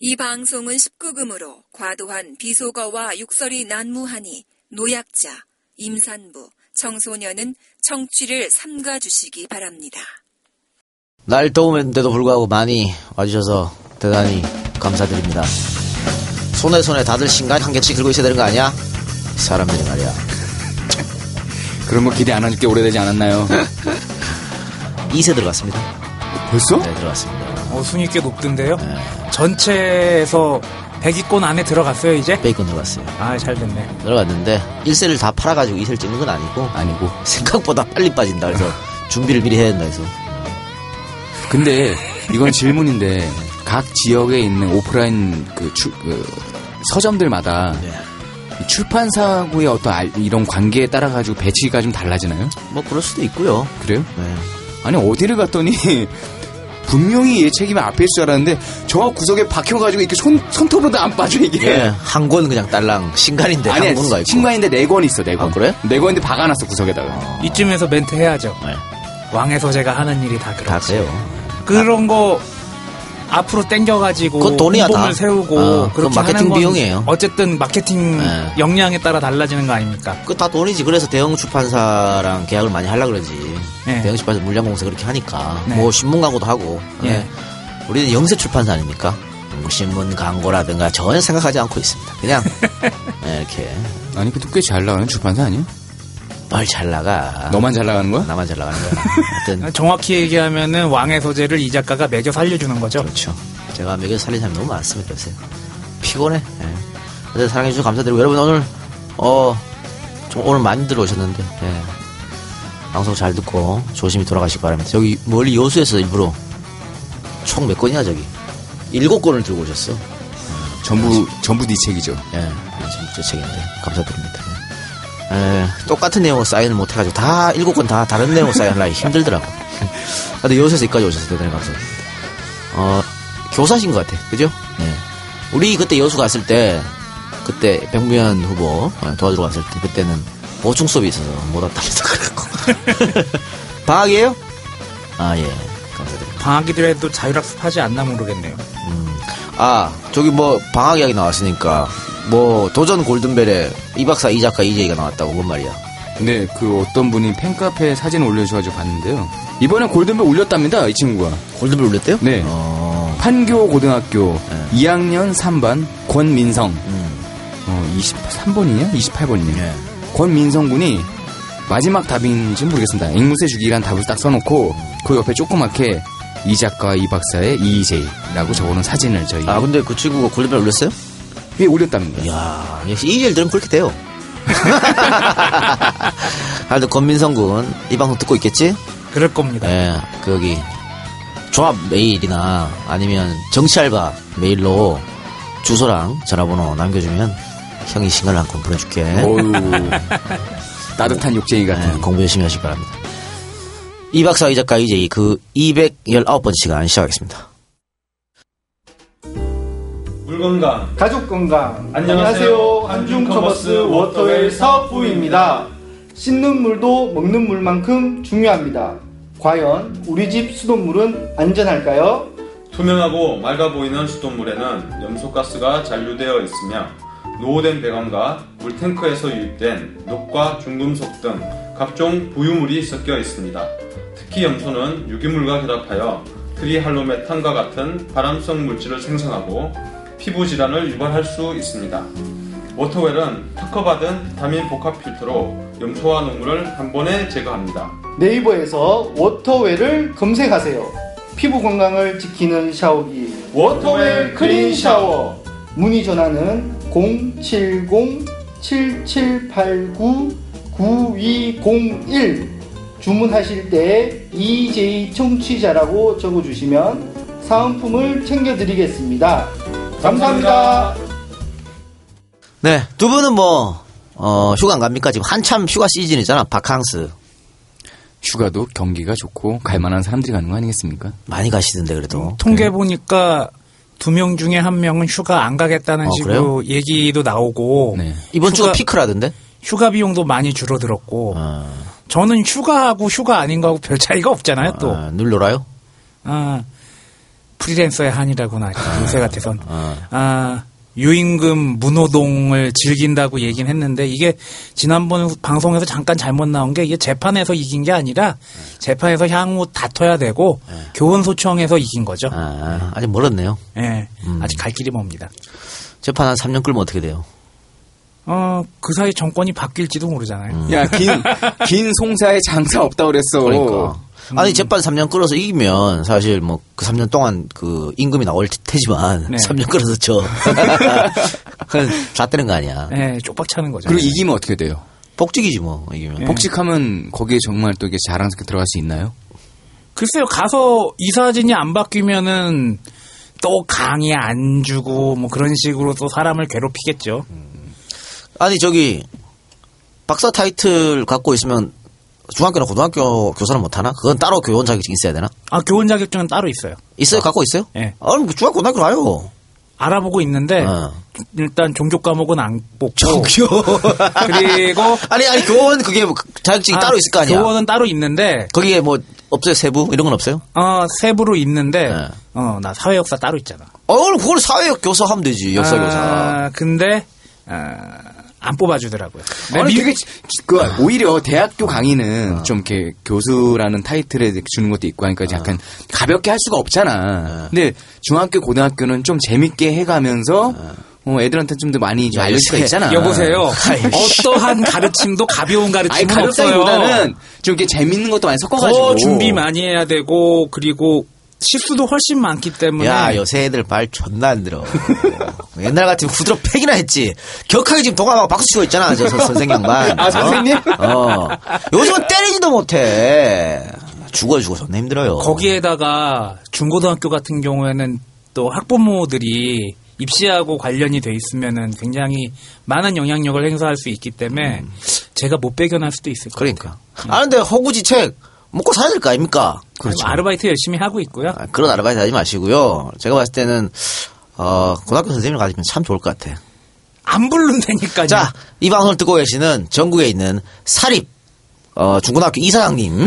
이 방송은 19금으로 과도한 비속어와 욕설이 난무하니 노약자, 임산부, 청소년은 청취를 삼가주시기 바랍니다. 날 더운데도 불구하고 많이 와주셔서 대단히 감사드립니다. 손에 손에 다들 신간 한 개씩 들고 있어야 되는 거 아니야? 사람들이 말이야. 그런 거 기대 안 한 지 꽤 오래되지 않았나요? 2세 들어갔습니다. 벌써? 네, 들어갔습니다. 어, 순위 꽤 높던데요? 전체에서 100위권 안에 들어갔어요, 이제? 베이컨 들어갔어요. 아, 잘 됐네. 들어갔는데 1세를 다 팔아가지고 2세를 찍는 건 아니고 아니고. 생각보다 빨리 빠진다 그래서 준비를 미리 해야 된다 해서 근데 이건 질문인데 각 지역에 있는 오프라인 그, 출, 그 서점들마다 네. 이 출판사하고의 어떤 알- 이런 관계에 따라 가지고 배치가 좀 달라지나요? 뭐 그럴 수도 있고요. 그래요? 네. 아니 어디를 갔더니 분명히 얘 책임이 앞에 있을 줄 알았는데 저 구석에 박혀가지고 이렇게 손 손톱으로도 안 빠져 이게. 예, 한 권 그냥 딸랑 신간인데 아니 한 권가 있고. 신간인데 네 권 있어 네 권. 아, 그래? 네 권인데 박아놨어 구석에다가. 이쯤에서 멘트 해야죠. 네, 왕의 소재가 하는 일이 다다 그렇지. 그래요. 그런 거 앞으로 땡겨가지고 그건 돈이야, 다. 세우고 어, 그렇게 마케팅 비용이에요. 어쨌든 마케팅 네. 역량에 따라 달라지는 거 아닙니까? 그 다 돈이지. 그래서 대형 출판사랑 계약을 많이 하려 그러지. 네. 대형 출판사 물량 공세 그렇게 하니까. 네. 뭐 신문 광고도 하고. 예. 예. 우리는 영세 출판사 아닙니까? 뭐 신문 광고라든가 전혀 생각하지 않고 있습니다. 그냥 예, 이렇게 아니 그것도 꽤 잘 나가는 출판사 아니야? 뭘 잘 나가. 너만 잘 나가는 거야? 나만 잘 나가는 거야. 하여튼 정확히 얘기하면은 왕의 소재를 이 작가가 매겨 살려주는 거죠. 그렇죠. 제가 매겨 살린 사람이 너무 많습니다 요새. 피곤해. 예. 어쨌든 사랑해주셔서 감사드리고 여러분 오늘 어 좀 오늘 많이들 오셨는데 예. 방송 잘 듣고 조심히 돌아가시기 바랍니다. 여기 멀리 여수에서 일부러 총몇 건이야 저기 일곱 건을 들고 오셨어. 전부 전부 네 책이죠. 예, 지금 제 책인데 감사드립니다. 예, 똑같은 내용으로 사인을 못 해가지고 다 일곱 건다 다른 내용으로 사인하기 힘들더라고. 근데 여기서 여기까지 오셔서 대단히 감사드립니다. 어, 교사신 것 같아, 그죠? 예. 우리 그때 여수 갔을 때 그때 백무현 후보 어, 도와주러 갔을 때 그때는 보충 수업이 있어서 못 왔다면서 그래갖고 방학이에요? 아 예, 감사드립니다. 방학이더라도 자율학습하지 않나 모르겠네요. 아, 저기 뭐 방학 이야기 나왔으니까 뭐 도전 골든벨에 이 박사 이 작가 이재희가 나왔다고 뭔 말이야? 근데 그 어떤 분이 팬카페에 사진 올려주셔가지고 봤는데요. 이번에 골든벨 올렸답니다 이 친구가. 골든벨 올렸대요? 네. 어, 판교 고등학교 네. 2학년 3반 권민성. 음, 어 23번이냐? 28번이냐? 예. 권민성 군이 마지막 답인지 는 모르겠습니다. 앵무새 주기란 답을 딱 써놓고 그 옆에 조그맣게 이 작가 이 박사의 이재라고 적어놓은 사진을 저희 아 근데 그 친구가 골든벨 올렸어요? 위에 올렸답니다. 이야, 역시 이재일들은 그렇게 돼요. 하여튼 권민성 군 이 방송 듣고 있겠지? 그럴 겁니다. 예, 그 여기 조합 메일이나 아니면 정치 알바 메일로 주소랑 전화번호 남겨주면 형이 신간을 한권 보내줄게. 어유 따뜻한 욕쟁이 같은. 네, 공부 열심히 하시기 바랍니다. 이 박사 이 작가 이제 그 219번째 시간 시작하겠습니다. 물건강 가족 건강. 안녕하세요. 안중 커머스 워터웰 사업부입니다. 씻는 물도 먹는 물만큼 중요합니다. 과연 우리 집 수돗물은 안전할까요? 투명하고 맑아 보이는 수돗물에는 염소가스가 잔류되어 있으며 노후된 배관과 물탱크에서 유입된 녹과 중금속 등 각종 부유물이 섞여 있습니다. 특히 염소는 유기물과 결합하여 트리할로메탄과 같은 발암성 물질을 생성하고 피부 질환을 유발할 수 있습니다. 워터웰은 특허받은 비타민 복합 필터로 염소와 녹물을 한 번에 제거합니다. 네이버에서 워터웰을 검색하세요. 피부 건강을 지키는 샤워기 워터웰 클린 샤워. 문의 전화는 070-7789-9201 주문하실 때 이이제이 청취자라고 적어주시면 사은품을 챙겨드리겠습니다. 감사합니다. 네, 두 분은 뭐, 어, 휴가 안 갑니까? 지금 한참 휴가 시즌이잖아, 바캉스. 휴가도 경기가 좋고 갈만한 사람들이 가는 거 아니겠습니까? 많이 가시던데, 그래도. 통계 보니까 두 명 중에 한 명은 휴가 안 가겠다는 어, 식으로 얘기도 나오고 네. 이번 주가 휴가- 피크라던데? 휴가 비용도 많이 줄어들었고 어, 저는 휴가하고 휴가 아닌 거하고 별 차이가 없잖아요 또. 어, 늘 놀아요? 아, 프리랜서의 한이라고나 요새 같아선 어. 아 유임금 무노동을 즐긴다고 얘기는 했는데 이게 지난번 방송에서 잠깐 잘못 나온 게 이게 재판에서 이긴 게 아니라 재판에서 향후 다퉈야 되고 교원 소청에서 이긴 거죠. 아, 아직 멀었네요. 예, 아직 갈 길이 멉니다. 재판 한 3년 끌면 어떻게 돼요? 어, 그 사이 정권이 바뀔지도 모르잖아요. 야, 긴, 긴 송사에 장사 없다 그랬어. 그러니까. 아니, 재판 3년 끌어서 이기면 사실 뭐 그 3년 동안 그 임금이 나올 테지만 네. 3년 끌어서 져. 그건 잣되는 거 아니야. 예, 쪽박 차는 거죠. 그리고 이기면 어떻게 돼요? 복직이지 뭐, 이기면. 예. 복직하면 거기에 정말 또 이게 자랑스럽게 들어갈 수 있나요? 글쎄요, 가서 이사진이 안 바뀌면은 또 강의 안 주고 뭐 그런 식으로 또 사람을 괴롭히겠죠. 아니, 저기, 박사 타이틀 갖고 있으면 중학교나 고등학교 교사는 못하나? 그건 따로 교원 자격증 있어야 되나? 아, 교원 자격증은 따로 있어요. 있어요? 갖고 있어요? 예. 아, 그럼 중학교 고등학교 가요. 알아보고 있는데 어. 일단 종교 과목은 안 뽑고 종교. 그리고 아니, 아니, 교원 그게 뭐 자격증이 아, 따로 있을 거 아니야? 교원은 따로 있는데 거기에 뭐, 없어요? 세부? 이런 건 없어요? 어 세부로 있는데 네. 어나 사회 역사 따로 있잖아. 어, 그걸 사회학 교사 하면 되지, 역사 교사. 아, 근데 아, 안 뽑아주더라고요. 네, 아니, 미- 되게, 그, 오히려 대학교 강의는 좀 이렇게 교수라는 타이틀에 주는 것도 있고 하니까 약간 가볍게 할 수가 없잖아. 근데 중학교, 고등학교는 좀 재밌게 해가면서, 어, 애들한테 좀 더 많이 좀 야, 알릴 수가 있잖아. 여보세요. 어떠한 가르침도 가벼운 아니, 가르침은 없어요. 가볍다기보다는 좀 이렇게 재밌는 것도 많이 섞어가지고. 더 준비 많이 해야 되고 그리고 실수도 훨씬 많기 때문에 야, 요새 애들 말 존나 안 들어. 옛날 같으면 후드로 팩이나 했지. 격하게 지금 동화하고 박수 치고 있잖아, 저 선- 선생 양반. 아, 선생님? 어. 요즘은 때리지도 못해. 죽어 죽어 존나 힘들어요. 거기에다가 중고등학교 같은 경우에는 또 학부모들이 입시하고 관련이 돼 있으면은 굉장히 많은 영향력을 행사할 수 있기 때문에 제가 못 배견할 수도 있을 거예요. 그러니까. 아, 근데 허구지책 먹고 살아야 될 거 아닙니까? 그렇죠. 아르바이트 열심히 하고 있고요. 아, 그런 아르바이트 하지 마시고요. 제가 봤을 때는, 어, 고등학교 선생님을 가지면 참 좋을 것 같아. 안 부른다니까요. 자, 이 방송을 듣고 계시는 전국에 있는 사립, 어, 중고등학교 이사장님.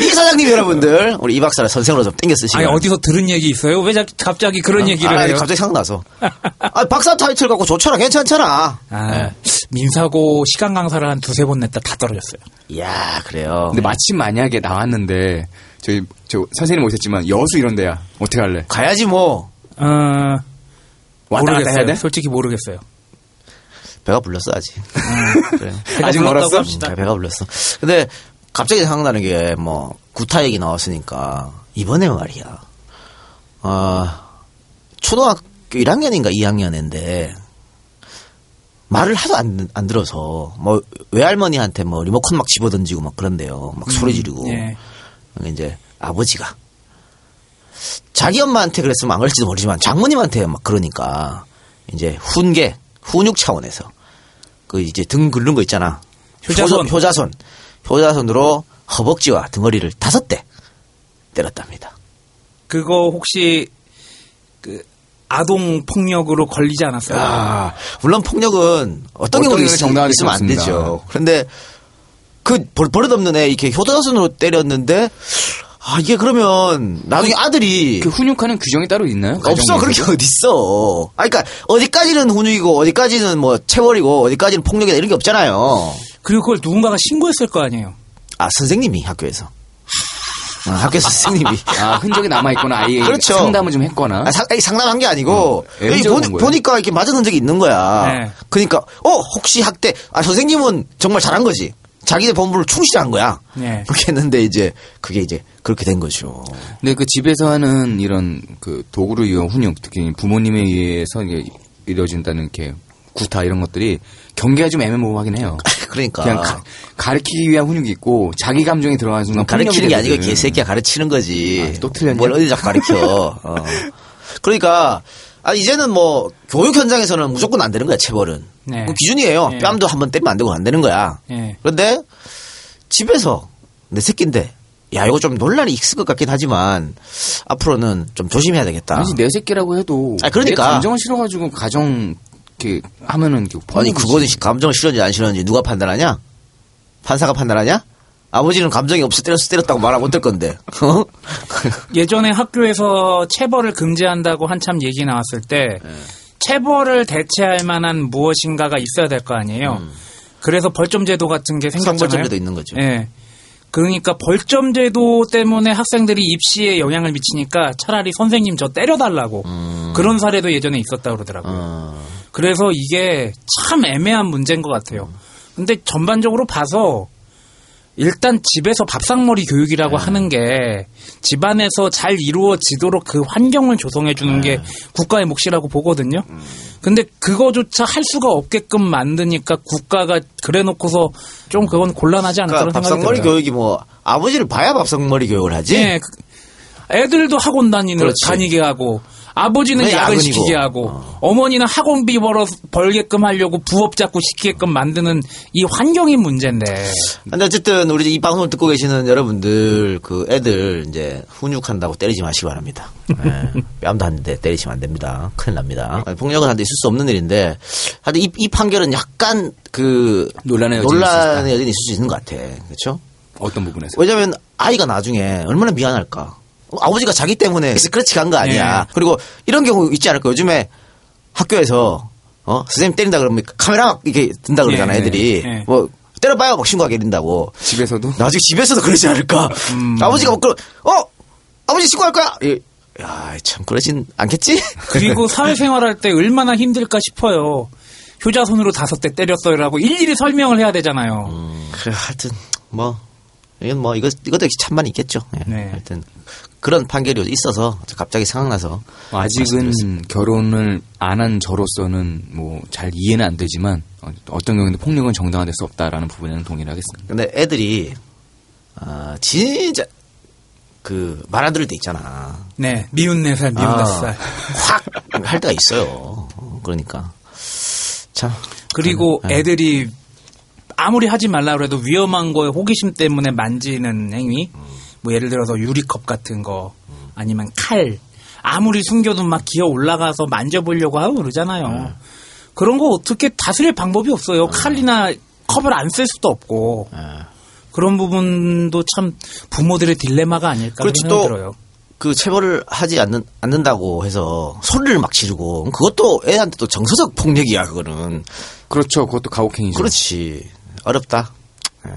이사장님 여러분들, 우리 이 박사를 선생으로 좀 땡겨 쓰시고. 아니 어디서 들은 얘기 있어요? 왜 자- 갑자기 그런 얘기를 아, 해요? 갑자기 생각나서. 아, 박사 타이틀 갖고 좋잖아. 괜찮잖아. 아, 민사고 시간 강사를 한 두세 번 냈다 다 떨어졌어요. 이야, 그래요. 근데 마침 만약에 나왔는데, 저희, 저, 선생님 오셨지만, 여수 이런 데야. 어떻게 할래? 가야지 뭐. 어, 왔다 갔다 모르겠어요. 해야 돼? 솔직히 모르겠어요. 배가 불렀어, 아직. 그래. 배가 아직 불렀다고 멀었어? 합시다. 음, 배가 불렀어. 근데 갑자기 생각나는 게 뭐 구타 얘기 나왔으니까 이번에 말이야. 어, 초등학교 1학년인가 2학년인데 말을 하도 안, 안 들어서 뭐 외할머니한테 뭐 리모컨 막 집어 던지고 막 그런데요. 막 소리 지르고. 예. 이제 아버지가 자기 엄마한테 그랬으면 안 그럴지도 모르지만 장모님한테 막 그러니까 이제 훈계 훈육 차원에서 그 이제 등 긁는 거 있잖아 효자손. 효- 효자손 효자손으로 허벅지와 등허리를 다섯 대 때렸답니다. 그거 혹시 그 아동 폭력으로 걸리지 않았어요? 아, 물론 폭력은 어떤 어떤 경우도 정당하게 있으면 안. 되죠. 그런데 그 버- 버릇없는 애 이렇게 효자손으로 때렸는데 아 이게 그러면 나중에 아들이 그 훈육하는 규정이 따로 있나요? 없어 그런 게 어딨어. 아 그러니까 어디까지는 훈육이고 어디까지는 뭐 체벌이고 어디까지는 폭력이다 이런 게 없잖아요. 그리고 그걸 누군가가 신고했을 거 아니에요. 아 선생님이 학교에서 어, 학교에서 선생님이 아, 흔적이 남아 있거나 아예 그렇죠. 상담을 좀 했거나. 아, 상, 아니, 상담한 게 아니고 음, 여기 거예요? 보니까 이렇게 맞은 흔적이 있는 거야. 네. 그러니까 어 혹시 학대 아 선생님은 정말 잘한 거지. 자기네 본분을 충실한 거야. 네. 그렇게 했는데 이제 그게 이제 그렇게 된 거죠. 근데 그 집에서 하는 이런 그 도구를 이용 훈육, 특히 부모님에 의해서 이게 이루어진다는 이렇게 구타 이런 것들이 경계가 좀 애매모호하긴 해요. 그러니까 그냥 가, 르치기 위한 훈육이 있고 자기 감정이 들어가는 순간 가르치는 게 아니고 개새끼야 가르치는 거지. 아, 또 틀렸냐? 뭘 어디 자꾸 가르쳐. 어. 그러니까 아 이제는 뭐 교육 현장에서는 무조건 안 되는 거야 체벌은. 네. 그 기준이에요. 네. 뺨도 한번 때리면 안 되고 안 되는 거야. 예. 그런데 집에서 내 새끼인데 야 이거 좀 논란이 있을 것 같긴 하지만 앞으로는 좀 조심해야 되겠다. 아니지 내 새끼라고 해도 아, 그러니까. 내 감정을 싫어가지고 가정 이렇게 하면은 아니. 그거는 감정 싫은지 안 싫은지 누가 판단하냐? 판사가 판단하냐? 아버지는 감정이 없어 때렸어 때렸다고 말 못할 건데. 어? 예전에 학교에서 체벌을 금지한다고 한참 얘기 나왔을 때 네. 체벌을 대체할 만한 무엇인가가 있어야 될 거 아니에요. 그래서 벌점 제도 같은 게 생겼잖아요. 음. 성벌점제도 있는 거죠. 예. 그러니까 벌점 제도 때문에 학생들이 입시에 영향을 미치니까 차라리 선생님 저 때려달라고 그런 사례도 예전에 있었다고 그러더라고요. 음. 어, 그래서 이게 참 애매한 문제인 것 같아요. 근데 전반적으로 봐서 일단 집에서 밥상머리 교육이라고 네. 하는 게 집안에서 잘 이루어지도록 그 환경을 조성해 주는 네. 게 국가의 몫이라고 보거든요. 음. 근데 그거조차 할 수가 없게끔 만드니까 국가가 그래 놓고서 좀 그건 곤란하지 않을까라는 그러니까 밥상머리 들어요. 교육이 뭐 아버지를 봐야 밥상머리 교육을 하지. 예. 그- 애들도 학원 다니는 그렇지. 다니게 하고 아버지는 네, 야근 야근이고. 시키게 하고 어. 머니는 학원비 벌어 벌게끔 하려고 부업 잡고 시키게끔 만드는 이 환경이 문제인데 근데 어쨌든 우리 이 방송을 듣고 계시는 여러분들 그 애들 이제 훈육한다고 때리지 마시기 바랍니다. 예. 뺨도 한대 때리시면 안 됩니다. 큰일 납니다. 아니, 폭력은 한데 있을 수 없는 일인데 하여튼 이, 이 판결은 약간 그 논란의 여지는 있을 수 논란의 여지는 있을 수 있는 것 같아. 그렇죠? 어떤 부분에서? 왜냐면 아이가 나중에 얼마나 미안할까. 아버지가 자기 때문에 그렇지 간거 아니야. 예. 그리고 이런 경우 있지 않을까. 요즘에 학교에서 어 선생님 때린다 그러면 카메라 막 이렇게 든다 그러잖아 예, 애들이 예. 뭐 때려봐요 막 신고하게 된다고. 집에서도? 나중에 집에서도 그러지 않을까. 아버지가 뭐 그러 어 아버지 신고할 거야. 이- 야, 참 그러진 않겠지? 그리고 사회생활할 때 얼마나 힘들까 싶어요. 효자손으로 다섯 대 때렸어요라고 일일이 설명을 해야 되잖아요. 그래 하여튼 뭐 이건 뭐 이거 이것도 참만 있겠죠. 예. 네. 하여튼 그런 판결이 있어서 갑자기 생각나서 아직은 결혼을 안 한 저로서는 뭐 잘 이해는 안 되지만 어, 어떤 경우에는 폭력은 정당화될 수 없다라는 부분에는 동의를 하겠습니다. 근데 애들이 아 진짜 그 말아들을 때 있잖아. 네, 미운 네 살, 미운 아, 다섯 살. 확할 때가 있어요. 어, 그러니까 참 그리고 네. 애들이 아무리 하지 말라 그래도 위험한 거에 호기심 때문에 만지는 행위, 뭐 예를 들어서 유리컵 같은 거, 아니면 칼, 아무리 숨겨도 막 기어 올라가서 만져보려고 하고 그러잖아요. 네. 그런 거 어떻게 다스릴 방법이 없어요. 칼이나 컵을 안 쓸 수도 없고. 네. 그런 부분도 참 부모들의 딜레마가 아닐까 그렇지, 생각이 또 들어요. 그 체벌을 하지 않는, 않는다고 해서 소리를 막 지르고 그것도 애한테 또 정서적 폭력이야 그거는 그렇죠. 그것도 가혹행위죠. 그렇지 어렵다 예.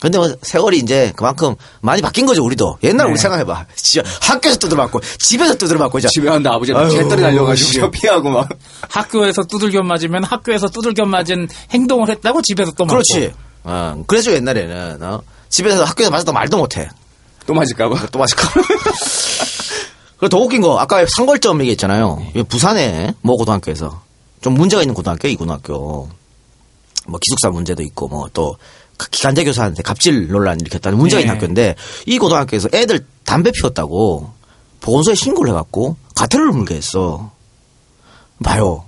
근데 뭐 세월이 이제 그만큼 많이 바뀐 거죠 우리도 옛날 네. 우리 생각해봐 진짜 학교에서 두드려 맞고 집에서 두드려 맞고 이제 집에 갔는데 아버지가 개떨이 날려가지고. 피하고 막. 학교에서 두들겨 맞으면 학교에서 두들겨 맞은 행동을 했다고 집에서 또 맞고. 그렇지 어, 그래서 옛날에는 어, 집에서 학교에서 맞았다 말도 못해 또 맞을까봐. 또 맞을까 그리고 더 웃긴 거 아까 상벌점 얘기했잖아요 이 부산에 모 고등학교에서 좀 문제가 있는 고등학교 이 고등학교 뭐 기숙사 문제도 있고 뭐또 기간제 교사한테 갑질 논란 일으켰다는 문제가 있는 네. 학교인데 이 고등학교에서 애들 담배 피웠다고 보건소에 신고를 해갖고 가태료를 물게 했어. 봐요.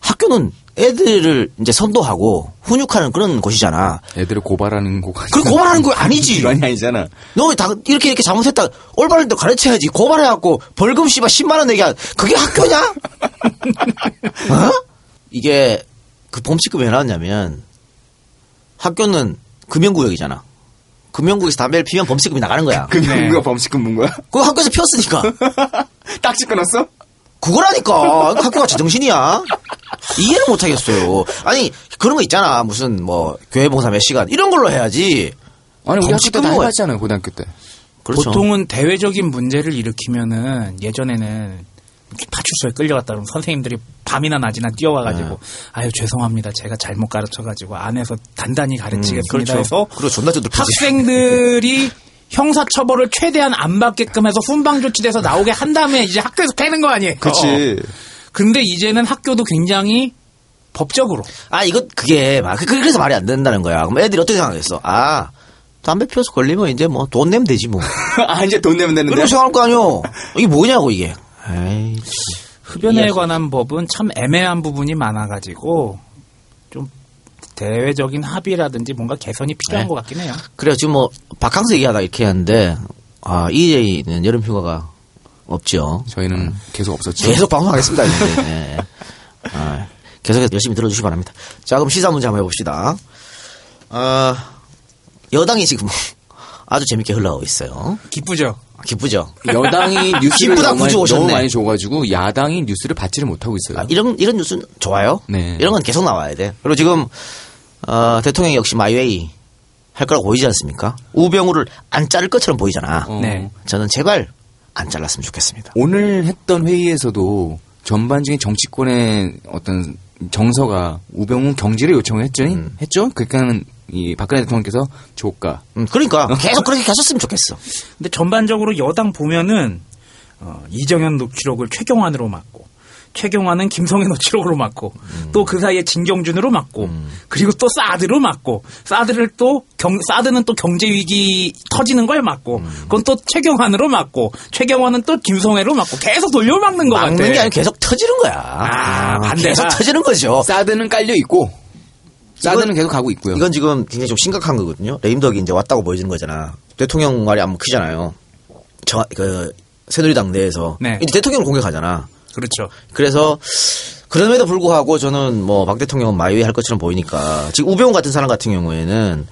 학교는 애들을 이제 선도하고 훈육하는 그런 곳이잖아. 애들을 고발하는 곳. 그 고발하는 거 아니지. 기관이 아니잖아. 너 다 이렇게 이렇게 잘못했다 올바른 데 가르쳐야지 고발해갖고 벌금 씨발 10만 원 내게 하- 그게 학교냐? 어? 이게 그 범칙금이 왜 나왔냐면 학교는 금연구역이잖아. 금연구역에서 담배를 피면 범칙금이 나가는 거야. 그 네. 문구가 범칙금 문구야? 그거 학교에서 피웠으니까. 딱지 끊었어? 그거라니까. 학교가 제정신이야. 이해를 못 하겠어요. 아니, 그런 거 있잖아. 무슨 뭐 교회 봉사 몇 시간 이런 걸로 해야지. 아니 우리 학교 범칙금 때다? 해봤잖아요 고등학교 때. 그렇죠. 보통은 대외적인 문제를 일으키면은 예전에는 파출소에 끌려갔다 그러면 선생님들이 밤이나 낮이나 뛰어와가지고 네. 아유 죄송합니다 제가 잘못 가르쳐가지고 안에서 단단히 가르치겠습니다 그렇죠. 해서 두들기지. 학생들이 형사 처벌을 최대한 안 받게끔 해서 훈방 조치돼서 나오게 한 다음에 이제 학교에서 패는 거 아니에요. 그치. 어. 근데 이제는 학교도 굉장히 법적으로 아, 이거, 그게, 막, 그- 그래서 말이 안 된다는 거야. 그럼 애들이 어떻게 생각했어? 아, 담배 피워서 걸리면 이제 뭐, 돈 내면 되지 뭐. 아 이제 돈 내면 되는데. 이러고 생각할 거 아니오. 이게 뭐냐고, 이게. 에이, 흡연에 관한 법은 참 애매한 부분이 많아가지고 좀 대외적인 합의라든지 뭔가 개선이 필요한 네. 것 같긴 해요. 그래요. 지금 뭐, 바캉스 얘기하다 이렇게 하는데, 아, EJ는 여름 휴가가 없죠. 저희는 계속 없었죠. 계속 방송하겠습니다, 이제. 네. 아, 계속해서 열심히 들어주시기 바랍니다. 자, 그럼 시사 문제 한번 해봅시다. 아, 여당이 지금 아주 재밌게 흘러가고 있어요. 기쁘죠. 기쁘죠? 여당이 뉴스를 기쁘다 너무, 많이, 구주 오셨네. 너무 많이 줘가지고 야당이 뉴스를 받지를 못하고 있어요. 아, 이런 이런 뉴스는 좋아요. 네. 이런 건 계속 나와야 돼. 그리고 지금 어, 대통령이 역시 마이웨이 할 거라고 보이지 않습니까? 우병우를 안 자를 것처럼 보이잖아. 어. 네. 저는 제발 안 잘랐으면 좋겠습니다. 오늘 했던 회의에서도 전반적인 정치권의 어떤 정서가 우병우 경질을 요청을 했죠. 했죠. 그러니까는 이 박근혜 대통령께서 조가 음, 그러니까 계속 그렇게 가셨으면 좋겠어. 근데 전반적으로 여당 보면은 어, 이정현 녹취록을 최경환으로 맡고 최경환은 김성애 녹취록으로 맡고 또그 사이에 진경준으로 맡고 그리고 또 사드로 맡고 사드를 또 경, 사드는 또 경제 위기 터지는 걸 맡고 그건 또 최경환으로 맡고 최경환은 또 김성애로 맡고 계속 돌려막는 것 같아. 막는 게 아니고 계속 터지는 거야. 아, 반대가. 계속 터지는 거죠. 사드는 깔려 있고 사드는 계속 가고 있고요. 이건 지금 굉장히 좀 심각한 거거든요. 레임덕이 이제 왔다고 보여지는 거잖아. 대통령 말이 안 먹히잖아요. 저, 그, 새누리당 내에서. 네. 이제 대통령을 공격하잖아. 그렇죠. 그래서, 그럼에도 불구하고 저는 뭐, 박 대통령은 마이웨이 할 것처럼 보이니까, 지금 우병우 같은 사람 같은 경우에는,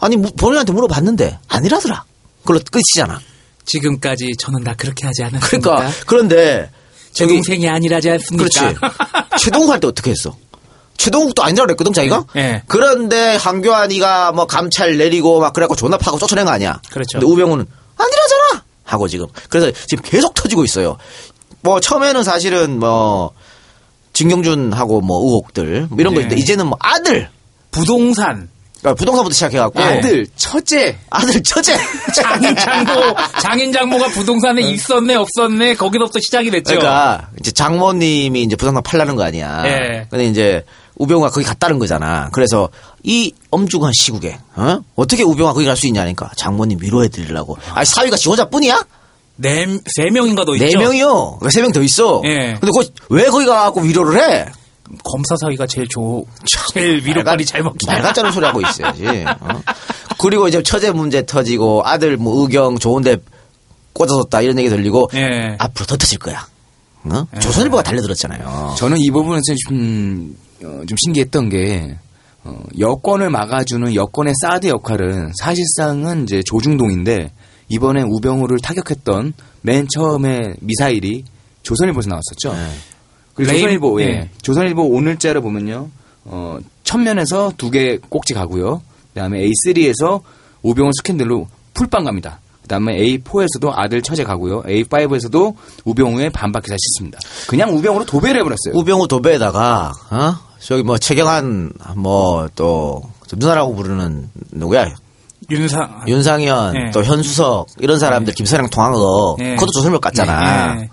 아니, 무- 본인한테 물어봤는데, 아니라더라. 그걸로 끝이잖아. 지금까지 저는 다 그렇게 하지 않았습니까? 그러니까, 그런데, 제 동생이 아니라지 않습니까? 그렇지. 최동욱 할 때 어떻게 했어? 최동욱도 아니라고 그랬거든, 자기가? 네, 네. 그런데 한교안이가 뭐 감찰 내리고 막 그래갖고 존나 파고 쫓아낸 거 아니야? 그렇죠. 근데 우병우는 아니라잖아! 하고 지금. 그래서 지금 계속 터지고 있어요. 뭐 처음에는 사실은 뭐, 진경준하고 뭐 의혹들 뭐 이런 거 네. 있는데 이제는 뭐 아들! 부동산, 그러니까 부동산부터 시작해갖고. 아들 처제 아들 처제! 장인 장모, 장인 장모가 부동산에 있었네 없었네 거기서부터 시작이 됐죠. 그러니까 이제 장모님이 이제 부동산 팔라는 거 아니야. 예. 근데 이제 우병우가 거기 갔다는 거잖아. 그래서 이 엄중한 시국에 어? 어떻게 우병우가 거기 갈 수 있냐니까 장모님 위로해 드리려고. 아니 사위가 지 혼자뿐이야? 네, 세 명인가 더네 있죠. 명이요. 왜 세 명 더 있어? 예. 근데 거기 왜 거기 가갖고 위로를 해? 검사 사위가 제일 좋, 제일 위로빨이 잘 먹히냐. 말 같자는 소리 하고 있어야지. 어? 그리고 이제 처제 문제 터지고 아들 뭐 의경 좋은데 꽂아뒀다 이런 얘기 들리고 예. 앞으로 더 터질 거야. 어? 조선일보가 달려들었잖아요. 저는 이 부분에서 좀, 어, 좀 신기했던 게 어, 여권을 막아주는 여권의 사드 역할은 사실상은 이제 조중동인데 이번에 우병우를 타격했던 맨 처음에 미사일이 조선일보에서 나왔었죠. 그리고 레임- 조선일보, 예. 예. 조선일보 오늘자를 보면요, 어, 천면에서 두 개 꼭지 가고요. 그 다음에 A3에서 우병우 스캔들로 풀빵 갑니다. 그 다음에 A4에서도 아들 처제 가고요. A5에서도 우병우의 반박 기사 씻습니다. 그냥 우병우로 도배를 해버렸어요. 우병우 도배에다가 어? 저기 뭐 최경환 뭐 또 누나라고 부르는 누구야 윤상. 윤상현 네. 또 현수석 이런 사람들 김선영 통한 거 네. 그것도 조선일보 깠잖아. 예.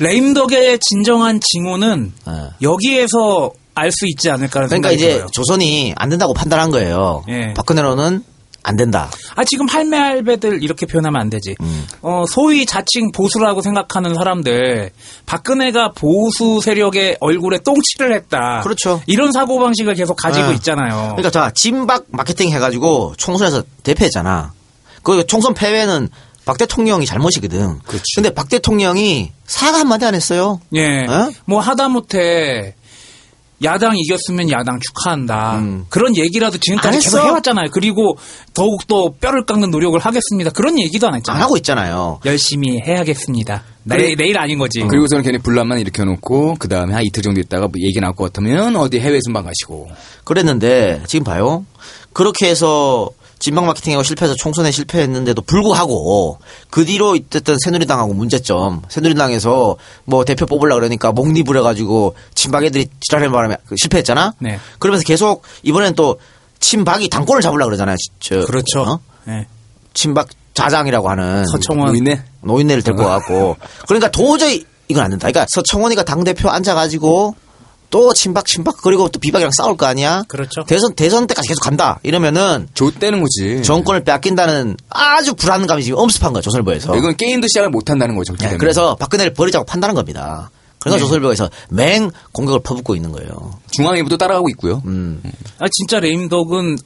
레임덕의 진정한 징후는 예. 여기에서 알 수 있지 않을까라는 그러니까 생각이 이제 들어요. 조선이 안 된다고 판단한 거예요. 예. 박근혜로는 안 된다. 아 지금 할매 할배들 이렇게 표현하면 안 되지. 음. 어 소위 자칭 보수라고 생각하는 사람들 박근혜가 보수 세력의 얼굴에 똥칠을 했다. 그렇죠. 이런 사고 방식을 계속 가지고 예. 있잖아요. 그러니까 자 진박 마케팅 해가지고 총선에서 대패했잖아. 그 총선 패배는 박 대통령이 잘못이거든. 그렇지. 근데 박 대통령이 사과 한마디 안 했어요. 예. 어? 뭐 하다못해 야당 이겼으면 야당 축하한다. 음. 그런 얘기라도 안 지금까지 계속. 해왔잖아요. 그리고 더욱더 뼈를 깎는 노력을 하겠습니다. 그런 얘기도 안안 했잖아요. 하고 있잖아요. 열심히 해야겠습니다. 내일, 내일 아닌 거지. 그리고서는 괜히 분란만 일으켜놓고 그 다음에 한 이틀 정도 있다가 뭐 얘기 나올 것 같으면 어디 해외 순방 가시고 그랬는데 지금 봐요. 그렇게 해서 진박 마케팅하고 실패해서 총선에 실패했는데도 불구하고 그 뒤로 있었던 새누리당하고 문제점. 새누리당에서 뭐 대표 뽑으려 그러니까 목립을 해가지고 친박 애들이 지랄하는 바람에 그 실패했잖아. 네. 그러면서 계속 이번엔 또 친박이 당권을 잡으려 그러잖아요. 저, 그렇죠. 어? 예. 친박 자장이라고 하는 서청원. 노인네 노인네를 데리고 와갖고 그러니까 도저히 이건 안 된다. 그러니까 서청원이가 당 대표 앉아가지고 또 친박 친박 그리고 또 비박이랑 싸울 거 아니야. 그렇죠. 대선 대선 때까지 계속 간다. 이러면은 좆대는 거지. 정권을 뺏긴다는 아주 불안감이 지금 엄습한 거야 조선일보에서. 이건 게임도 시작을 못 한다는 거죠. 그렇기 네. 그래서 박근혜를 버리자고 판단한 겁니다. 그러니까 네. 조선일보에서 맹 공격을 퍼붓고 있는 거예요. 중앙일보도 따라가고 있고요. 음. 아 진짜 레임덕은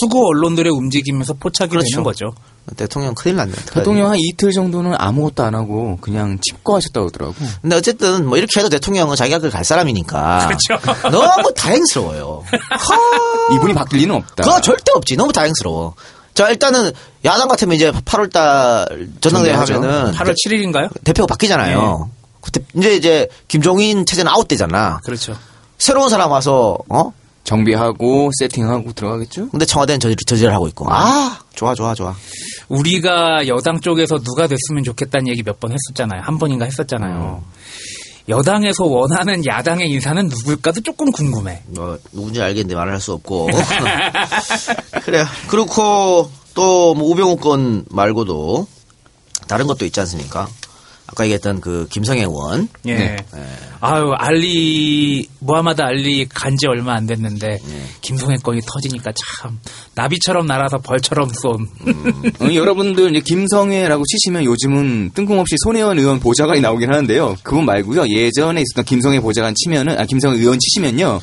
수구 언론들의 움직임에서 포착이 그렇죠. 되는 거죠. 대통령 큰일 났네. 대통령 한 이틀 정도는 아무것도 안 하고 그냥 칩거하셨다고 하더라고. 근데 어쨌든 뭐 이렇게 해도 대통령은 자기가 그걸 갈 사람이니까. 그렇죠. 너무 다행스러워요. 허, 이분이 바뀔 리는 없다. 그거 절대 없지. 너무 다행스러워. 자, 일단은 야당 같으면 이제 8월달 전당대회. 하면은 8월 7일인가요? 대표가 바뀌잖아요. 그때 이제 이제 김종인 체제는 아웃되잖아. 그렇죠. 새로운 사람 와서 어? 정비하고 세팅하고 들어가겠죠? 근데 청와대는 저질, 저질을 하고 있고. 아, 좋아, 좋아, 좋아. 우리가 여당 쪽에서 누가 됐으면 좋겠다는 얘기 몇 번 했었잖아요. 한 번인가 했었잖아요. 여당에서 원하는 야당의 인사는 누굴까도 조금 궁금해. 뭐 누군지 알겠는데 말을 할 수 없고. 그래요. 그렇고 또 뭐 우병우 건 말고도 다른 것도 있지 않습니까? 아까 얘기했던 그 김성애 의원. 예. 네. 아유, 알리, 무하마드 알리 간지 얼마 안 됐는데, 김성애 건이 터지니까 참, 나비처럼 날아서 벌처럼 쏜. 어, 여러분들 이제 김성애라고 치시면 요즘은 뜬금없이 손혜원 의원 보좌관이 나오긴 하는데요. 그분 말고요. 예전에 있었던 김성애 보좌관 치면은 아 김성애 의원 치시면요.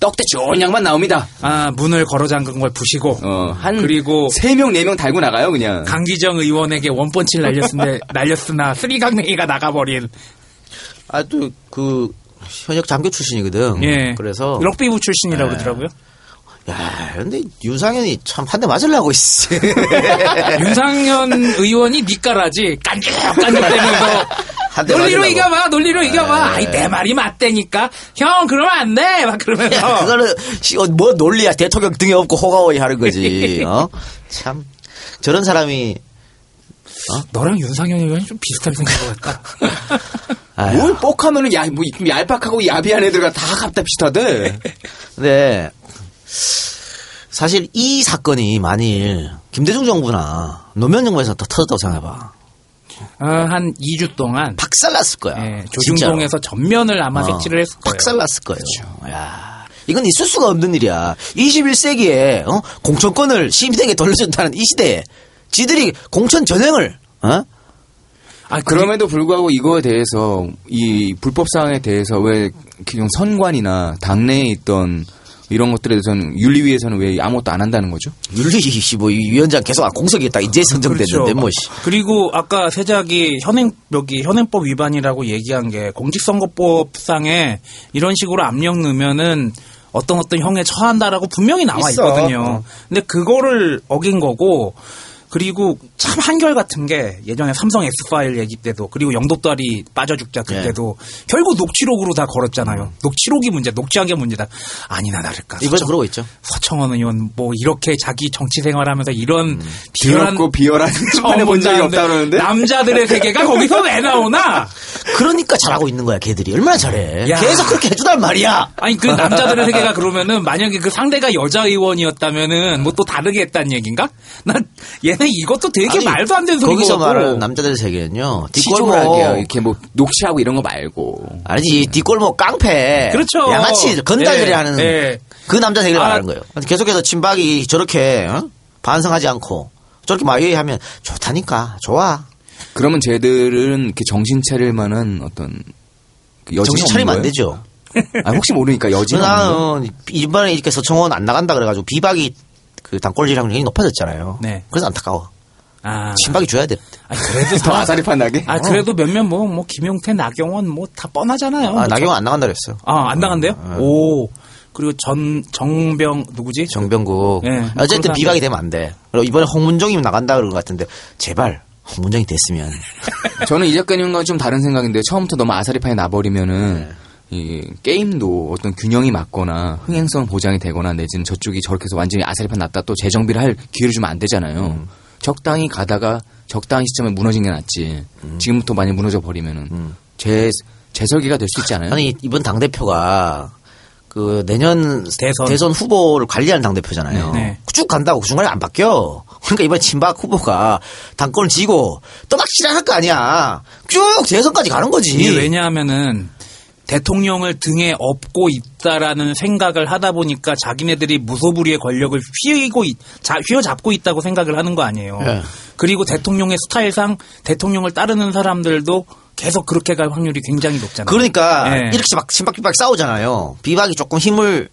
떡대 좋은 양만 나옵니다. 아, 문을 걸어 잠근 걸 부시고, 어, 한 그리고 세 명 네 명 달고 나가요, 그냥. 강기정 의원에게 원펀치를 날렸는데, 날렸으나, 쓰리강냉이가 나가버린, 아또그 현역 장교 출신이거든. 예. 그래서 럭비부 출신이라고 네. 그러더라고요. 야, 근데 윤상현이 참 한 대 맞으려고 있어. 윤상현 의원이 니까라지 깐죽깐죽대면서 한대 논리로. 이겨봐 논리로 이겨봐 네. 아이 내 말이 맞대니까 형 그러면 안 돼 막 그러면서 그거는 시- 어, 뭐 논리야 대통령 등에 업고 호가호이 하는 거지. 어? 참 저런 사람이 너랑 윤상현 의원이 좀 비슷하게 생긴 것 같다 뭘 뻑하면은 야, 뭐 얄팍하고 야비한 애들과 다 갖다 비슷하대. 근데 사실 이 사건이 만일 김대중 정부나 노무현 정부에서 더 터졌다고 생각해봐. 어, 한 2주 동안 박살났을 거야. 예. 조중동에서 전면을 아마 어, 색칠을 했을 거예요 박살났을 거예요. 야, 이건 있을 수가 없는 일이야. 21세기에 어? 공천권을 시민에게 돌려준다는 이 시대에 지들이 공천 전횡을 어? 아, 그럼에도 불구하고 이거에 대해서 이 불법 사항에 대해서 왜 기존 선관이나 당내에 있던 이런 것들에 대해서는 윤리위에서는 왜 아무것도 안 한다는 거죠? 윤리 뭐이 위원장 계속 공석이었다 이제 선정됐는데 그렇죠. 뭐 씨. 그리고 아까 세작이 현행 여기 현행법 위반이라고 얘기한 게 공직선거법상에 이런 식으로 압력 넣으면은 어떤 어떤 형에 처한다라고 분명히 나와 있어. 있거든요. 어. 근데 그거를 어긴 거고 그리고 참 한결 같은 게 예전에 삼성 X파일 얘기 때도 그리고 영도다리 빠져 죽자 그때도 결국 녹취록으로 다 걸었잖아요. 녹취록이 문제, 녹취한 게 문제다. 아니나 다를까. 이번에 서청- 그러고 있죠. 서청원 의원 뭐 이렇게 자기 정치 생활하면서 이런 비열한 더럽고 비열한 처음 본 적이 없다 그러는데 남자들의 세계가 거기서 왜 나오나? 그러니까 잘하고 있는 거야 걔들이 얼마나 잘해. 야. 계속 그렇게 해주단 말이야. 아니 그 남자들의 세계가 그러면은 만약에 그 상대가 여자 의원이었다면은 뭐 또 다르게 했다는 얘기인가? 난 얘네 이것도 되게 아니, 말도 안 되는 소리고 거기서 말하는 남자들 세계는요. 뒷골목 이렇게 뭐 녹취하고 이런 거 말고 아니지 뒷골목 깡패. 그렇죠. 양아치 건달들이 예, 하는 예. 그 남자 세계를 아. 말하는 거예요. 계속해서 친박이 저렇게 어? 반성하지 않고 저렇게 마유해하면 좋다니까 좋아. 그러면 쟤들은 이렇게 정신 차릴 만한 어떤 그 여지가 정신 차리면 안 되죠. 아, 혹시 모르니까 거예요? 나는 이번에 이렇게 서청원 안 나간다 그래가지고 비박이 그 당권질이랑 굉장히 높아졌잖아요. 네. 그래서 안타까워. 아, 친박이 줘야 돼. 아니, 그래도 더 아사리판 나게? 아 그래도 몇몇 뭐 뭐 김용태, 나경원 뭐 다 뻔하잖아요. 아, 나경원 안 나간다 그랬어요. 아, 안 나간대요? 오. 그리고 전 정병 누구지? 정병국. 예, 뭐 어쨌든 비박이 되면 안 돼. 그리고 이번에 홍문정이 나간다 그런 것 같은데 제발 홍문정이 됐으면. 저는 이 작가님과 좀 다른 생각인데 처음부터 너무 아사리판에 나버리면은 이 게임도 어떤 균형이 맞거나 흥행성 보장이 되거나 내지는 저쪽이 저렇게 해서 완전히 아사리판 났다 또 재정비를 할 기회를 주면 안 되잖아요. 적당히 가다가 적당한 시점에 무너진 게 낫지. 지금부터 많이 무너져 버리면은 재 재설계가 될 수 있지 않아요? 아니 이번 당 대표가 그 내년 대선. 후보를 관리하는 당 대표잖아요. 네, 네. 쭉 간다고 그 중간에 안 바뀌어. 그러니까 이번 친박 후보가 당권을 쥐고 또막 실현할 거 아니야. 쭉 대선까지 가는 거지. 이게 왜냐하면은 대통령을 등에 업고 있다라는 생각을 하다 보니까 자기네들이 무소불위의 권력을 휘고 있, 자, 휘어잡고 있다고 생각을 하는 거 아니에요. 예. 그리고 대통령의 스타일상 대통령을 따르는 사람들도 계속 그렇게 갈 확률이 굉장히 높잖아요. 그러니까 예. 이렇게 막 친박비박 싸우잖아요. 비박이 조금 힘을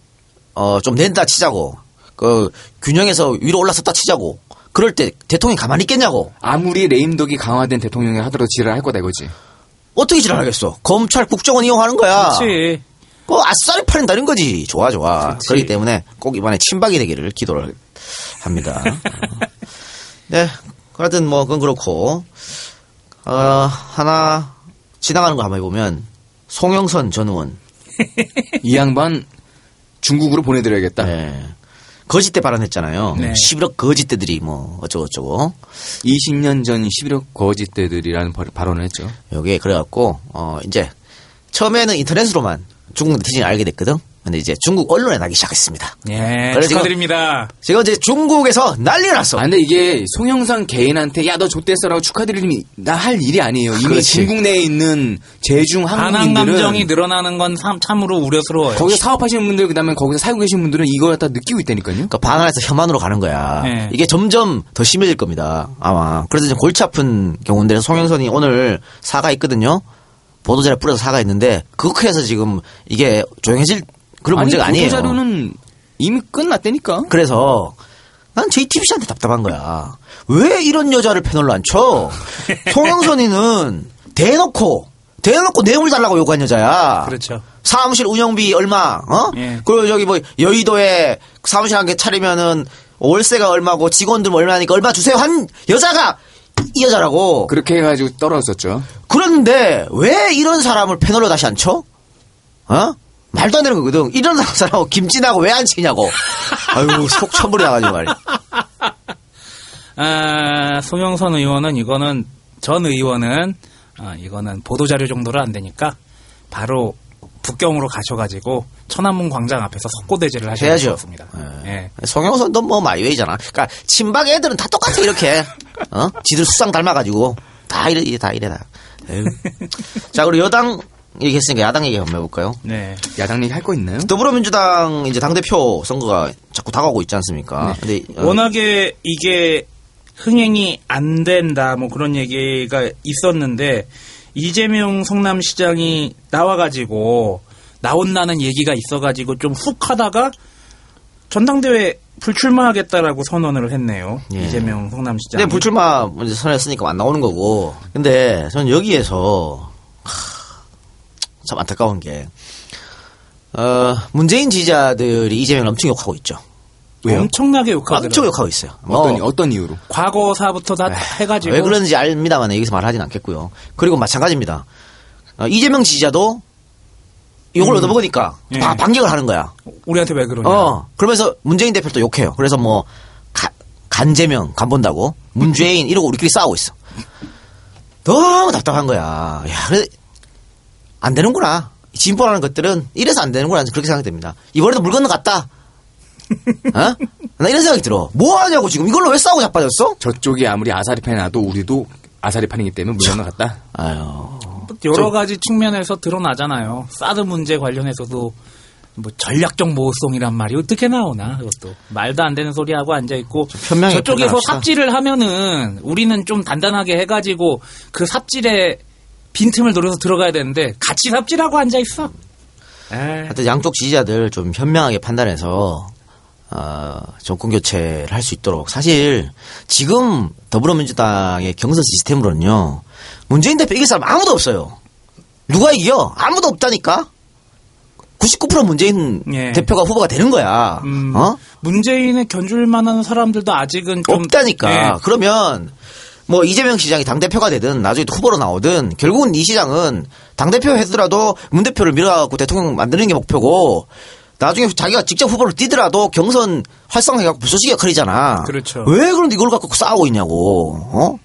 어, 좀 낸다 치자고. 그 균형에서 위로 올라섰다 치자고. 그럴 때 대통령이 가만히 있겠냐고. 아무리 레임덕이 강화된 대통령이 하더라도 지랄할 거다 이거지. 어떻게 지랄하겠어? 검찰 국정원 이용하는 거야. 그렇지. 그 아싸리 팔린다는 거지. 좋아, 좋아. 그렇기 때문에 꼭 이번에 친박이 되기를 기도를 합니다. 어. 네. 하여튼 뭐, 그건 그렇고, 어, 하나, 지나가는 거 한번 해보면, 송영선 전 의원. 이 양반 중국으로 보내드려야겠다. 네. 거짓대 발언했잖아요. 네. 11억 거짓대들이 뭐, 어쩌고저쩌고. 20년 전 11억 거짓대들이라는 발- 발언을 했죠. 요게 그래갖고, 어, 이제, 처음에는 인터넷으로만 중국 네티즌이 알게 됐거든? 근데 이제 중국 언론에 나기 시작했습니다. 예, 그래, 지금- 축하드립니다. 지금 이제 중국에서 난리가 났어. 아, 근데 이게 송영선 개인한테 야 너 좆됐어라고 축하드리니 나할 일이 아니에요. 이미 그렇지. 중국 내에 있는 제중 반항 한국인들은 감정이 늘어나는 건 참, 참으로 우려스러워요. 거기서 사업하시는 분들 그다음에 거기서 살고 계신 분들은 이걸 다 느끼고 있다니까요. 그러니까 반환해서 혐한으로 가는 거야. 네. 이게 점점 더 심해질 겁니다. 아마. 그래서 이제 골치 아픈 경우인데 송영선이 오늘 사과했거든요. 보도자료 뿌려서 사과했는데 그렇게 해서 지금 이게 조용해질 그런 문제가 아니, 아니에요. 보도자료는 이미 끝났다니까. 그래서 난 JTBC한테 답답한 거야. 왜 이런 여자를 패널로 앉혀? 송영선이는 대놓고 대놓고 뇌물 달라고 요구한 여자야. 그렇죠. 사무실 운영비 얼마, 어? 예. 그리고 저기 뭐 여의도에 사무실 한 개 차리면은 월세가 얼마고 직원들 뭐 얼마니까 얼마 주세요 한 여자가 이 여자라고. 그렇게 해가지고 떨어졌죠. 그런데 왜 이런 사람을 패널로 다시 앉혀? 어? 말도 안 되는 거거든. 이런 사람하고 김진하고 왜 안 치냐고. 아유 속 천불이 나가지고 말이야. 아, 송영선 의원은 이거는 전 의원은 아, 이거는 보도자료 정도로 안 되니까 바로 북경으로 가셔가지고 천안문 광장 앞에서 석고대제를 하셔야 해야죠. 되겠습니다. 예. 송영선도 뭐 마이웨이잖아. 그러니까 친박 애들은 다 똑같아 이렇게. 어? 지들 수상 닮아가지고 다 이래 다 이래 다. 자 그리고 여당 얘기했으니까 야당 얘기 한번 해볼까요? 네. 야당 얘기 할 거 있나요? 더불어민주당 이제 당 대표 선거가 자꾸 다가오고 있지 않습니까? 근데 어, 워낙에 이게 흥행이 안 된다 뭐 그런 얘기가 있었는데 이재명 성남시장이 나와가지고 나온다는 얘기가 있어가지고 좀 훅 하다가 전당대회 불출마하겠다라고 선언을 했네요. 예. 이재명 성남시장. 근데 불출마 선언했으니까 안 나오는 거고. 근데 저는 여기에서 하, 참 안타까운 게 어, 문재인 지지자들이 이재명을 엄청 욕하고 있죠. 왜요? 엄청나게 욕하더라고요. 엄청 욕하고 있어요. 어떤 어, 어떤 이유로? 과거사부터 다 해가지고 왜 그런지 압니다만 여기서 말하진 않겠고요. 그리고 마찬가지입니다. 어, 이재명 지지자도 욕을 얻어먹으니까 예. 바- 반격을 하는 거야. 우리한테 왜 그러냐. 어, 그러면서 문재인 대표를 또 욕해요. 그래서 뭐, 가- 간재명, 간본다고, 문재인, 이러고 우리끼리 싸우고 있어. 너무 답답한 거야. 야, 그래, 안 되는구나. 진보라는 것들은 이래서 안 되는구나. 그렇게 생각됩니다. 이번에도 물 건너갔다. 어? 나 이런 생각이 들어. 뭐 하냐고 지금 이걸로 왜 싸우고 자빠졌어? 저쪽이 아무리 아사리판이 나도 우리도 아사리판이기 때문에 물건을 갔다. 아유. 여러 가지 측면에서 드러나잖아요. 사드 문제 관련해서도 뭐 전략적 모호성이란 말이 어떻게 나오나 그것도 말도 안 되는 소리 하고 앉아 있고 저쪽에서. 삽질을 하면은 우리는 좀 단단하게 해가지고 그 삽질에 빈틈을 노려서 들어가야 되는데 같이 삽질하고 앉아 있어. 하여튼 양쪽 지지자들 좀 현명하게 판단해서 어, 정권 교체를 할 수 있도록 사실 지금 더불어민주당의 경선 시스템으로는요 문재인 대표 이길 사람 아무도 없어요. 누가 이겨? 아무도 없다니까. 99% 문재인 예. 대표가 후보가 되는 거야. 음, 어? 문재인을 견줄 만한 사람들도 아직은 좀 없다니까. 예. 그러면 뭐 이재명 시장이 당 대표가 되든 나중에 또 후보로 나오든 결국은 이 시장은 당 대표 해더라도 문 대표를 밀어갖고 대통령 만드는 게 목표고 나중에 자기가 직접 후보로 뛰더라도 경선 활성화해갖고 부서지기가 커리잖아. 그렇죠. 왜 그런데 이걸 갖고 싸우고 있냐고. 어?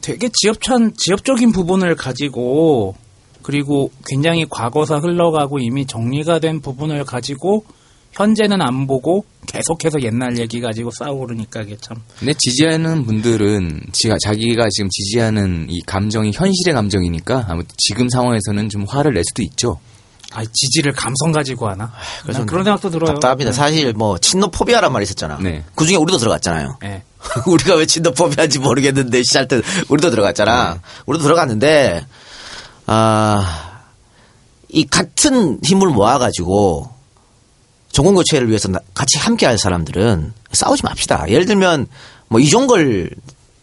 되게 지엽찬 지엽적인 부분을 가지고 그리고 굉장히 과거사 흘러가고 이미 정리가 된 부분을 가지고 현재는 안 보고 계속해서 옛날 얘기 가지고 싸우고 그러니까 이게 참 근데 지지하는 분들은 지가 자기가 지금 지지하는 이 감정이 현실의 감정이니까 아무튼 지금 상황에서는 좀 화를 낼 수도 있죠. 아, 지지를 감성 가지고 하나? 그래서 난 그런 생각도 들어요. 답답합니다. 네. 사실 뭐 친노포비아란 말이 있었잖아. 네. 그 중에 우리도 들어갔잖아요. 네. 우리가 왜 친노포비아인지 모르겠는데 시작 때 우리도 들어갔잖아. 우리도 들어갔는데 아, 이 같은 힘을 모아가지고 정권 교체를 위해서 나- 같이 함께 할 사람들은 싸우지 맙시다. 예를 들면 뭐 이종걸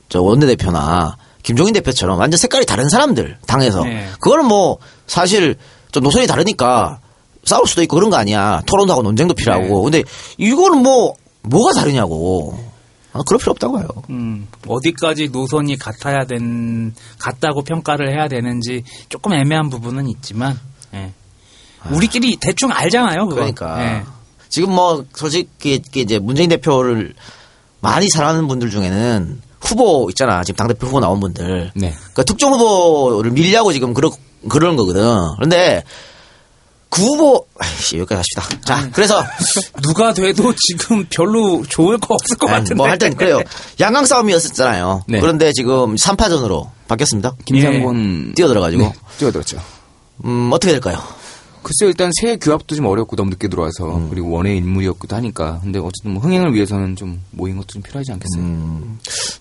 저 원내대표나 김종인 대표처럼 완전 색깔이 다른 사람들 당에서 네. 그거는 뭐 사실 좀 노선이 다르니까 싸울 수도 있고 그런 거 아니야. 토론도 하고 논쟁도 필요하고. 근데 이거는 뭐 뭐가 다르냐고. 아, 그럴 필요 없다고 해요. 음, 어디까지 노선이 같아야 된 같다고 평가를 해야 되는지 조금 애매한 부분은 있지만 예. 우리끼리 대충 알잖아요. 그건. 그러니까 예. 지금 뭐 솔직히 이제 문재인 대표를 많이 사랑하는 분들 중에는 후보 있잖아. 지금 당대표 후보 나온 분들. 네. 그 특정 후보를 밀려고 지금 그러, 그러는 거거든. 그런데 그 후보, 아이씨, 여기까지 합시다. 자, 그래서, 누가 돼도 지금 별로 좋을 거 없을 것 같은데. 뭐 하여튼 그래요. 양강 싸움이었었잖아요. 네. 그런데 지금 3파전으로 바뀌었습니다. 김상곤 뛰어들어가지고. 네, 뛰어들었죠. 음, 어떻게 될까요? 글쎄 일단 새 규합도 좀 어렵고 너무 늦게 들어와서 그리고 원의 인물이었기도 하니까 근데 어쨌든 뭐 흥행을 위해서는 좀 모인 것도 좀 필요하지 않겠어요?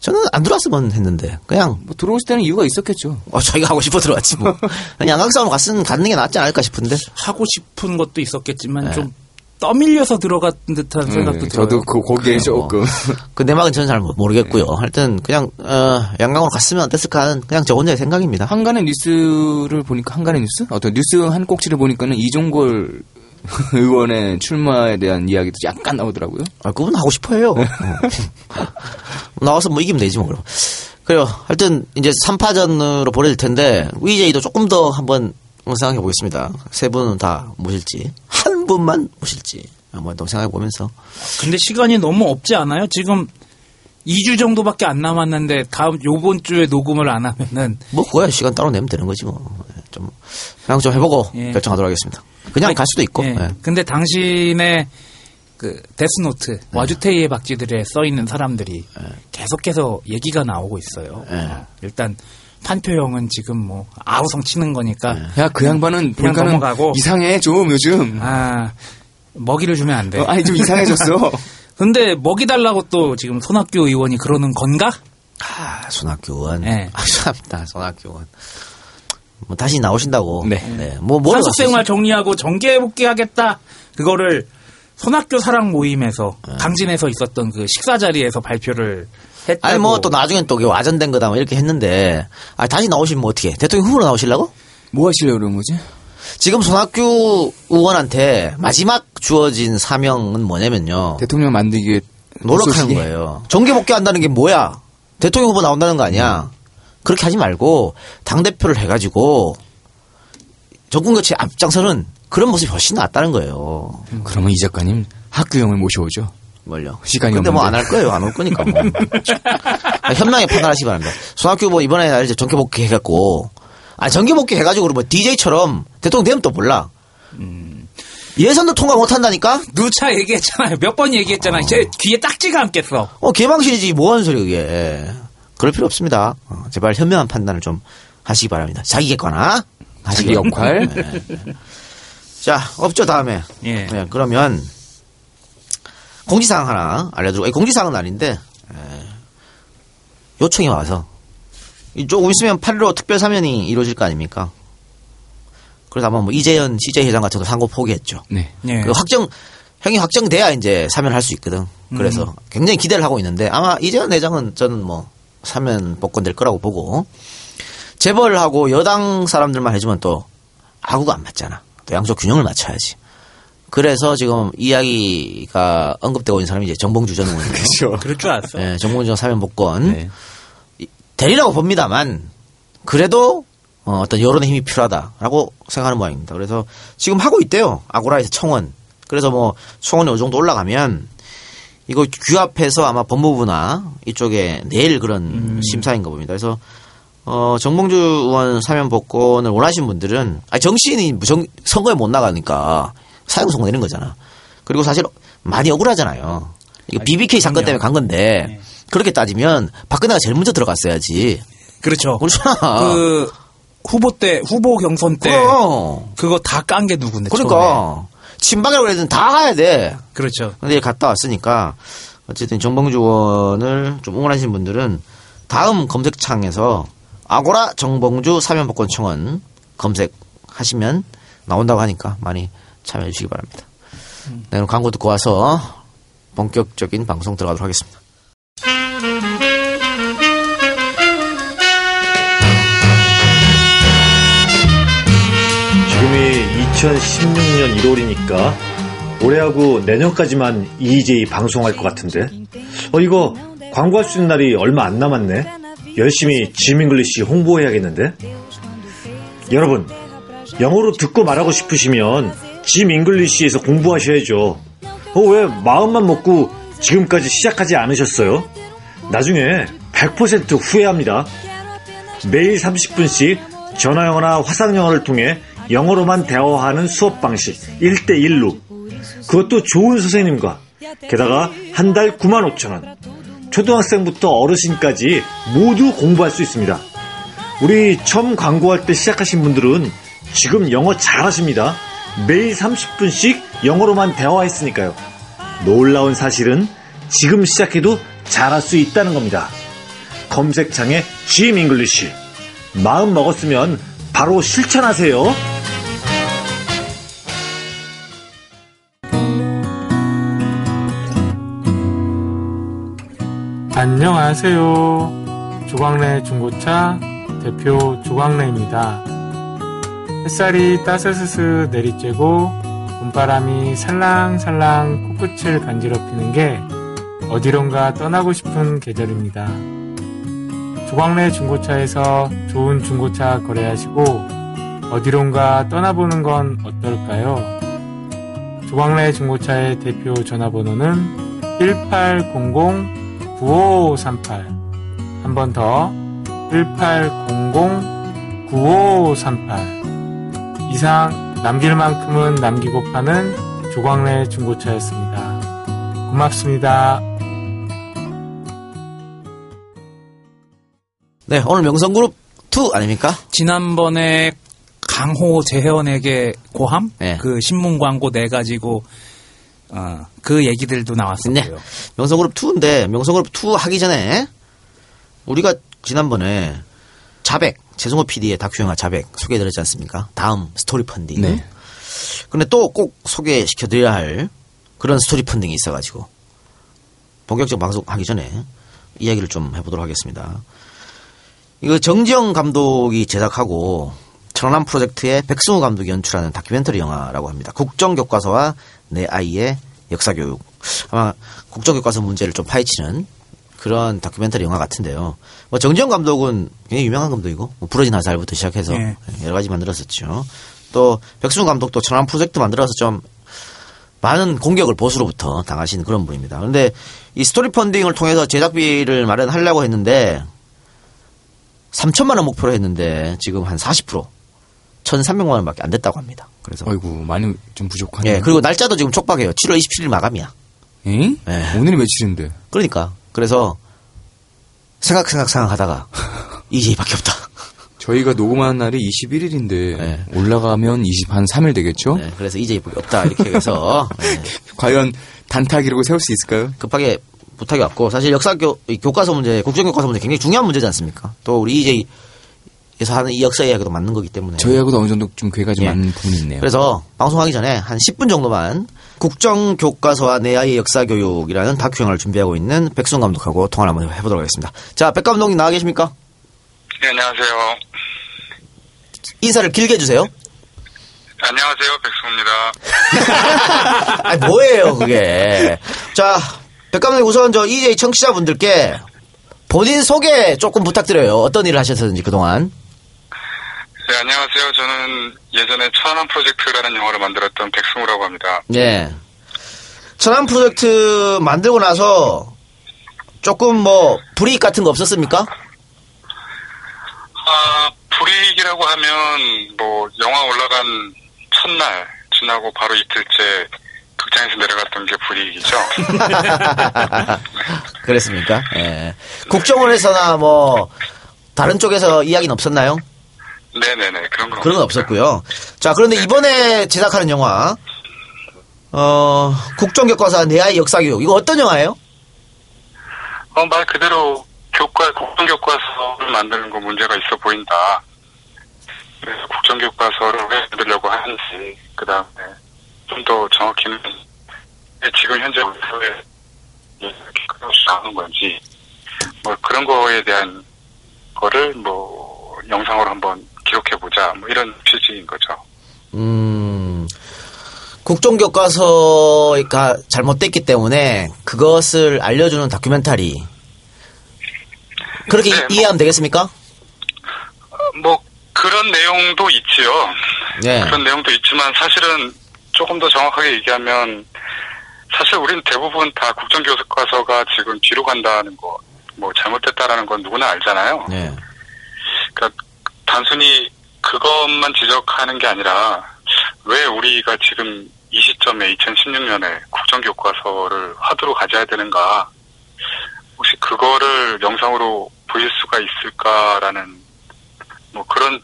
저는 안 들어왔으면 했는데, 그냥, 뭐 들어올 때는 이유가 있었겠죠. 어, 자기가 하고 싶어 들어왔지 뭐. 그냥 싸움 갔으면 가는 게 낫지 않을까 싶은데. 하고 싶은 것도 있었겠지만 좀 떠밀려서 들어간 듯한 생각도 네, 들어요. 저도 그 거기에 조금 그 내막은 저는 잘 모르겠고요. 하여튼 그냥 어, 양강으로 갔으면 어땠을까 하는 그냥 저 혼자의 생각입니다. 한간의 뉴스를 보니까 한간의 뉴스 어떤 뉴스 한 꼭지를 보니까는 이종걸 의원의 출마에 대한 이야기도 약간 나오더라고요. 아, 그분 하고 싶어요. 어. 나와서 뭐 이기면 되지 뭐 그럼. 그래요. 하여튼 이제 3파전으로 보내질 텐데 VJ도 조금 더 한번 생각해 보겠습니다. 세 분은 다 모실지 한 분만 모실지 한번 더 생각해 보면서 근데 시간이 너무 없지 않아요? 지금 2주 정도밖에 안 남았는데 다음 요번 주에 녹음을 안 하면은 뭐 그거야 시간 따로 내면 되는 거지 뭐. 좀 그냥 좀 해보고 예. 결정하도록 하겠습니다. 그냥 갈 수도 있고. 예. 예. 근데 당신의 그 데스노트 와주테이의 박쥐들에 써 있는 사람들이 계속해서 얘기가 나오고 있어요. 예. 어, 일단 판표형은 지금 뭐 아우성 치는 거니까 야 그 양반은 그냥 보니까는 넘어가고. 이상해 좀 요즘. 아 먹이를 주면 안 돼. 어, 아니 좀 이상해졌어. 근데 먹이 달라고 또 지금 손학규 의원이 그러는 건가? 아, 손학규 의원. 네. 아, 참다, 손학규 의원. 뭐, 다시 나오신다고. 네. 뭐, 뭐. 산속생활 정리하고 정계 복귀하겠다. 그거를 손학규 사랑 모임에서 당진에서 있었던 그 식사 자리에서 발표를 했다고. 아니, 뭐, 또 나중엔 또 와전된 거다, 뭐, 이렇게 했는데. 아, 다시 나오시면 뭐 어떻게 대통령 후보로 나오시려고? 뭐 하시려고 그런 거지? 지금 손학규 의원한테 마지막 주어진 사명은 뭐냐면요. 대통령 만들기 위해 노력하는? 거예요. 정계 복귀한다는 게 뭐야? 대통령 후보 나온다는 거 아니야? 그렇게 하지 말고, 당 대표를 해가지고, 정권 교체 앞장서는 그런 모습이 훨씬 낫다는 거예요. 그러면 이 작가님 학교형을 모셔오죠. 뭘요? 시간이 근데 뭐 안. 할 거예요. 안 올 거니까 뭐. 아, 현명히 판단하시기 바랍니다. 손학규 후보 이번에 날 이제 정계 복귀 해갖고, 아, 정계 복귀 해가지고 뭐 DJ처럼 대통령 되면 또 몰라. 예선도 통과 못 한다니까? 누차 얘기했잖아요. 몇 번 얘기했잖아요. 제 귀에 딱지가 않겠어. 어, 개방신이지 뭐 하는 소리 그게. 그럴 필요 없습니다. 어, 제발 현명한 판단을 좀 하시기 바랍니다. 자기 객관화. 자기 역할. 네. 자, 없죠, 다음에. 예. 네, 그러면, 공지사항 하나 알려드리고, 아니, 공지사항은 아닌데, 에, 요청이 와서, 이 조금 있으면 8.15 특별 사면이 이루어질 거 아닙니까? 그래서 아마 뭐 이재현 CJ 회장 같은 거 상고 포기했죠. 네. 예. 그 확정, 형이 확정돼야 이제 사면할 수 있거든. 그래서 음. 굉장히 기대를 하고 있는데 아마 이재현 회장은 저는 뭐 사면 복권될 거라고 보고 재벌하고 여당 사람들만 해주면 또 아구가 안 맞잖아. 또 양쪽 균형을 맞춰야지. 그래서 지금 이야기가 언급되고 있는 사람이 이제 정봉주 전 의원이에요. 그렇죠. 그럴 줄 알았어. 예, 정봉주 전 사면 복권 네. 되리라고 봅니다만 그래도 어, 떤 여론의 힘이 필요하다라고 생각하는 모양입니다. 그래서 지금 하고 있대요. 아고라에서 청원. 그래서 뭐 청원이 어느 정도 올라가면 이거 규합해서 아마 법무부나 이쪽에 내일 그런 심사인가 봅니다. 그래서 어, 정봉주 의원 사면 복권을 원하시는 분들은 아 정치인이 무정, 선거에 못 나가니까 사형 선고 내는 거잖아. 그리고 사실 많이 억울하잖아요. 이거 BBK 사건 때문에 간 건데 그렇게 따지면 박근혜가 제일 먼저 들어갔어야지. 그렇죠. 그렇잖아. 그 후보 때 후보 경선 때 그럼. 그거 다 깐 게 누군데? 그러니까 친박이라고 해도 다 가야 돼. 그렇죠. 근데 갔다 왔으니까 어쨌든 정봉주 의원을 좀 응원하시는 분들은 다음 검색창에서 아고라 정봉주 사면복권 청원 검색하시면 나온다고 하니까 많이 참여해 주시기 바랍니다. 네, 그럼 광고 듣고 와서 본격적인 방송 들어가도록 하겠습니다. 지금이 2016년 1월이니까 올해하고 내년까지만 EJ 방송할 것 같은데. 어, 이거 광고할 수 있는 날이 얼마 안 남았네. 열심히 지밍글리시 홍보해야겠는데. 여러분, 영어로 듣고 말하고 싶으시면 지밍글리시에서 공부하셔야죠. 어, 왜 마음만 먹고 지금까지 시작하지 않으셨어요? 나중에 100% 후회합니다. 매일 30분씩 전화영어나 화상영어를 통해 영어로만 대화하는 수업 방식 1대1로 그것도 좋은 선생님과 게다가 한 달 9만 5천 원 초등학생부터 어르신까지 모두 공부할 수 있습니다. 우리 처음 광고할 때 시작하신 분들은 지금 영어 잘하십니다. 매일 30분씩 영어로만 대화했으니까요. 놀라운 사실은 지금 시작해도 잘할 수 있다는 겁니다. 검색창에 GM 잉글리시 마음 먹었으면 바로 실천하세요. 안녕하세요. 조광래 중고차 대표 조광래입니다. 햇살이 따스스스 내리쬐고 봄바람이 살랑살랑 코끝을 간지럽히는 게 어디론가 떠나고 싶은 계절입니다. 조광래 중고차에서 좋은 중고차 거래하시고 어디론가 떠나보는 건 어떨까요? 조광래 중고차의 대표 전화번호는 1800 9538. 한 번 더. 1800-9538. 이상 남길 만큼은 남기고 파는 조광래 중고차였습니다. 고맙습니다. 네, 오늘 명성그룹 2 아닙니까? 지난번에 강호 재혜원에게 고함 네. 그 신문 광고 내 가지고 어, 그 얘기들도 나왔었고요. 네. 명성그룹 2인데 명성그룹 2 하기 전에 우리가 지난번에 자백 최성호 PD의 다큐 영화 자백 소개해드렸지 않습니까? 다음 스토리 펀딩. 네. 근데 또 꼭 소개시켜드려야 할 그런 스토리 펀딩이 있어가지고 본격적 방송하기 전에 이야기를 좀 해보도록 하겠습니다. 이거 정지영 감독이 제작하고 천안함 프로젝트의 백승우 감독이 연출하는 다큐멘터리 영화라고 합니다. 국정교과서와 내 아이의 역사교육. 아마 국정교과서 문제를 좀 파헤치는 그런 다큐멘터리 영화 같은데요. 뭐 정지영 감독은 굉장히 유명한 감독이고 뭐 부러진 화살부터 시작해서 예. 여러 가지 만들었었죠. 또 백승우 감독도 천안 프로젝트 만들어서 좀 많은 공격을 보수로부터 당하신 그런 분입니다. 그런데 이 스토리 펀딩을 통해서 제작비를 마련하려고 했는데 3천만 원 목표로 했는데 지금 한 40% 1,300만 원밖에 안 됐다고 합니다. 그래서 아이고 많이 좀 부족하네요. 예 그리고 날짜도 지금 촉박해요. 7월 27일 마감이야. 에? 예. 오늘이 며칠인데? 그러니까 그래서 생각 생각 생각하다가 이제밖에 없다. 저희가 녹음하는 날이 21일인데 네. 올라가면 20, 한 3일 되겠죠? 네, 그래서 이제밖에 없다 이렇게 해서 예, 과연 단타 기록을 세울 수 있을까요? 급하게 부탁이 왔고 사실 역사교 이 교과서 문제, 국정교과서 문제 굉장히 중요한 문제지 않습니까? 또 우리 EJ에서 하는 이 역사 이야기도 맞는 거기 때문에 저희하고도 어느 정도 좀 괴가 좀 예. 많은 부분이 있네요. 그래서 방송하기 전에 한 10분 정도만 국정교과서와 내 아이의 역사교육이라는 다큐 영화를 준비하고 있는 백승 감독하고 통화를 한번 해보도록 하겠습니다. 자, 백 감독님 나와 계십니까? 네, 안녕하세요. 인사를 길게 해주세요. 안녕하세요, 백승우입니다. 아, 뭐예요, 그게. 자, 백 감독님 우선 저 EJ 청취자분들께 본인 소개 조금 부탁드려요. 어떤 일을 하셨었는지 그동안. 네, 안녕하세요. 저는 예전에 천안 프로젝트라는 영화를 만들었던 백승우라고 합니다. 예. 천안 프로젝트 만들고 나서 조금 뭐 불이익 같은 거 없었습니까? 아, 불이익이라고 하면 뭐 영화 올라간 첫날 지나고 바로 이틀째 극장에서 내려갔던 게 불이익이죠. 그랬습니까? 예. 국정원에서나 뭐 다른 쪽에서 이야기는 없었나요? 네네네, 그런 건 그런 건 없었고요. 자, 그런데 이번에 제작하는 영화 어, 국정교과서 내 아이 역사교육 이거 어떤 영화예요? 어, 말 그대로 교과, 국정교과서를 만드는 거 문제가 있어 보인다. 그래서 국정교과서를 왜 만들려고 하는지, 그 다음에 좀 더 정확히는 지금 현재 우리 사회에 이렇게 끊임없이 나오는 건지 뭐 그런 거에 대한 거를 뭐 영상으로 한번 기록해보자 뭐 이런 취지인 거죠. 음, 국정교과서가 잘못됐기 때문에 그것을 알려주는 다큐멘터리. 그렇게 네, 이- 뭐- 이해하면 되겠습니까? 뭐 그런 내용도 있지요. 네. 그런 내용도 있지만 사실은 조금 더 정확하게 얘기하면 사실 우리는 대부분 다 국정교과서가 지금 뒤로 간다는 거, 뭐 잘못됐다라는 건 누구나 알잖아요. 네. 단순히 그것만 지적하는 게 아니라 왜 우리가 지금 이 시점에 2016년에 국정교과서를 화두로 가져야 되는가? 혹시 그거를 영상으로 보일 수가 있을까라는 뭐 그런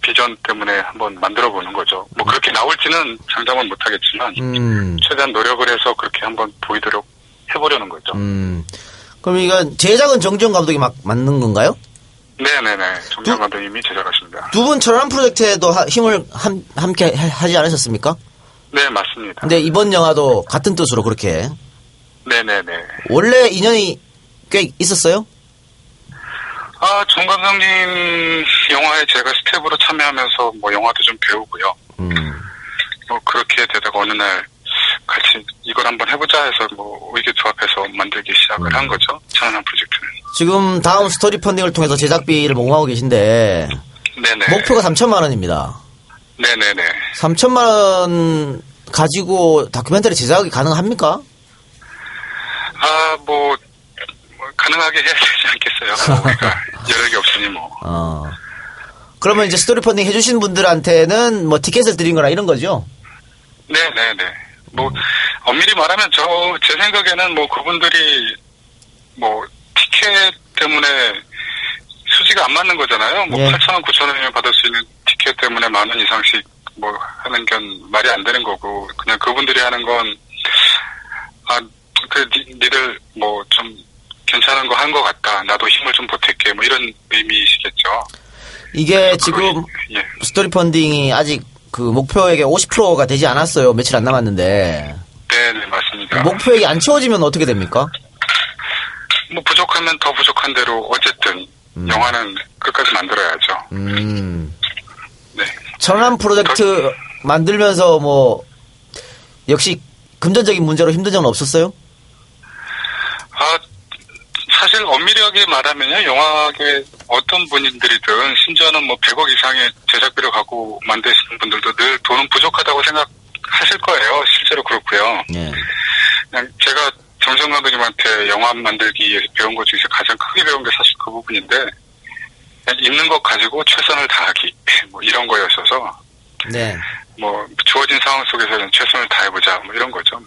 비전 때문에 한번 만들어 보는 거죠. 뭐 그렇게 나올지는 장담은 못하겠지만 음, 최대한 노력을 해서 그렇게 한번 보이도록 해보려는 거죠. 음. 그럼 이건 제작은 정지영 감독이 막 만든 건가요? 네네네. 정장 감독님이 제작하십니다. 두분 천안 프로젝트에도 하- 힘을 함, 함께 하- 하지 않으셨습니까? 네 맞습니다. 근데 이번 영화도 같은 뜻으로 그렇게 네네네. 원래 인연이 꽤 있었어요? 아, 정 감독님 영화에 제가 스텝으로 참여하면서 뭐 영화도 좀 배우고요. 음. 뭐 그렇게 되다가 어느 날 같이 이걸 한번 해보자 해서 뭐 의견 조합해서 만들기 시작을 한 거죠. 천안함 프로젝트는. 지금 다음 스토리 펀딩을 통해서 제작비를 모금하고 계신데 네네. 목표가 3천만 원입니다. 네네네. 3천만 원 가지고 다큐멘터리 제작이 가능합니까? 아, 뭐, 뭐 가능하게 해야 되지 않겠어요. 뭐 우리가 여력이 없으니 뭐. 어. 그러면 이제 스토리 펀딩 해주신 분들한테는 뭐 티켓을 드린 거나 이런 거죠? 네네네. 뭐, 엄밀히 말하면 저, 제 생각에는 뭐 그분들이 뭐 티켓 때문에 수지가 안 맞는 거잖아요. 뭐 예. 8천 원, 9천 원이면 받을 수 있는 티켓 때문에 만 원 이상씩 뭐 하는 건 말이 안 되는 거고, 그냥 그분들이 하는 건, 아, 그, 니, 니들 뭐 좀 괜찮은 거 한 거 같다. 나도 힘을 좀 보탤게. 뭐 이런 의미시겠죠. 이게 지금 예. 스토리 펀딩이 아직 그 목표액의 50%가 되지 않았어요. 며칠 안 남았는데. 네 네, 맞습니다. 목표액이 안 채워지면 어떻게 됩니까? 뭐 부족하면 더 부족한 대로 어쨌든 영화는 끝까지 만들어야죠. 음. 네. 천안 프로젝트 만들면서 뭐 역시 금전적인 문제로 힘든 점은 없었어요? 아 사실 엄밀하게 말하면요 영화계 어떤 분들이든 심지어는 뭐 100억 이상의 제작비를 갖고 만드시는 분들도 늘 돈은 부족하다고 생각하실 거예요. 실제로 그렇고요. 예. 그냥 제가 정성 감독님한테 영화 만들기 위해서 배운 것 중에서 가장 크게 배운 게 사실 그 부분인데 있는 것 가지고 최선을 다하기 뭐 이런 거였어서 네. 뭐 주어진 상황 속에서는 최선을 다해보자 뭐 이런 거죠.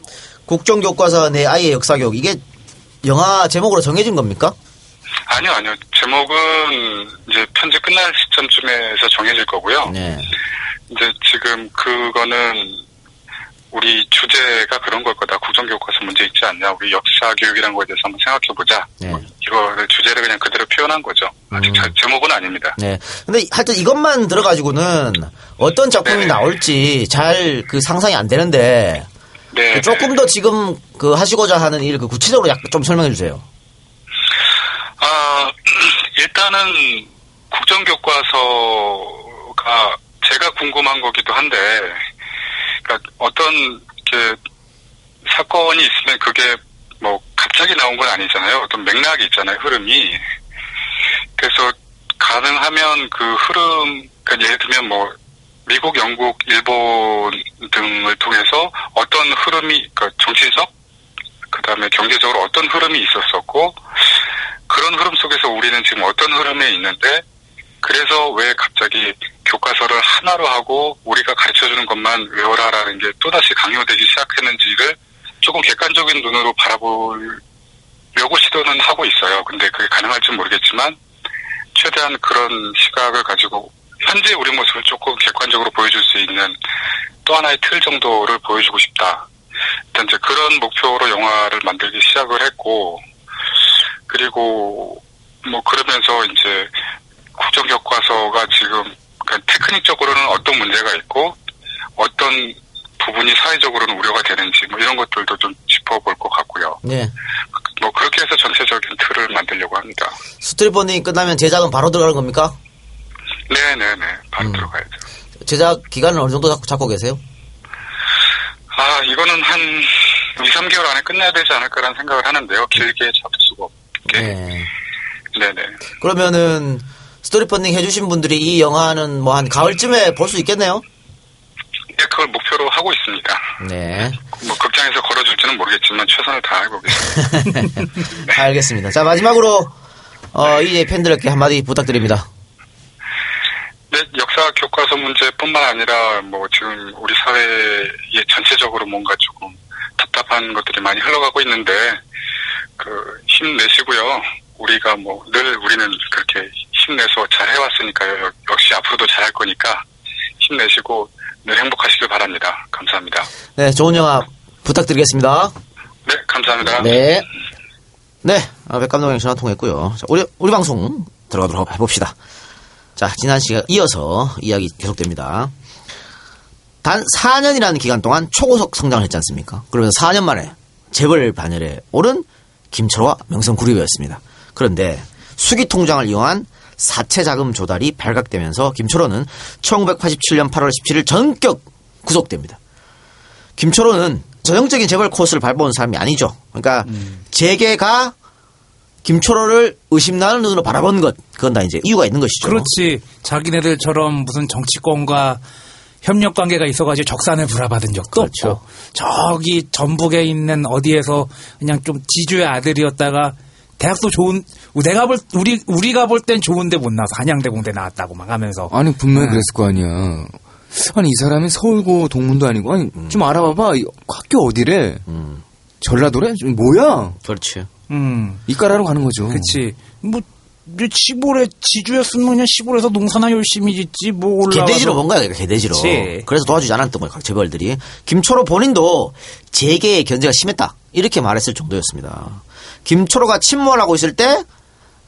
국정교과서 내 아이의 역사교육 이게 영화 제목으로 정해진 겁니까? 아니요 아니요 제목은 이제 편집 끝날 시점쯤에서 정해질 거고요. 네. 이제 지금 그거는 우리 주제가 그런 걸 거다. 국정교과서 문제 있지 않냐. 우리 역사 교육이라는 거에 대해서 한번 생각해보자. 네. 이거를 주제를 그냥 그대로 표현한 거죠. 아직 자- 제목은 아닙니다. 네. 근데 하여튼 이것만 들어가지고는 어떤 작품이 네. 나올지 잘 그 상상이 안 되는데 네. 조금 더 지금 그 하시고자 하는 일 그 구체적으로 약간 좀 설명해 주세요. 아, 일단은 국정교과서가 제가 궁금한 거기도 한데, 그러니까 어떤 이렇게 사건이 있으면 그게 뭐 갑자기 나온 건 아니잖아요. 어떤 맥락이 있잖아요. 흐름이. 그래서 가능하면 그 흐름, 그러니까 예를 들면 뭐 미국, 영국, 일본 등을 통해서 어떤 흐름이, 그러니까 정치적, 그 다음에 경제적으로 어떤 흐름이 있었었고, 그런 흐름 속에서 우리는 지금 어떤 흐름에 있는데, 그래서 왜 갑자기 교과서를 하나로 하고 우리가 가르쳐 주는 것만 외워라라는 게 또다시 강요되기 시작했는지를 조금 객관적인 눈으로 바라보려고 시도는 하고 있어요. 근데 그게 가능할지 모르겠지만, 최대한 그런 시각을 가지고 현재 우리 모습을 조금 객관적으로 보여줄 수 있는 또 하나의 틀 정도를 보여주고 싶다. 일단 이제 그런 목표로 영화를 만들기 시작을 했고, 그리고 뭐 그러면서 이제 국정교과서가 지금 그러니까 테크닉적으로는 어떤 문제가 있고 어떤 부분이 사회적으로는 우려가 되는지 뭐 이런 것들도 좀 짚어볼 것 같고요. 네. 뭐 그렇게 해서 전체적인 틀을 만들려고 합니다. 펀딩 끝나면 제작은 바로 들어가는 겁니까? 네네네. 바로 음. 들어가야죠. 제작 기간은 어느 정도 잡고, 잡고 계세요? 아, 이거는 한 2, 3개월 안에 끝내야 되지 않을까라는 생각을 하는데요. 길게 잡을 수가 없게. 네. 네네. 그러면은 스토리 펀딩 해주신 분들이 이 영화는 뭐 한 가을쯤에 볼 수 있겠네요. 네, 그걸 목표로 하고 있습니다. 네. 뭐 극장에서 걸어줄지는 모르겠지만 최선을 다해보겠습니다. 알겠습니다. 자 마지막으로 어, 이 팬들에게 한마디 부탁드립니다. 네, 역사 교과서 문제뿐만 아니라 뭐 지금 우리 사회에 전체적으로 뭔가 조금 답답한 것들이 많이 흘러가고 있는데 그 힘내시고요. 우리가 뭐 늘 우리는 그렇게 힘내서 잘 해왔으니까요. 역- 역시 앞으로도 잘할 거니까 힘내시고 늘 행복하시길 바랍니다. 감사합니다. 네, 좋은 영화 부탁드리겠습니다. 네, 감사합니다. 네. 네, 아, 백 감독님 전화 통했고요. 자, 우리 우리 방송 들어가도록 해봅시다. 자, 지난 시간 이어서 이야기 계속됩니다. 단 4년이라는 기간 동안 초고속 성장을 했지 않습니까? 그러면서 4년 만에 재벌 반열에 오른 김철호와 명성 구리배였습니다. 그런데 수기 통장을 이용한 사채 자금 조달이 발각되면서 김철호는 1987년 8월 17일 전격 구속됩니다. 김철호는 전형적인 재벌 코스를 밟아온 사람이 아니죠. 그러니까 재계가 김철호를 의심나는 눈으로 바라본 것, 그건 다 이제 이유가 있는 것이죠. 그렇지. 자기네들처럼 무슨 정치권과 협력 관계가 있어가지고 적산을 불화받은 적도 그렇죠. 없고 저기 전북에 있는 어디에서 그냥 좀 지주의 아들이었다가 대학도 좋은 내가 볼 우리 우리가 볼 땐 좋은데 못 나와서 한양대 공대 나왔다고 막 하면서 아니 분명히 네. 그랬을 거 아니야. 아니 이 사람이 서울고 동문도 아니고 아니 좀 알아봐봐 이 학교 어디래? 음, 전라도래? 좀 뭐야? 그렇지. 음 이과라로 가는 거죠. 그치 뭐 시골에 지주였으면 그냥 시골에서 농사나 열심히 짓지 뭐 올라가서 개돼지로 본 거야, 그러니까 개돼지로. 그치. 그래서 도와주지 않았던 거예요, 각 재벌들이. 김초로 본인도 재계의 견제가 심했다. 이렇게 말했을 정도였습니다. 김초로가 침몰하고 있을 때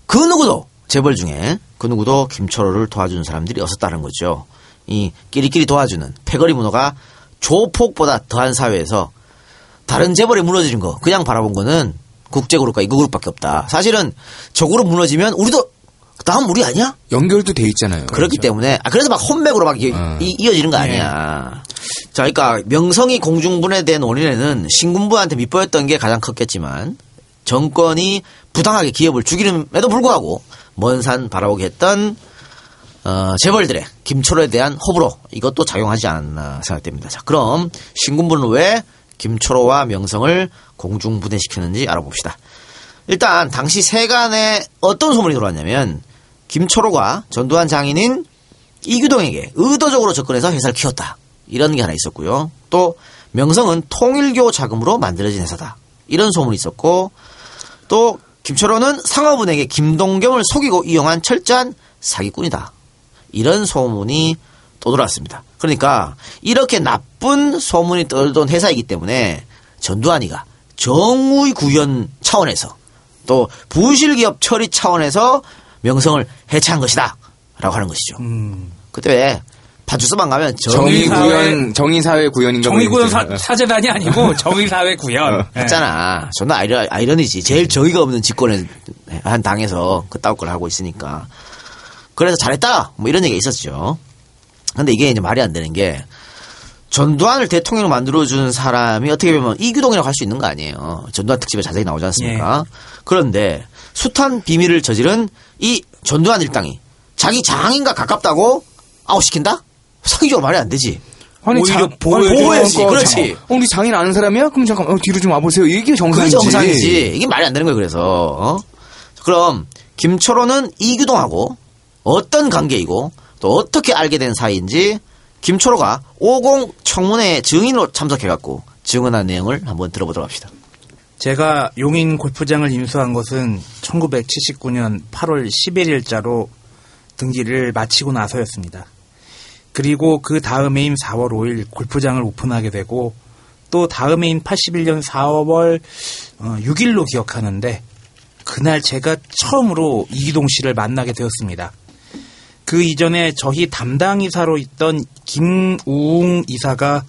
그 누구도 재벌 중에 그 누구도 김초로를 도와주는 사람들이 없었다는 거죠. 이 끼리끼리 도와주는 패거리 문화가 조폭보다 더한 사회에서 다른 재벌이 무너지는 거 그냥 바라본 거는 국제그룹과 이 그룹밖에 없다. 사실은 저 그룹 무너지면 우리도 다음 우리 아니야? 연결도 돼 있잖아요. 그렇기 때문에 아 그래서 막 혼맥으로 막 이, 어. 이- 이어지는 거 아니야. 자, 그러니까 명성이 공중분해된 원인에는 신군부한테 밑보였던 게 가장 컸겠지만 정권이 부당하게 기업을 죽이는에도 불구하고 먼 산 바라보게 했던 어, 재벌들의 김초로에 대한 호불호 이것도 작용하지 않았나 생각됩니다. 자, 그럼 신군부는 왜 김초로와 명성을 공중분해시켰는지 알아봅시다. 일단 당시 세간에 어떤 소문이 돌았냐면 김초로가 전두환 장인인 이규동에게 의도적으로 접근해서 회사를 키웠다. 이런 게 하나 있었고요. 또 명성은 통일교 자금으로 만들어진 회사다. 이런 소문이 있었고 또 김철호는 상업은에게 김동겸을 속이고 이용한 철저한 사기꾼이다. 이런 소문이 또 돌았습니다. 그러니까 이렇게 나쁜 소문이 떠돌던 회사이기 때문에 전두환이가 정의 구현 차원에서 또 부실기업 처리 차원에서 명성을 해체한 것이다. 라고 하는 것이죠. 음. 그때 왜 파주서만 가면 정의 정의사회- 구현 정의사회 구현인 가 정의구현 모르겠어요. 사, 재단이 아니고 정의사회 구현. 예. 했잖아. 존나 아이러, 아이러니지. 제일 정의가 없는 집권에 한 당에서 그따위 걸 하고 있으니까. 그래서 잘했다. 뭐 이런 얘기가 있었죠. 근데 이게 이제 말이 안 되는 게 전두환을 대통령으로 만들어준 사람이 어떻게 보면 이규동이라고 할 수 있는 거 아니에요. 전두환 특집에 자세히 나오지 않습니까? 그런데 숱한 비밀을 저지른 이 전두환 일당이 자기 장인과 가깝다고 아웃시킨다? 상식적으로 말이 안 되지. 오히려 자- 보호해 아니, 보호해야지. 장- 그렇지. 어, 우리 장인 아는 사람이야? 그럼 잠깐 어, 뒤로 좀 와보세요. 이게 그게 정상이지. 정상이지. 이게 말이 안 되는 거예요, 그래서. 어? 그럼, 김초로는 이규동하고 어떤 관계이고 또 어떻게 알게 된 사이인지 김초로가 50 청문회 증인으로 참석해갖고 증언한 내용을 한번 들어보도록 합시다. 제가 용인 골프장을 인수한 것은 1979년 8월 11일자로 등기를 마치고 나서였습니다. 그리고 그 다음 해인 4월 5일 골프장을 오픈하게 되고 또 다음 해인 81년 4월 6일로 기억하는데 그날 제가 처음으로 이기동 씨를 만나게 되었습니다. 그 이전에 저희 담당 이사로 있던 김우웅 이사가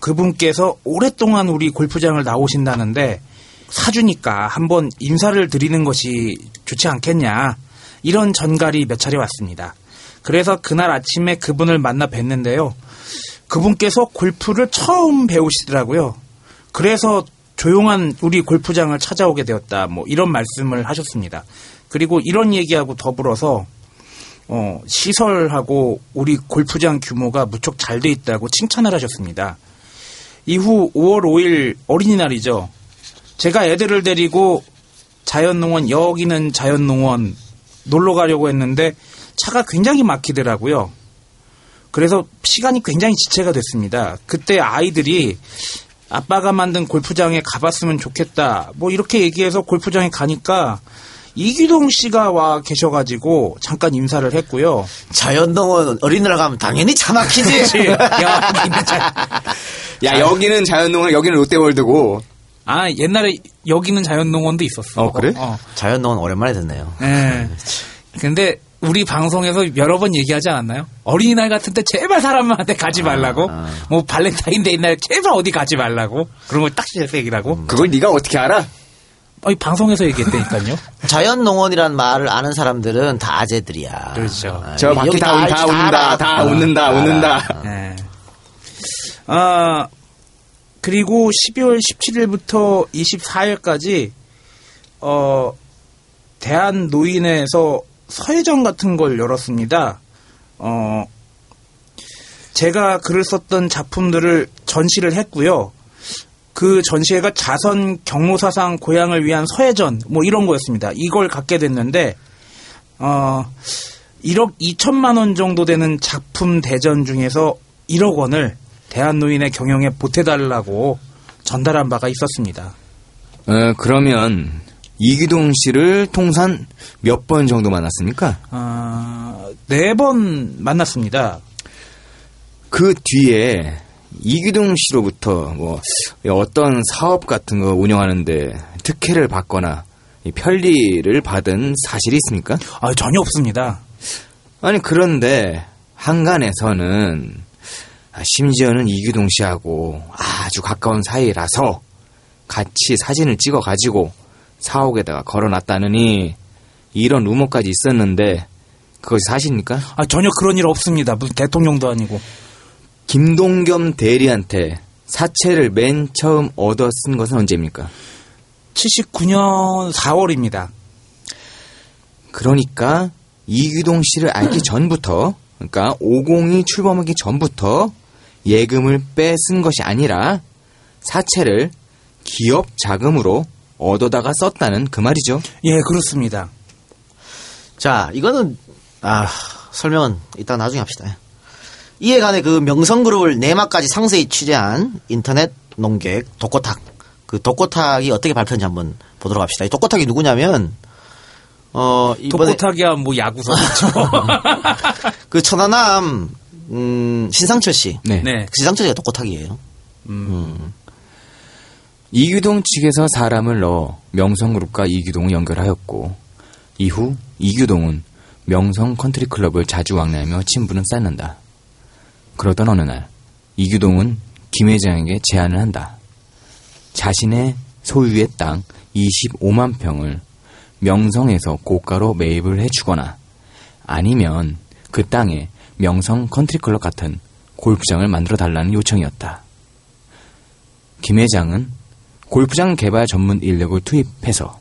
그분께서 오랫동안 우리 골프장을 나오신다는데 사주니까 한번 인사를 드리는 것이 좋지 않겠냐 이런 전갈이 몇 차례 왔습니다. 그래서 그날 아침에 그분을 만나 뵀는데요. 그분께서 골프를 처음 배우시더라고요. 그래서 조용한 우리 골프장을 찾아오게 되었다. 뭐 이런 말씀을 하셨습니다. 그리고 이런 얘기하고 더불어서 어, 시설하고 우리 골프장 규모가 무척 잘 돼 있다고 칭찬을 하셨습니다. 이후 5월 5일 어린이날이죠. 제가 애들을 데리고 자연농원 여기는 자연농원 놀러 가려고 했는데 차가 굉장히 막히더라고요. 그래서 시간이 굉장히 지체가 됐습니다. 그때 아이들이 아빠가 만든 골프장에 가봤으면 좋겠다. 뭐 이렇게 얘기해서 골프장에 가니까 이기동 씨가 와 계셔가지고 잠깐 인사를 했고요. 자연동원 어린이날 가면 당연히 차 막히지. 여기는 자, 야 여기는 자연농원 여기는 롯데월드고 아 옛날에 여기는 자연농원도 있었어. 어, 그래? 어. 자연농원 오랜만에 듣네요. 예. 근데 우리 방송에서 여러 번 얘기하지 않았나요? 어린이날 같은 때 제발 사람한테 가지 말라고. 뭐 발렌타인데이 날 제발 어디 가지 말라고. 그런 걸 딱 얘기라고. 그걸 네가 어떻게 알아? 아니 방송에서 얘기했다니까요. 자연 농원이란 말을 아는 사람들은 다 아재들이야. 그렇죠. 아, 저 밖에 다, 운- 알지, 다 웃는다. 다 아, 웃는다 알아. 웃는다 네. 아, 그리고 12월 17일부터 24일까지, 어, 대한 노인에서 서예전 같은 걸 열었습니다. 어, 제가 글을 썼던 작품들을 전시를 했고요. 그 전시회가 자선 경로사상 고향을 위한 서예전, 뭐 이런 거였습니다. 이걸 갖게 됐는데, 어, 1억 2천만 원 정도 되는 작품 대전 중에서 1억 원을 대한노인의 경영에 보태달라고 전달한 바가 있었습니다. 어, 그러면 이기동 씨를 통산 몇 번 정도 만났습니까? 아, 네 번 만났습니다. 그 뒤에 이기동 씨로부터 뭐 어떤 사업 같은 거 운영하는데 특혜를 받거나 이 편리를 받은 사실이 있습니까? 아, 전혀 없습니다. 아니 그런데 한간에서는 아, 심지어는 이기동 씨하고 아주 가까운 사이라서 같이 사진을 찍어 가지고 사옥에다가 걸어놨다느니 이런 루머까지 있었는데 그것이 사실입니까? 아, 전혀 그런 일 없습니다. 무슨 대통령도 아니고. 김동겸 대리한테 사채를 맨 처음 얻어 쓴 것은 언제입니까? 79년 4월입니다. 그러니까 이규동 씨를 알기 전부터 그러니까 50이 출범하기 전부터 예금을 빼 쓴 것이 아니라 사채를 기업 자금으로 얻어다가 썼다는 그 말이죠. 예, 그렇습니다. 자, 이거는 아 설명은 이따 나중에 합시다. 이에 관해 그 명성그룹을 내막까지 상세히 취재한 인터넷 농객 독고탁. 그 독고탁이 어떻게 발표했는지 한번 보도록 합시다. 이 독고탁이 누구냐면 어 이번에 독고타기야 뭐 야구 선수죠. 그 천안함 음, 신상철 씨. 네. 네. 그 신상철 씨가 독고탁이에요. 이규동 측에서 사람을 넣어 명성그룹과 이규동을 연결하였고 이후 이규동은 명성 컨트리클럽을 자주 왕래하며 친분을 쌓는다. 그러던 어느 날 이규동은 김 회장에게 제안을 한다. 자신의 소유의 땅 25만 평을 명성에서 고가로 매입을 해주거나 아니면 그 땅에 명성 컨트리클럽 같은 골프장을 만들어 달라는 요청이었다. 김 회장은 골프장 개발 전문 인력을 투입해서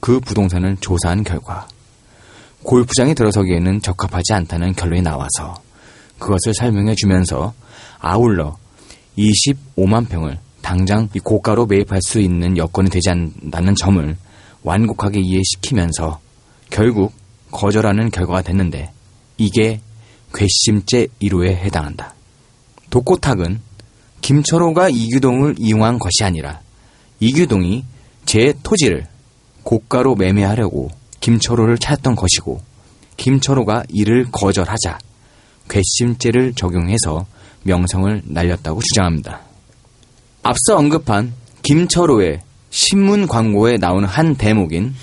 그 부동산을 조사한 결과 골프장이 들어서기에는 적합하지 않다는 결론이 나와서 그것을 설명해 주면서 아울러 25만 평을 당장 이 고가로 매입할 수 있는 여건이 되지 않는다는 점을 완곡하게 이해시키면서 결국 거절하는 결과가 됐는데 이게 괘씸죄 1호에 해당한다. 독고탁은 김철호가 이규동을 이용한 것이 아니라 이규동이 제 토지를 고가로 매매하려고 김철호를 찾았던 것이고 김철호가 이를 거절하자 괘씸죄를 적용해서 명성을 날렸다고 주장합니다. 앞서 언급한 김철호의 신문 광고에 나오는 한 대목인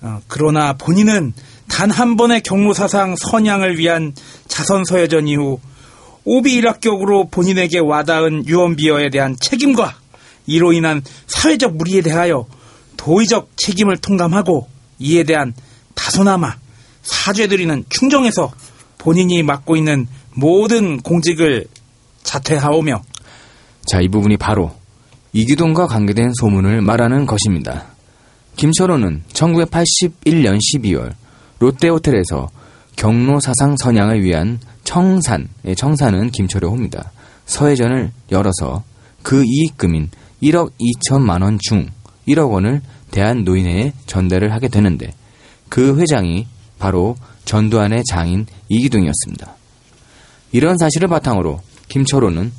어, 그러나 본인은 단 한 번의 경무사상 선양을 위한 자선서예전 이후 오비 일학격으로 본인에게 와닿은 유언비어에 대한 책임과 이로 인한 사회적 무리에 대하여 도의적 책임을 통감하고 이에 대한 다소나마 사죄드리는 충정에서 본인이 맡고 있는 모든 공직을 자퇴하오며 자, 이 부분이 바로 이규동과 관계된 소문을 말하는 것입니다. 김철호는 1981년 12월 롯데호텔에서 경로 사상 선양을 위한 청산, 예, 청산은 김철호입니다. 서해전을 열어서 그 이익금인 1억 2천만 원 중 1억 원을 대한노인회에 전달을 하게 되는데 그 회장이 바로 전두환의 장인 이기동이었습니다. 이런 사실을 바탕으로 김철호는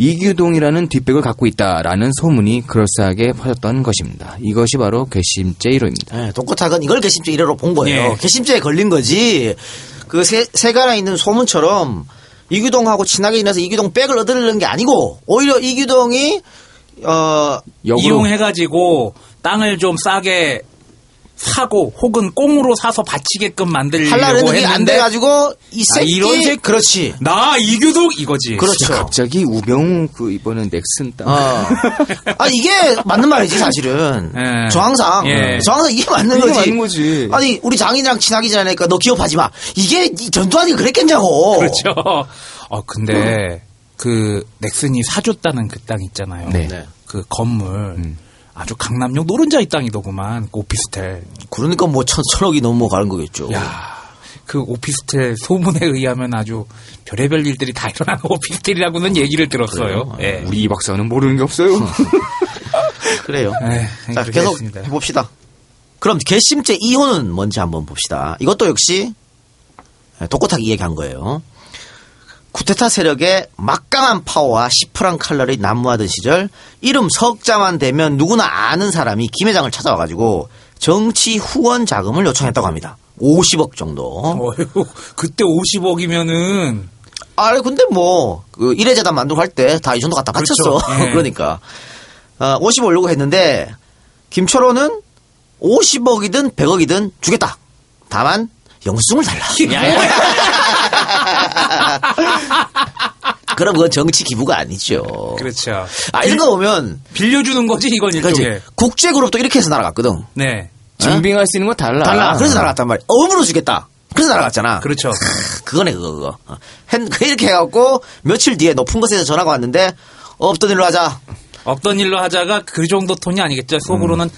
이규동이라는 뒷백을 갖고 있다라는 소문이 그럴싸하게 퍼졌던 것입니다. 이것이 바로 괘씸죄 1호입니다. 예, 독고탁은 이걸 괘씸죄 1호로 본 거예요. 예. 괘씸죄에 걸린 거지. 그 세, 세간에 있는 소문처럼 이규동하고 친하게 지내서 이규동 백을 얻으려는 게 아니고 오히려 이규동이 어 역으로 이용해가지고 땅을 좀 싸게 사고 혹은 꽁으로 사서 바치게끔 만들려고 게안 했는데 돼가지고 이 아, 새끼 이런 새- 그렇지. 나 이규동 이거지. 그렇죠. 갑자기 우병우 그 이번에 넥슨 땅. 어. 아니 이게 맞는 말이지 사실은. 예. 저 항상. 예. 저 항상 이게 맞는 이게 거지. 맞는 거지. 아니 우리 장인이랑 친하게 지내니까 너 기업하지 마. 이게 이 전두환이 그랬겠냐고. 그렇죠. 어 근데 그 넥슨이 사줬다는 그 땅 있잖아요. 네. 네. 그 건물 아주 강남역 노른자의 땅이더구만 그 오피스텔. 그러니까 뭐 천, 천억이 넘어가는 거겠죠. 야. 그 오피스텔 소문에 의하면 아주 별의별 일들이 다 일어나는 오피스텔이라고는 얘기를 들었어요. 예. 우리 이 박사는 모르는 게 없어요. 그래요. 에이, 자, 그렇게 계속 됐습니다. 해봅시다. 그럼 괘씸죄 2호는 뭔지 한번 봅시다. 이것도 역시 똑같하게 이야기한 거예요. 쿠데타 세력의 막강한 파워와 시프란 칼날이 난무하던 시절 이름 석자만 되면 누구나 아는 사람이 김 회장을 찾아와가지고 정치 후원 자금을 요청했다고 합니다. 50억 정도. 어휴, 그때 50억이면은 아, 근데 뭐, 그, 일회재단 만들고 할 때 다 이 정도 갖다 바쳤어. 그렇죠. 예. 그러니까. 어, 50억 올려고 했는데, 김철호는 50억이든 100억이든 주겠다. 다만, 영수증을 달라. 그럼 그건 정치 기부가 아니죠. 그렇죠. 아, 이런 거 보면, 빌려주는 거지 이건 일종의. 국제그룹도 이렇게 해서 날아갔거든. 네. 증빙할 수 있는 거 달라. 달라. 그래서 날아갔단 말이야. 업으로 주겠다. 그래서 날아갔잖아. 그렇죠. 그거네 그거 그거. 어. hen- 이렇게 해갖고 며칠 뒤에 높은 곳에서 전화가 왔는데 없던 일로 하자. 없던 일로 하자가 그 정도 톤이 아니겠죠. 속으로는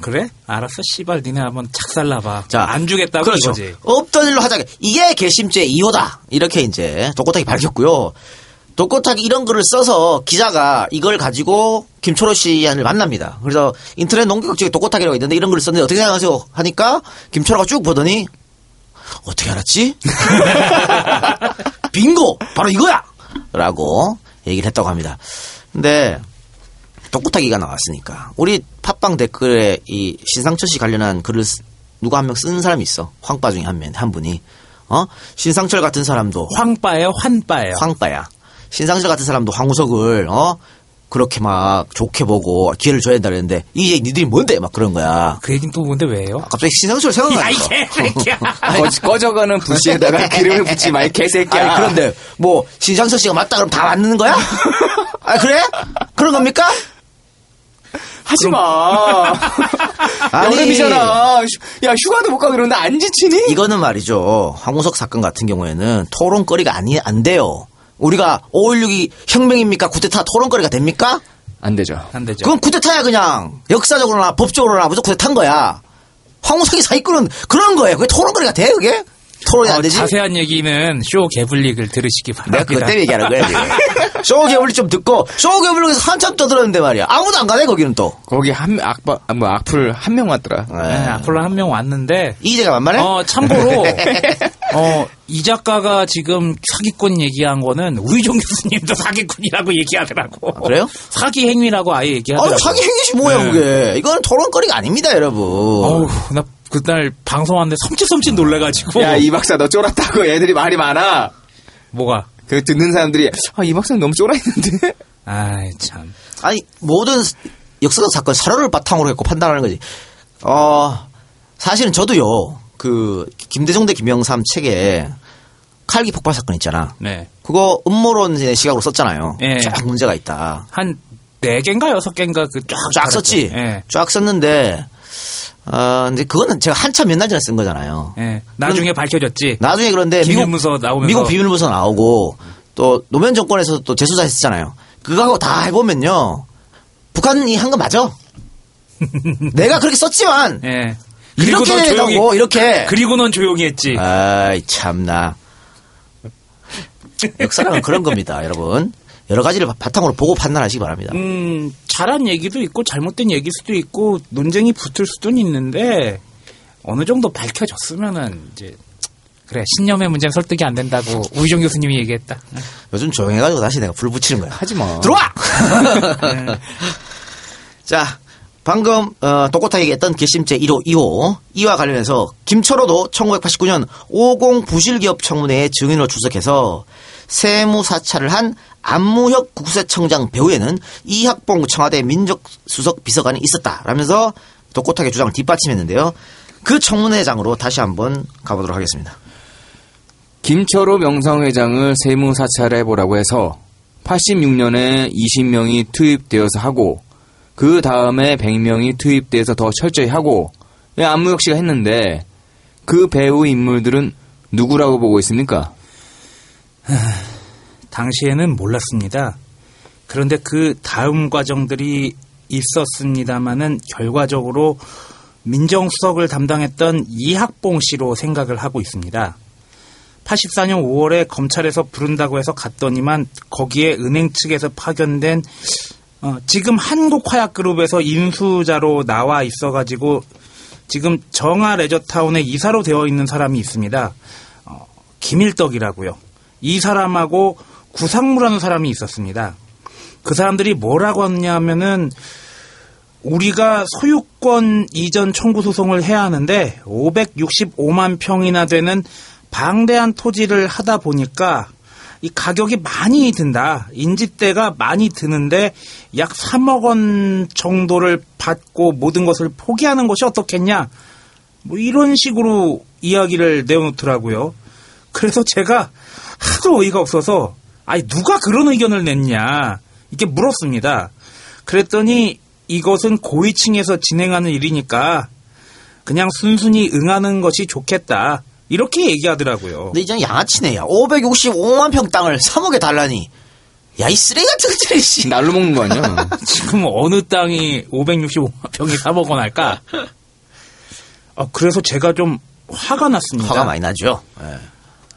그래? 알았어. 씨발 니네 한번 착살나봐. 자, 안 주겠다고 그렇죠. 이거지. 없던 일로 하자. 이게 개심죄 2호다. 이렇게 이제 독고탁이 밝혔고요. 독고탁이 이런 글을 써서 기자가 이걸 가지고 김초로 씨를 만납니다. 그래서 인터넷 농격적인 독고탁이라고 있는데 이런 글을 썼는데 어떻게 생각하세요? 하니까 김초로가 쭉 보더니 어떻게 알았지? 빙고! 바로 이거야! 라고 얘기를 했다고 합니다. 근데 독고타기가 나왔으니까 우리 팟빵 댓글에 이 신상철 씨 관련한 글을 쓰- 누가 한 명 쓴 사람이 있어. 황빠 중에 한 명, 한 분이. 어? 신상철 같은 사람도 황빠예요, 환빠예요. 황빠야. 신상철 같은 사람도 황우석을 어? 그렇게 막 좋게 보고 기회를 줘야 된다 그랬는데 이게 니들이 뭔데 막 그런 거야. 그 얘기는 또 뭔데 왜요? 갑자기 신상철 생각나니까. 개새끼야. 꺼, 꺼져가는 부시에다가 기름을 붓지 마, 이 개새끼야. 아니 그런데 뭐 신상철 씨가 맞다 그럼 다 맞는 거야? 아 그래? 그런 겁니까? 하지 마. 아니. 여름이잖아. 휴- 야, 휴가도 못 가고 이러는데 안 지치니? 이거는 말이죠. 황우석 사건 같은 경우에는 토론거리가 아니 안 돼요. 우리가 5.16이 혁명입니까? 쿠데타 토론거리가 됩니까? 안 되죠. 안 되죠. 그건 쿠데타야 그냥 역사적으로나 법적으로나 무조건 쿠데타인 거야. 황우석이 사기꾼은 그런 거예요. 그게 토론거리가 돼 그게? 토론이 안 어, 되지? 자세한 얘기는 쇼 개블릭을 들으시기 내가 바랍니다. 그것 때문에 얘기하는 거야 지금. 쇼개블리 좀 듣고 쇼개블리에서 한참 떠들었는데 말이야. 아무도 안 가네 거기는 또. 거기 한, 악바, 아, 뭐, 악플 한 명 왔더라. 네, 앞으로 한 명 왔는데 이재가 만만해? 어, 참고로, 어, 이 작가가 지금 사기꾼 얘기한 거는 우희종 교수님도 사기꾼이라고 얘기하더라고. 그래요? 사기 행위라고 아예 얘기하더라고. 아, 사기 행위시 뭐야 네. 그게. 이건 토론거리가 아닙니다 여러분. 어우, 나 그날 방송하는데 섬찟섬찟 놀래가지고. 야, 이 박사 너 쫄았다고 애들이 말이 많아. 뭐가? 그 듣는 사람들이, 아, 이 박사 너무 쫄아있는데? 아이, 참. 아니 모든 역사적 사건 사료를 바탕으로 했고 판단하는 거지. 어 사실은 저도요 그 김대중 대 김영삼 책에 칼기 폭발 사건 있잖아. 네. 그거 음모론의 시각으로 썼잖아요. 예. 쫙 문제가 있다. 한네 개인가 여섯 개인가 그 쫙 쫙 썼지. 예. 쫙 썼는데 어 근데 그거는 제가 한참 몇 날 전에 쓴 거잖아요. 예. 나중에 밝혀졌지. 나중에 그런데 미국 기밀문서 나오면서 미국 비밀문서 나오고 또 노무현 정권에서 또 재수사했었잖아요. 그거하고 다 해보면요. 북한이 한 거 맞아. 내가 그렇게 썼지만 예. 이렇게 된다고 이렇게. 그리고 넌 조용히 했지. 아이 참나. 역사랑은 그런 겁니다, 여러분. 여러 가지를 바탕으로 보고 판단하시기 바랍니다. 음, 잘한 얘기도 있고 잘못된 얘기일 수도 있고 논쟁이 붙을 수도 있는데 어느 정도 밝혀졌으면은 이제 그래 신념의 문제는 설득이 안 된다고 우희정 교수님이 얘기했다. 요즘 조용해가지고 다시 내가 불 붙이는 거야. 하지 마. 들어와! 자, 방금 어, 똑똑하게 얘기했던 괘씸죄 1호, 2호 이와 관련해서 김철호도 1989년 50 부실기업 청문회에 증인으로 출석해서 세무 사찰을 한 안무혁 국세청장 배후에는 이학봉 청와대 민정수석 비서관이 있었다라면서 똑똑하게 주장을 뒷받침했는데요. 그 청문회장으로 다시 한번 가보도록 하겠습니다. 김철호 명성회장을 세무 사찰해 보라고 해서 86년에 20명이 투입되어서 하고 그 다음에 100명이 투입돼서 더 철저히 하고 예, 안무혁 씨가 했는데 그 배우 인물들은 누구라고 보고 있습니까? 당시에는 몰랐습니다. 그런데 그 다음 과정들이 있었습니다마는 결과적으로 민정수석을 담당했던 이학봉 씨로 생각을 하고 있습니다. 84년 5월에 검찰에서 부른다고 해서 갔더니만 거기에 은행 측에서 파견된 어, 지금 한국화약그룹에서 인수자로 나와 있어가지고 지금 정아 레저타운에 이사로 되어 있는 사람이 있습니다. 어, 김일덕이라고요. 이 사람하고 구상무라는 사람이 있었습니다. 그 사람들이 뭐라고 하냐면은 우리가 소유권 이전 청구 소송을 해야 하는데 565만 평이나 되는 방대한 토지를 하다 보니까 이 가격이 많이 든다. 인지대가 많이 드는데 약 3억 원 정도를 받고 모든 것을 포기하는 것이 어떻겠냐. 뭐 이런 식으로 이야기를 내어놓더라고요. 그래서 제가 하도 어이가 없어서 아니 누가 그런 의견을 냈냐 이렇게 물었습니다. 그랬더니 이것은 고위층에서 진행하는 일이니까 그냥 순순히 응하는 것이 좋겠다. 이렇게 얘기하더라고요. 근데 이제는 양아치네, 야. 565만 평 땅을 3억에 달라니. 야, 이 쓰레기 같은 것들이, 씨. 날로 먹는 거 아니야? 지금 어느 땅이 565만 평이 3억 원 할까? 아, 그래서 제가 좀 화가 났습니다. 화가 많이 나죠. 예.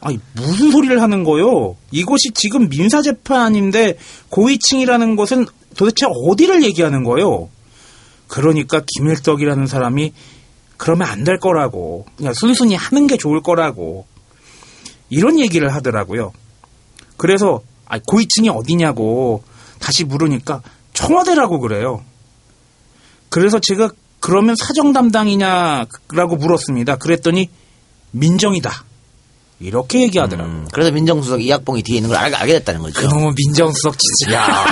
아니, 무슨 소리를 하는 거요? 이것이 지금 민사 재판인데 고위층이라는 것은 도대체 어디를 얘기하는 거요? 그러니까 김일덕이라는 사람이 그러면 안 될 거라고. 그냥 순순히 하는 게 좋을 거라고. 이런 얘기를 하더라고요. 그래서 아, 고위층이 어디냐고 다시 물으니까 청와대라고 그래요. 그래서 제가 그러면 사정 담당이냐라고 물었습니다. 그랬더니 민정이다. 이렇게 얘기하더라고요. 음, 그래서 민정수석 이학봉이 뒤에 있는 걸 알, 알게 됐다는 거죠. 그놈의 민정수석 진짜. 야,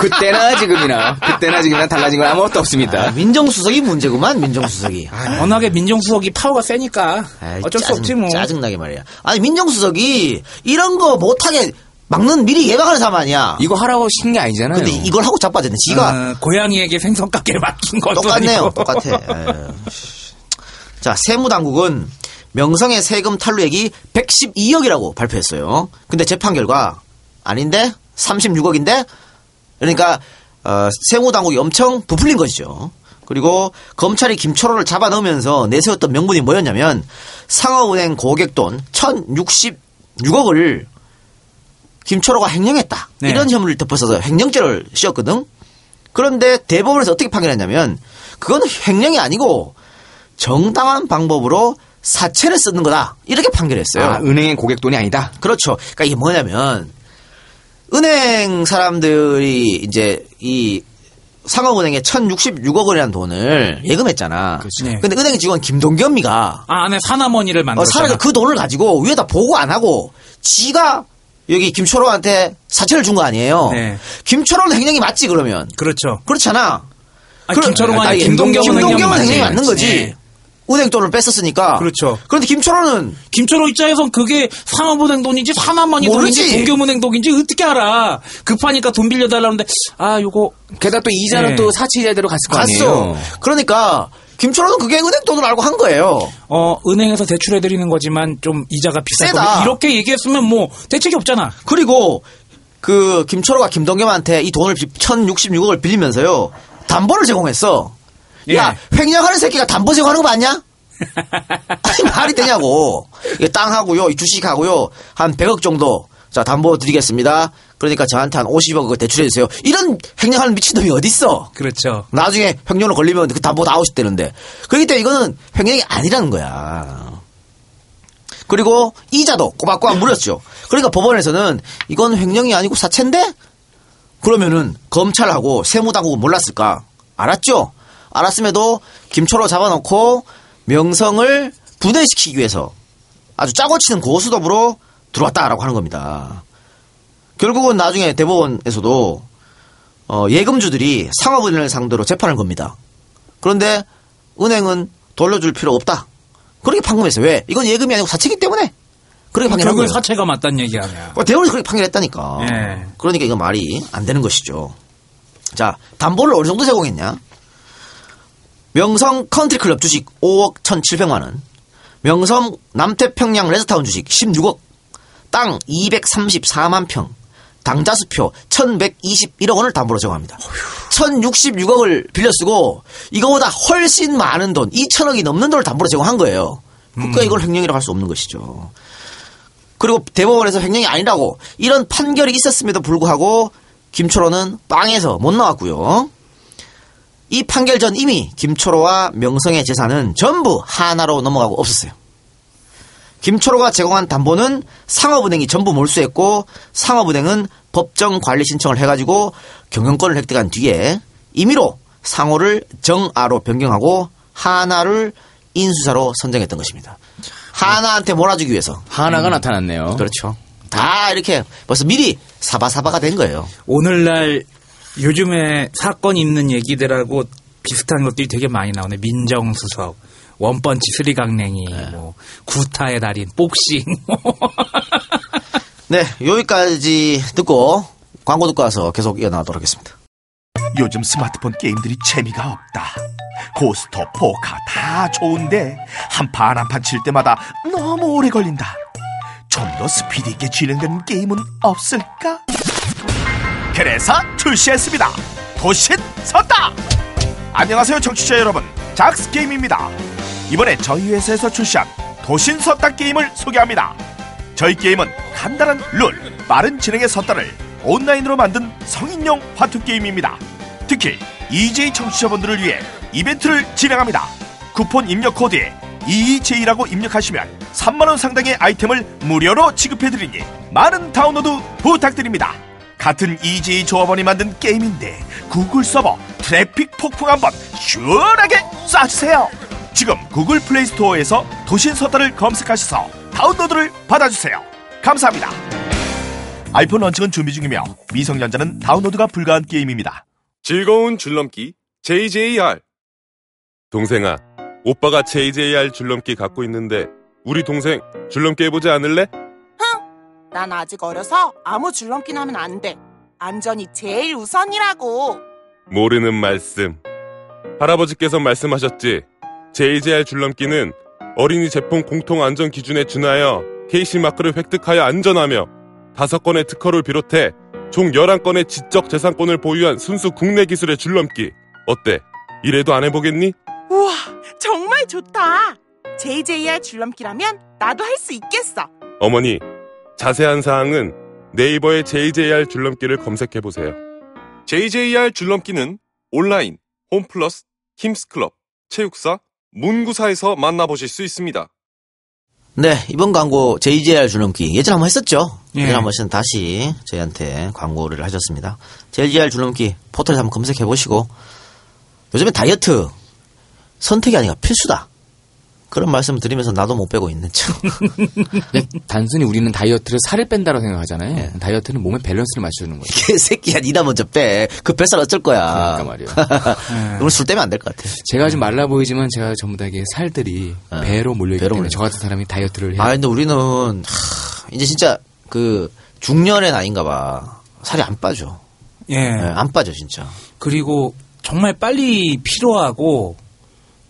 그, 그때나 지금이나 그때나 지금이나 달라진 건 아무것도 없습니다. 아, 민정수석이 문제구만, 민정수석이. 아, 워낙에 민정수석이 파워가 세니까 아이, 어쩔 수 짜증, 없지 뭐. 짜증나게 말이야. 아니, 민정수석이 이런 거 못하게 막는 미리 예방하는 사람 아니야. 이거 하라고 시킨 게 아니잖아요. 근데 이걸 하고 자빠졌네. 지가 어, 고양이에게 생선 깎기를 맡긴 것도 똑같네요. 아니고. 똑같아. 에휴. 자, 세무당국은 명성의 세금 탈루액이 112억이라고 발표했어요. 근데 재판 결과 아닌데 36억인데 그러니까 어, 세무 당국이 엄청 부풀린 것이죠. 그리고 검찰이 김철호를 잡아넣으면서 내세웠던 명분이 뭐였냐면 상업은행 고객돈 1066억을 김철호가 횡령했다. 네. 이런 혐의를 덮어서 횡령죄를 씌웠거든. 그런데 대법원에서 어떻게 판결했냐면 그건 횡령이 아니고 정당한 방법으로 사채를 쓰는 거다. 이렇게 판결했어요. 아, 은행의 고객 돈이 아니다. 그렇죠. 그러니까 이게 뭐냐면 은행 사람들이 이제 이 상업은행에 1,066억 원이라는 돈을 예금했잖아. 네. 근데 은행 직원 김동겸이가 아, 안에 사나머니를 어, 만들었잖아. 사람이 그 돈을 가지고 위에다 보고 안 하고 지가 여기 김철호한테 사채를 준 거 아니에요. 네. 김철호는 횡령이 맞지 그러면 그렇죠. 그렇잖아. 아, 그럼- 김철호가 아니, 김동겸은 김동겸은 맞지. 맞는 거지. 네. 은행 돈을 뺐었으니까. 그렇죠. 그런데 김철호는 김철호 입장에선 그게 상업은행 돈인지 사남만이 모르지. 돈인지 동교은행 돈인지 어떻게 알아? 급하니까 돈 빌려달라는데 아 요거 게다가 또 이자는 네. 또 사치제대로 갔을 거 갔어. 아니에요. 그러니까 김철호는 그게 은행 돈을 알고 한 거예요. 어 은행에서 대출해드리는 거지만 좀 이자가. 거면 이렇게 얘기했으면 뭐 대책이 없잖아. 그리고 그 김철호가 김동겸한테 이 돈을 1066억을 빌리면서요. 담보를 제공했어. 예. 야, 횡령하는 새끼가 담보 제공하는 거 맞냐? 아니, 말이 되냐고. 이게 땅하고요, 이 주식하고요, 한 100억 정도, 자, 담보 드리겠습니다. 그러니까 저한테 한 50억 대출해 주세요. 이런 횡령하는 미친놈이 어딨어? 그렇죠. 나중에 횡령으로 걸리면 그 담보 다 아웃되는데. 그렇기 때문에 이거는 횡령이 아니라는 거야. 그리고 이자도 꼬박꼬박 물었죠. 그러니까 법원에서는 이건 횡령이 아니고 사채인데? 그러면은 검찰하고 세무당국은 몰랐을까? 알았죠? 알았음에도 김초로 잡아놓고 명성을 분해시키기 위해서 아주 짜고 치는 고수톱으로 들어왔다라고 하는 겁니다. 결국은 나중에 대법원에서도 어, 예금주들이 상업은행을 상대로 재판을 겁니다. 그런데 은행은 돌려줄 필요 없다. 그렇게 판결했어요. 왜? 이건 예금이 아니고 사채기 때문에. 그렇게 판결한 거예요. 사채가 맞다는 얘기 아니야. 어, 대법원이 그렇게 판결했다니까. 예. 그러니까 이건 말이 안 되는 것이죠. 자, 담보를 어느 정도 제공했냐? 명성 컨트리클럽 주식 5억 1,700만 원, 명성 남태평양 레스타운 주식 16억, 땅 234만 평, 당자수표 1,121억 원을 담보로 제공합니다. 1,066억을 빌려 쓰고 이거보다 훨씬 많은 돈, 2천억이 넘는 돈을 담보로 제공한 거예요. 그러니까 이걸 횡령이라고 할 수 없는 것이죠. 그리고 대법원에서 횡령이 아니라고 이런 판결이 있었음에도 불구하고 김초로는 빵에서 못 나왔고요. 이 판결 전 이미 김초로와 명성의 재산은 전부 하나로 넘어가고 없었어요. 김초로가 제공한 담보는 상업은행이 전부 몰수했고 상업은행은 법정 관리 신청을 해가지고 경영권을 획득한 뒤에 임의로 상호를 정아로 변경하고 하나를 인수사로 선정했던 것입니다. 하나한테 몰아주기 위해서. 하나가 나타났네요. 그렇죠. 다 이렇게 벌써 미리 사바사바가 된 거예요. 오늘날 요즘에 사건 있는 얘기들하고 비슷한 것들이 되게 많이 나오네. 민정수석, 원펀치 스리강냉이, 뭐 구타의 달인, 복싱. 네, 여기까지 듣고 광고 듣고 와서 계속 이어나가도록 하겠습니다. 요즘 스마트폰 게임들이 재미가 없다. 고스톱, 포카 다 좋은데 한 판 한 판 칠 때마다 너무 오래 걸린다. 좀 더 스피드 있게 진행되는 게임은 없을까? 그래서 출시했습니다. 도신 섰다. 안녕하세요, 청취자 여러분. 작스 게임입니다. 이번에 저희 회사에서 출시한 도신 섰다 게임을 소개합니다. 저희 게임은 간단한 룰, 빠른 진행의 섰다를 온라인으로 만든 성인용 화투 게임입니다. 특히 EJ 청취자분들을 위해 이벤트를 진행합니다. 쿠폰 입력 코드에 EEJ라고 입력하시면 3만원 상당의 아이템을 무료로 지급해드리니 많은 다운로드 부탁드립니다. 같은 EJ 조합원이 만든 게임인데 구글 서버 트래픽 폭풍 한번 시원하게 쏴주세요. 지금 구글 플레이 스토어에서 도신 섯다를 검색하셔서 다운로드를 받아주세요. 감사합니다. 아이폰 런칭은 준비 중이며 미성년자는 다운로드가 불가한 게임입니다. 즐거운 줄넘기 JJR 동생아 오빠가 JJR 줄넘기 갖고 있는데 우리 동생 줄넘기 해보지 않을래? 난 아직 어려서 아무 줄넘기나 하면 안 돼. 안전이 제일 우선이라고. 모르는 말씀 할아버지께서 말씀하셨지 JJR 줄넘기는 어린이 제품 공통 안전 기준에 준하여 KC 마크를 획득하여 안전하며 다섯 건의 특허를 비롯해 총 11건의 지적 재산권을 보유한 순수 국내 기술의 줄넘기 어때? 이래도 안 해보겠니? 우와, 정말 좋다. JJR 줄넘기라면 나도 할 수 있겠어. 어머니, 자세한 사항은 네이버에 JJR 줄넘기를 검색해보세요. JJR 줄넘기는 온라인, 홈플러스, 힘스클럽, 체육사, 문구사에서 만나보실 수 있습니다. 네, 이번 광고 JJR 줄넘기 예전에 한번 했었죠. 예. 예전에 한번 했었는데 다시 저희한테 광고를 하셨습니다. JJR 줄넘기 포털에서 한번 검색해 보시고 요즘에 다이어트 선택이 아니라 필수다. 그런 말씀 드리면서 나도 못 빼고 있는 척. 단순히 우리는 다이어트를 살을 뺀다고 생각하잖아요. 다이어트는 몸의 밸런스를 맞추는 거예요. 개새끼야, 니나 먼저 빼. 그 뱃살 어쩔 거야. 그러니까 말이야. 오늘 술 때문에 안 될 것 같아. 제가 좀 말라 보이지만 제가 전부 다 이게 살들이 배로 몰려있기 배로 때문에. 저 같은 사람이 다이어트를 해요. 아, 근데 우리는, 하, 이제 진짜, 그, 중년의 나이인가 봐. 살이 안 빠져. 예. 예, 안 빠져, 진짜. 그리고 정말 빨리 피로하고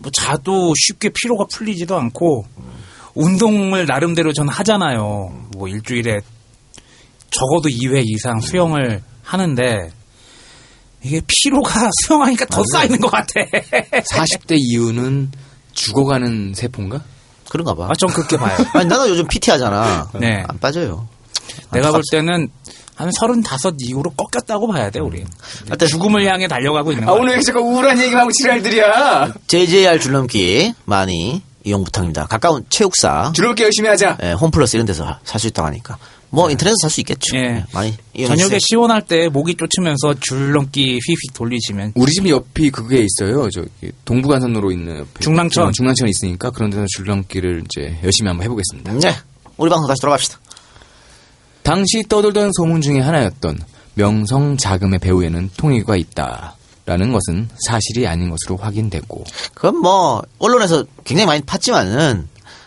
뭐 자도 쉽게 피로가 풀리지도 않고 운동을 나름대로 전 하잖아요. 뭐 일주일에 적어도 2회 이상 수영을 하는데 이게 피로가 수영하니까 더 쌓이는 것 같아. 40대 이후는 죽어가는 세포인가? 그런가 봐. 아, 전 그렇게 봐요. 아니, 나도 요즘 PT 하잖아. 네. 안 빠져요. 내가 볼 때는 한35 이후로 꺾였다고 봐야 돼, 우리. 하여튼 죽음을 향해 달려가고 있는 아, 거야. 오늘 왜 자꾸 우울한 얘기만 하고 지랄들이야. JJR 줄넘기 많이 이용 부탁입니다. 가까운 체육사, 줄넘기 열심히 하자. 예, 홈플러스 이런 데서 살 수 있다고 하니까. 뭐 인터넷에서 살 수 있겠죠. 예. 많이 이용해 저녁에. 시원할 때 목이 쫓으면서 줄넘기 휙휙 돌리시면 우리 집 옆이 그게 있어요. 저기 동부간선로로 있는 옆에 중랑천. 중랑천 있으니까 그런 데서 줄넘기를 이제 열심히 한번 해보겠습니다. 네. 우리 방송 다시 돌아갑시다. 당시 떠돌던 소문 중에 하나였던 명성 자금의 배후에는 통일과 있다 라는 것은 사실이 아닌 것으로 확인됐고 그건 뭐 언론에서 굉장히 많이 팠지만은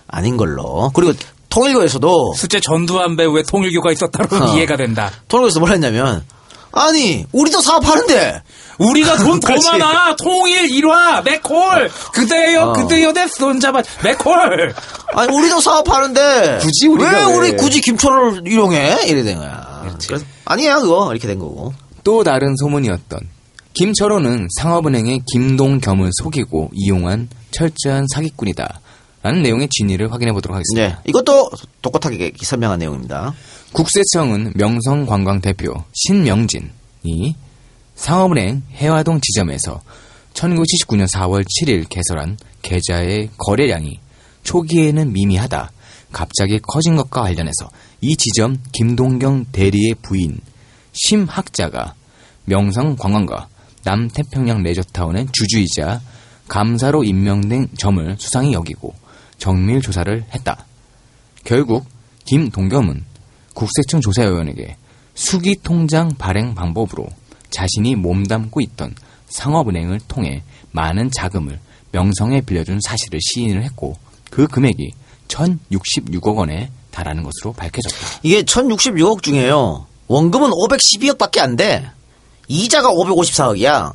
아닌 걸로. 그리고 통일교에서도 수제 전두환 배우의 통일교가 있었다로 어. 이해가 된다. 통일교에서 뭘 했냐면 아니 우리도 사업하는데 우리가 돈더 그렇지. 많아. 통일 일화 맥콜 그대여 어. 그대여 내 손잡아 맥콜. 아니 우리도 사업하는데 굳이 우리가 왜 왜? 우리 굳이 김초를 이용해? 이래 된 거야. 그래서 아니야 그거 이렇게 된 거고. 또 다른 소문이었던 김철호는 상업은행의 김동겸을 속이고 이용한 철저한 사기꾼이다. 라는 내용의 진위를 확인해 보도록 하겠습니다. 네, 이것도 똑같하게 설명한 내용입니다. 국세청은 명성관광 대표 신명진이 상업은행 해화동 지점에서 1979년 4월 7일 개설한 계좌의 거래량이 초기에는 미미하다 갑자기 커진 것과 관련해서 이 지점 김동경 대리의 부인 심학자가 명성관광과 남태평양 레저타운의 주주이자 감사로 임명된 점을 수상히 여기고 정밀 조사를 했다. 결국 김동겸은 국세청 조사요원에게 수기 통장 발행 방법으로 자신이 몸담고 있던 상업은행을 통해 많은 자금을 명성에 빌려준 사실을 시인을 했고 그 금액이 1066억 원에 달하는 것으로 밝혀졌다. 이게 1066억 중에요. 원금은 512억밖에 안 돼. 이자가 554억이야.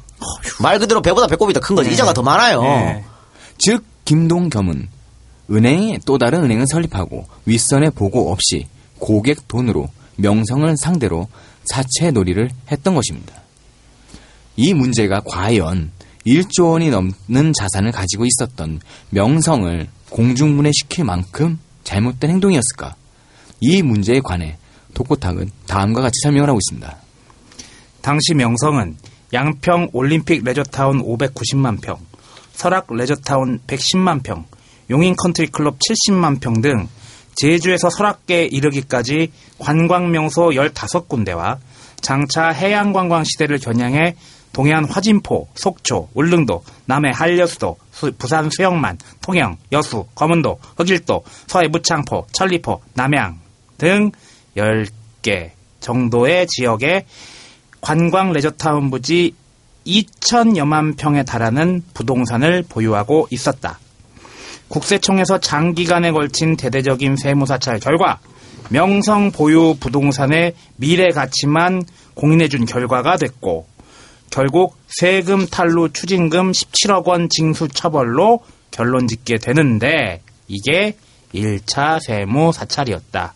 말 그대로 배보다 배꼽이 더 큰 거지. 이자가 더 많아요. 네. 즉 김동겸은 은행에 또 다른 은행을 설립하고 윗선의 보고 없이 고객 돈으로 명성을 상대로 사채 놀이를 했던 것입니다. 이 문제가 과연 1조 원이 넘는 자산을 가지고 있었던 명성을 공중분해 시킬 만큼 잘못된 행동이었을까? 이 문제에 관해 독고탁은 다음과 같이 설명을 하고 있습니다. 당시 명성은 양평 올림픽 레저타운 590만 평, 설악 레저타운 110만 평, 용인 컨트리 클럽 70만 평 등 제주에서 설악에 이르기까지 관광명소 15군데와 장차 해양관광 시대를 겨냥해 동해안 화진포, 속초, 울릉도, 남해 한려수도, 수- 부산 수영만, 통영, 여수, 거문도, 흑일도, 서해 무창포, 천리포, 남양 등 10개 정도의 지역에 관광 레저타운 부지 2천여만 평에 달하는 부동산을 보유하고 있었다. 국세청에서 장기간에 걸친 대대적인 세무사찰 결과 명성 보유 부동산의 미래 가치만 공인해준 결과가 됐고 결국 세금 탈루 추징금 17억 원 징수 처벌로 결론 짓게 되는데 이게 1차 세무 사찰이었다.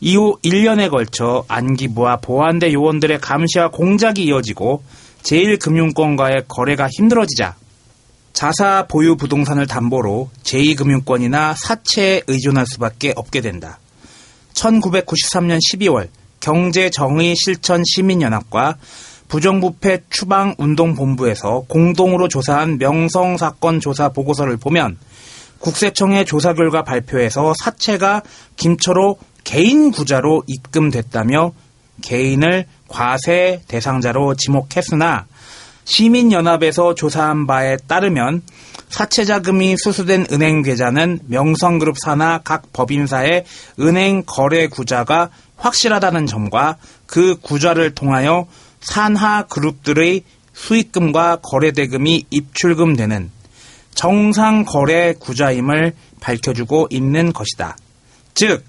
이후 1년에 걸쳐 안기부와 보안대 요원들의 감시와 공작이 이어지고 제1금융권과의 거래가 힘들어지자 자사 보유 부동산을 담보로 제2금융권이나 사채에 의존할 수밖에 없게 된다. 1993년 12월 경제정의실천시민연합과 부정부패 추방운동본부에서 공동으로 조사한 명성사건 조사 보고서를 보면 국세청의 조사 결과 발표에서 사채가 김초로 개인 구자로 입금됐다며 개인을 과세 대상자로 지목했으나 시민연합에서 조사한 바에 따르면 사채 자금이 수수된 은행 계좌는 명성그룹 산하 각 법인사의 은행 거래 구좌가 확실하다는 점과 그 구좌를 통하여 산하 그룹들의 수익금과 거래대금이 입출금 되는 정상 거래 구좌임을 밝혀주고 있는 것이다. 즉,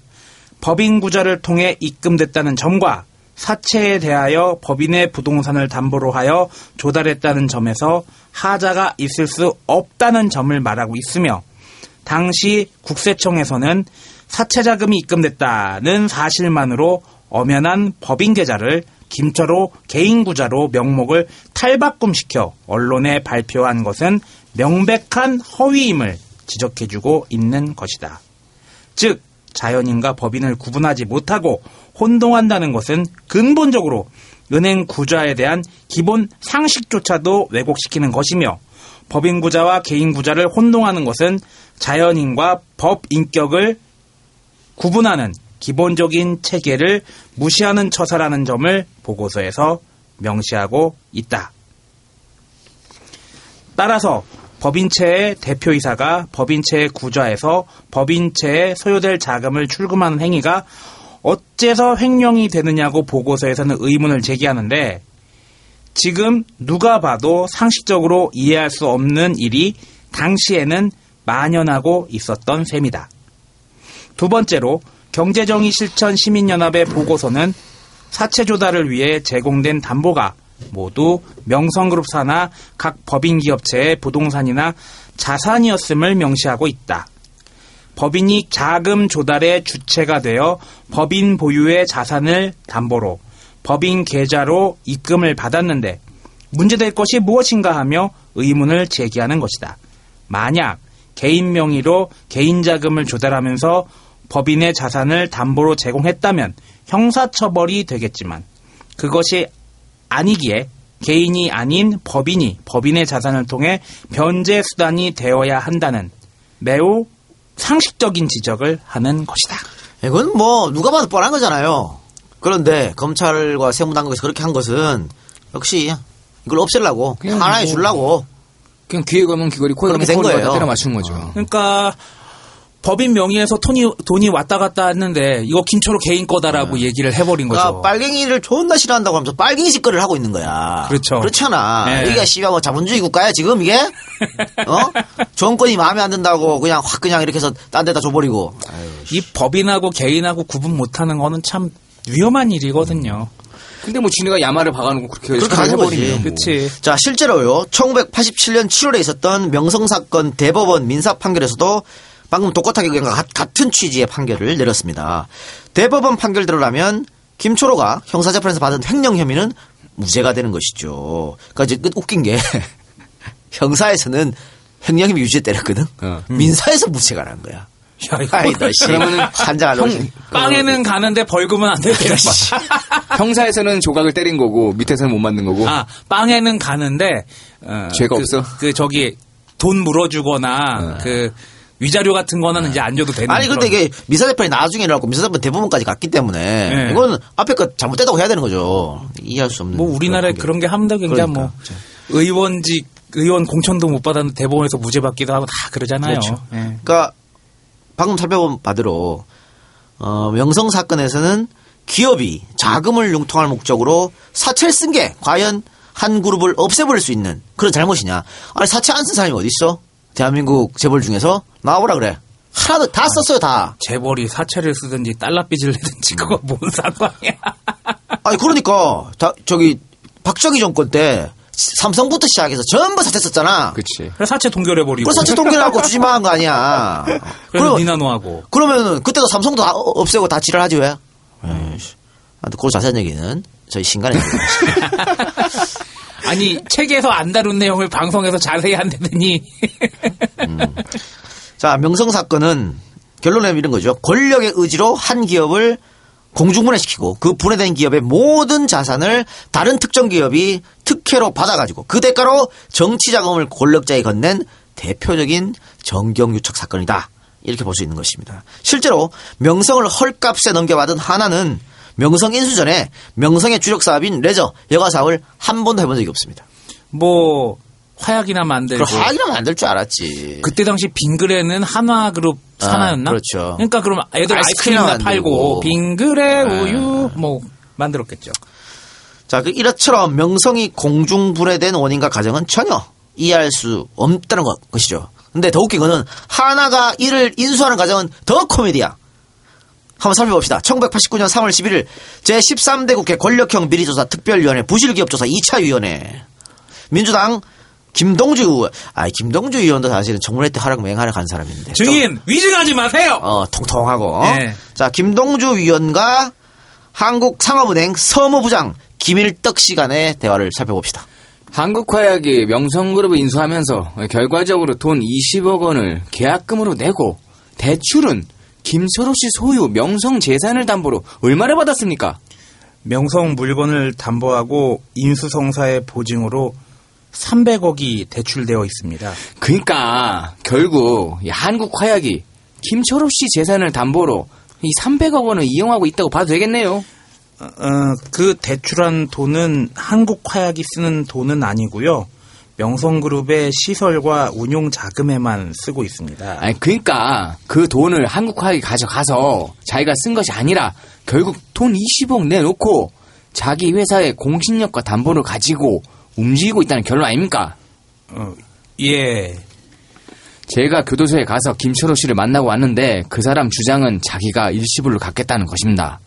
법인 구좌를 통해 입금됐다는 점과 사채에 대하여 법인의 부동산을 담보로 하여 조달했다는 점에서 하자가 있을 수 없다는 점을 말하고 있으며 당시 국세청에서는 사채 자금이 입금됐다는 사실만으로 엄연한 법인 계좌를 김철호 개인 구자로 명목을 탈바꿈시켜 언론에 발표한 것은 명백한 허위임을 지적해주고 있는 것이다. 즉 자연인과 법인을 구분하지 못하고 혼동한다는 것은 근본적으로 은행 구좌에 대한 기본 상식조차도 왜곡시키는 것이며 법인 구자와 개인 구자를 혼동하는 것은 자연인과 법 인격을 구분하는 기본적인 체계를 무시하는 처사라는 점을 보고서에서 명시하고 있다. 따라서 법인체의 대표이사가 법인체의 구좌에서 법인체에 소요될 자금을 출금하는 행위가 어째서 횡령이 되느냐고 보고서에서는 의문을 제기하는데 지금 누가 봐도 상식적으로 이해할 수 없는 일이 당시에는 만연하고 있었던 셈이다. 두 번째로 경제정의 실천 시민연합의 보고서는 사채 조달을 위해 제공된 담보가 모두 명성그룹 산하 각 법인기업체의 부동산이나 자산이었음을 명시하고 있다. 법인이 자금 조달의 주체가 되어 법인 보유의 자산을 담보로 법인 계좌로 입금을 받았는데 문제될 것이 무엇인가 하며 의문을 제기하는 것이다. 만약 개인 명의로 개인 자금을 조달하면서 법인의 자산을 담보로 제공했다면 형사처벌이 되겠지만 그것이 아니기에 개인이 아닌 법인이 법인의 자산을 통해 변제 수단이 되어야 한다는 매우 상식적인 지적을 하는 것이다. 이건 뭐 누가 봐도 뻔한 거잖아요. 그런데 검찰과 세무당국에서 그렇게 한 것은 역시 이걸 없애려고 하나에 뭐 주려고 그냥 귀에 가면 귀걸이, 코에 가면 그렇게 된 코걸이 거예요. 때려 맞춘 거죠. 그러니까 법인 명의에서 돈이, 돈이 왔다 갔다 했는데 이거 김초로 개인 거다라고 얘기를 해버린 거죠. 그러니까 빨갱이를 존나 싫어한다고 하면서 빨갱이 짓거리를 하고 있는 거야. 그렇죠. 그렇잖아. 네. 여기가 씨발 뭐 자본주의 국가야 지금 이게? 어? 정권이 마음에 안 든다고 그냥 확 그냥 이렇게 해서 딴 데다 줘버리고. 이 법인하고 개인하고 구분 못하는 거는 참 위험한 일이거든요. 근데 뭐 지네가 야마를 박아놓고 그렇게 그렇게. 해버리면 뭐. 그치. 자, 실제로요. 1987년 7월에 있었던 명성 사건 대법원 민사 판결에서도 방금 의견과 같- 같은 취지의 판결을 내렸습니다. 대법원 판결대로라면 김초로가 형사재판에서 받은 횡령 혐의는 무죄가 되는 것이죠. 그러니까 이제 끝 웃긴 게 형사에서는 횡령 혐의 유죄 때렸거든. 민사에서 무죄가 난 거야. 야, 이거 아이, 너 씨. 그러면은 한장 안 형- 오지. 빵에는 가는데 벌금은 안 되겠다. 씨. 형사에서는 조각을 때린 거고 밑에서는 못 맞는 거고. 아, 빵에는 가는데 어, 죄가 그, 없어? 그 저기 돈 물어주거나 그 위자료 같은 거는 이제 안 줘도 되는. 아니 근데 이게 미사재판이 나중에 일어났고 미사재판 대부분까지 갔기 때문에 네. 이건 앞에 거 잘못됐다고 해야 되는 거죠. 이해할 수 없는. 뭐 우리나라에 그런 게 합니다. 그러니까 그러니까. 뭐 의원직 의원 공천도 못 받았는데 대법원에서 무죄 받기도 하고 다 그러잖아요. 그렇죠. 예. 그러니까 방금 살펴본 바대로 어, 명성 사건에서는 기업이 자금을 융통할 목적으로 사채를 쓴 게 과연 한 그룹을 없애버릴 수 있는 그런 잘못이냐? 아니 사채 안 쓴 사람이 어디 있어? 대한민국 재벌 중에서 나와보라 그래. 하나도 다 썼어요 다. 재벌이 사채를 쓰든지 달러 빚을 내든지 그거 뭔 상관이야? 아니 그러니까 다, 저기 박정희 정권 때 삼성부터 시작해서 전부 사채 썼잖아. 그치. 그래서 사채 동결해버리고. 그 사채 동결하고 주지마한 거 아니야. 그래서 니나노하고. 그러면은 그때도 삼성도 다 어- 없애고 다 지랄하지 왜? 에이씨. 아, 그 자세한 얘기는 저희 신간에 아니 책에서 안 다룬 내용을 방송에서 자세히 한다더니 자 명성 사건은 결론은 이런 거죠. 권력의 의지로 한 기업을 공중분해시키고 그 분해된 기업의 모든 자산을 다른 특정 기업이 특혜로 받아가지고 그 대가로 정치 자금을 권력자에 건넨 대표적인 정경유착 사건이다. 이렇게 볼 수 있는 것입니다. 실제로 명성을 헐값에 넘겨받은 하나는 명성 인수 전에 명성의 주력 사업인 레저 여가 사업을 한 번도 해본 적이 없습니다. 뭐 화약이나 만들고 그럼 화학이나 만들 줄 알았지. 그때 당시 빙그레는 한화그룹 아, 산하였나? 그렇죠. 그러니까 그럼 애들 아이스크림이나 팔고. 빙그레 아. 우유 뭐 만들었겠죠. 자, 그 이렇처럼 명성이 공중 분해된 원인과 가정은 전혀 이해할 수 없다는 것, 것이죠. 근데 더 웃긴 거는 하나가 이를 인수하는 과정은 더 코미디야. 한번 살펴봅시다. 1989년 3월 11일 제13대 국회 권력형 비리조사 특별위원회 부실기업조사 2차 위원회 민주당 김동주 의원, 아 김동주 의원도 사실은 청문회 때 하락 맹하락 한 사람인데 증인 위증하지 마세요. 어, 통통하고. 네. 자, 김동주 위원과 한국상업은행 서무부장 김일떡 시간의 대화를 살펴봅시다. 한국화약이 명성그룹을 인수하면서 결과적으로 돈 20억 원을 계약금으로 내고 대출은 김철호 씨 소유 명성 재산을 담보로 얼마를 받았습니까? 명성 물건을 담보하고 인수성사의 보증으로 300억이 대출되어 있습니다. 그러니까 결국 이 한국 화약이 김철호 씨 재산을 담보로 이 300억 원을 이용하고 있다고 봐도 되겠네요. 어, 그 대출한 돈은 한국 화약이 쓰는 돈은 아니고요. 명성그룹의 시설과 운용 자금에만 쓰고 있습니다. 아니 그러니까 그 돈을 한국화약이 가져가서 자기가 쓴 것이 아니라 결국 돈 20억 내놓고 자기 회사의 공신력과 담보를 가지고 움직이고 있다는 결론 아닙니까? 어, 예. 제가 교도소에 가서 김철호 씨를 만나고 왔는데 그 사람 주장은 자기가 일시불로 갖겠다는 것입니다.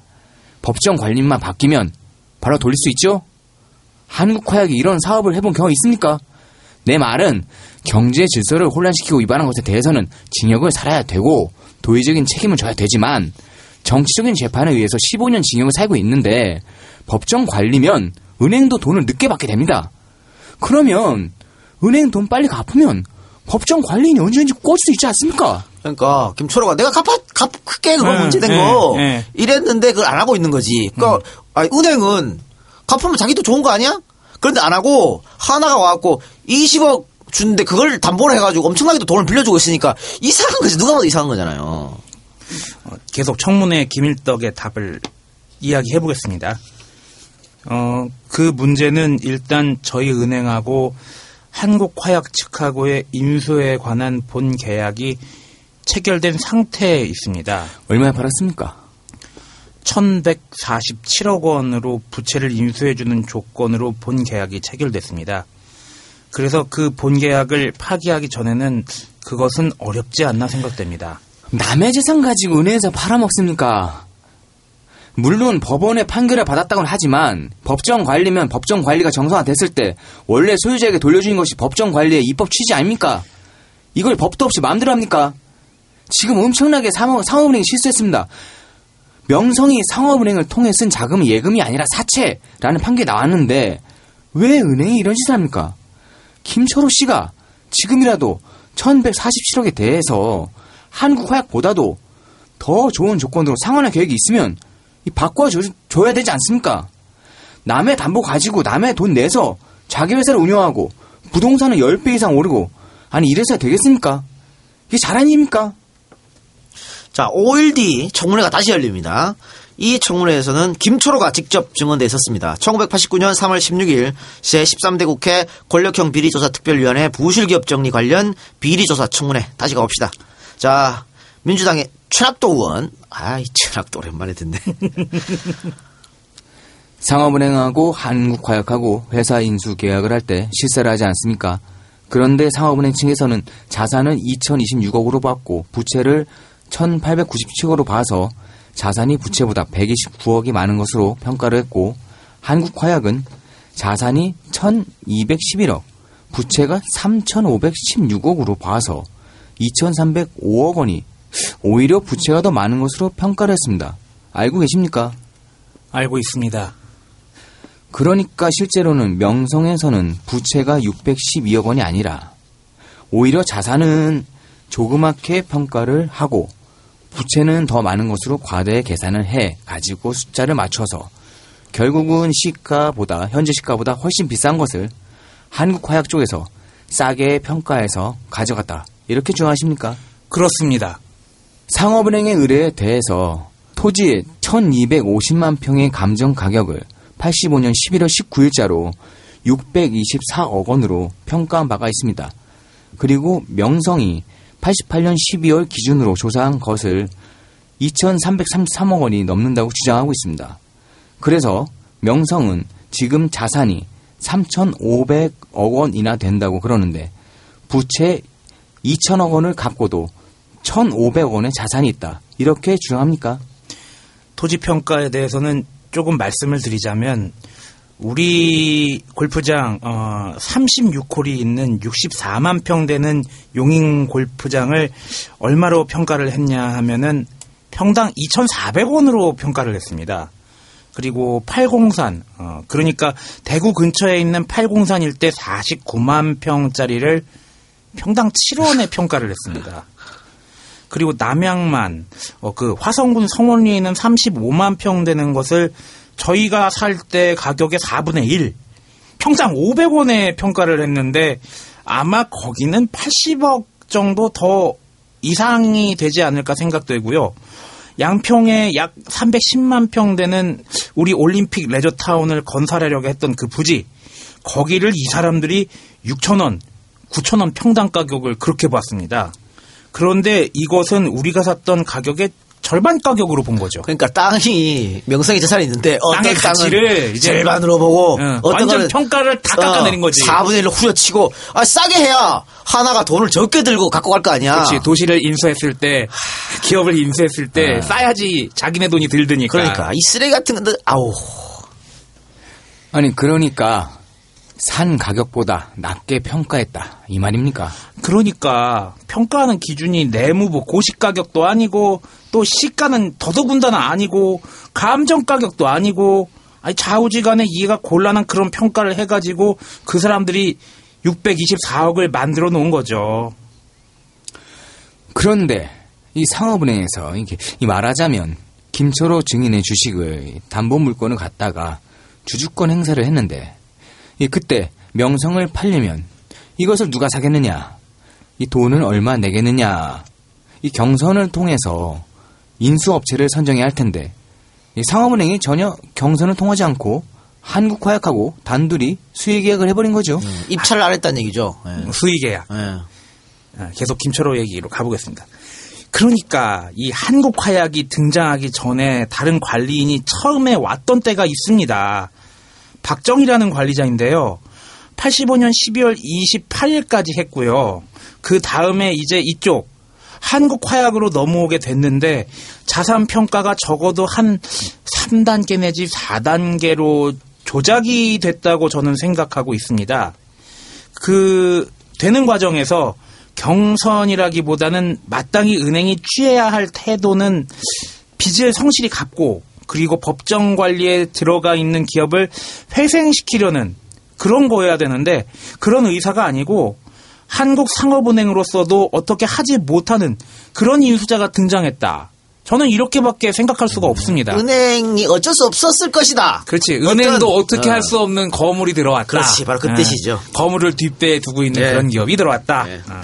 법정 관리만 바뀌면 바로 돌릴 수 있죠? 한국 화약이 이런 사업을 해본 경험 있습니까? 내 말은 경제 질서를 혼란시키고 위반한 것에 대해서는 징역을 살아야 되고 도의적인 책임을 져야 되지만 정치적인 재판에 의해서 15년 징역을 살고 있는데 법정 관리면 은행도 돈을 늦게 받게 됩니다. 그러면 은행 돈 빨리 갚으면 법정 관리인이 언제든지 꽂을 수 있지 않습니까? 그러니까 김초로가 내가 갚아 갚 크게 그거 네, 문제된 네, 거 네. 이랬는데 그걸 안 하고 있는 거지. 그러니까 아니, 은행은 갚으면 자기도 좋은 거 아니야? 그런데 안 하고 하나가 와갖고 20억 주는데 그걸 담보로 해가지고 엄청나게도 돈을 빌려주고 있으니까 이상한 거지. 누가 봐도 이상한 거잖아요. 계속 청문회 김일떡의 답을 이야기해 보겠습니다. 어, 그 문제는 일단 저희 은행하고 한국화약 측하고의 인수에 관한 본 계약이 체결된 상태에 있습니다. 얼마에 팔았습니까? 1147억 원으로 부채를 인수해주는 조건으로 본 계약이 체결됐습니다. 그래서 그 본 계약을 파기하기 전에는 그것은 어렵지 않나 생각됩니다. 남의 재산 가지고 은행에서 팔아먹습니까? 물론 법원의 판결을 받았다고는 하지만 법정 관리면 법정 관리가 정상화됐을 때 원래 소유자에게 돌려주는 것이 법정 관리의 입법 취지 아닙니까? 이걸 법도 없이 마음대로 합니까? 지금 엄청나게 상업, 상업은행이 실수했습니다. 명성이 상업은행을 통해 쓴 자금이 예금이 아니라 사채라는 판결이 나왔는데 왜 은행이 이런 짓을 합니까? 김철호 씨가 지금이라도 1147억에 대해서 한국 화약보다도 더 좋은 조건으로 상환할 계획이 있으면 이 바꿔줘야 되지 않습니까? 남의 담보 가지고 남의 돈 내서 자기 회사를 운영하고 부동산은 10배 이상 오르고 아니 이래서 되겠습니까? 이게 잘한 일입니까? 자, 5일 뒤 청문회가 다시 열립니다. 이 청문회에서는 김초로가 직접 증언돼 있었습니다. 1989년 3월 16일 제13대 국회 권력형 비리조사 특별위원회 부실기업 정리 관련 비리조사 청문회 다시 가봅시다. 자, 민주당의 최락도 의원, 아이 최락도 오랜만에 듣네. 상업은행하고 한국화약하고 회사 인수 계약을 할 때 실세를 하지 않습니까? 그런데 상업은행 측에서는 자산은 2026억으로 받고 부채를 1897억으로 봐서 자산이 부채보다 129억이 많은 것으로 평가를 했고 한국화약은 자산이 1211억, 부채가 3516억으로 봐서 2305억 원이 오히려 부채가 더 많은 것으로 평가를 했습니다. 알고 계십니까? 알고 있습니다. 그러니까 실제로는 명성에서는 부채가 612억 원이 아니라 오히려 자산은 조그맣게 평가를 하고 부채는 더 많은 것으로 과대 계산을 해 가지고 숫자를 맞춰서 결국은 시가보다 현재 시가보다 훨씬 비싼 것을 한국 화약 쪽에서 싸게 평가해서 가져갔다. 이렇게 주장하십니까? 그렇습니다. 상업은행의 의뢰에 대해서 토지 1250만 평의 감정 가격을 85년 11월 19일자로 624억 원으로 평가한 바가 있습니다. 그리고 명성이 88년 12월 기준으로 조사한 것을 2,333억 원이 넘는다고 주장하고 있습니다. 그래서 명성은 지금 자산이 3,500억 원이나 된다고 그러는데 부채 2천억 원을 갚고도 1,500억 원의 자산이 있다. 이렇게 주장합니까? 토지 평가에 대해서는 조금 말씀을 드리자면 우리 골프장 어 36홀이 있는 64만 평 되는 용인 골프장을 얼마로 평가를 했냐 하면은 평당 2,400원으로 평가를 했습니다. 그리고 팔공산 어 그러니까 대구 근처에 있는 팔공산 일대 49만 평짜리를 평당 7원에 평가를 했습니다. 그리고 남양만 어, 그 화성군 성원리에 있는 35만 평 되는 것을 저희가 살 때 가격의 4분의 1 평당 500원에 평가를 했는데 아마 거기는 80억 정도 더 이상이 되지 않을까 생각되고요. 양평에 약 310만 평 되는 우리 올림픽 레저타운을 건설하려고 했던 그 부지 거기를 이 사람들이 6천원, 9천원 평당 가격을 그렇게 봤습니다. 그런데 이것은 우리가 샀던 가격의 절반 가격으로 본 거죠. 그러니까 땅이 명성의 재산이 있는데 어떤 땅의 가치를 이제 절반으로 보고 응, 어떤 완전 평가를 다 깎아내린 거지. 4분의 1로 후려치고 아 싸게 해야 하나가 돈을 적게 들고 갖고 갈 거 아니야. 그렇지 도시를 인수했을 때 기업을 인수했을 때 싸야지 자기네 돈이 들드니까. 그러니까 이 쓰레기 같은 건데 아우 아니 그러니까 산 가격보다 낮게 평가했다 이 말입니까? 그러니까 평가하는 기준이 내무부 고시 가격도 아니고 또 시가는 더더군다나 아니고 감정 가격도 아니고 아니 좌우지간에 이해가 곤란한 그런 평가를 해가지고 그 사람들이 624억을 만들어 놓은 거죠. 그런데 이 상업은행에서 이게 이 말하자면 김철호 증인의 주식을 담보 물건을 갖다가 주주권 행사를 했는데 이 그때 명성을 팔려면 이것을 누가 사겠느냐? 이 돈을 얼마 내겠느냐? 이 경선을 통해서 인수업체를 선정해야 할 텐데 이 상업은행이 전혀 경선을 통하지 않고 한국화약하고 단둘이 수의계약을 해버린 거죠. 입찰을 안 했다는 얘기죠. 예. 수의계약. 예. 아, 계속 김철호 얘기로 가보겠습니다. 그러니까 이 한국화약이 등장하기 전에 다른 관리인이 처음에 왔던 때가 있습니다. 박정희라는 관리자인데요. 85년 12월 28일까지 했고요. 그 다음에 이제 이쪽 한국 화약으로 넘어오게 됐는데 자산 평가가 적어도 한 3단계 내지 4단계로 조작이 됐다고 저는 생각하고 있습니다. 그 되는 과정에서 경선이라기보다는 마땅히 은행이 취해야 할 태도는 빚을 성실히 갚고 그리고 법정 관리에 들어가 있는 기업을 회생시키려는 그런 거여야 되는데 그런 의사가 아니고 한국 상업은행으로서도 어떻게 하지 못하는 그런 인수자가 등장했다. 저는 이렇게밖에 생각할 수가 없습니다. 은행이 어쩔 수 없었을 것이다. 그렇지. 은행도 어떤- 어떻게 어. 할수 없는 거물이 들어왔다. 그렇지, 바로 그 예. 뜻이죠. 거물을 뒷배에 두고 있는 예. 그런 기업이 들어왔다. 어.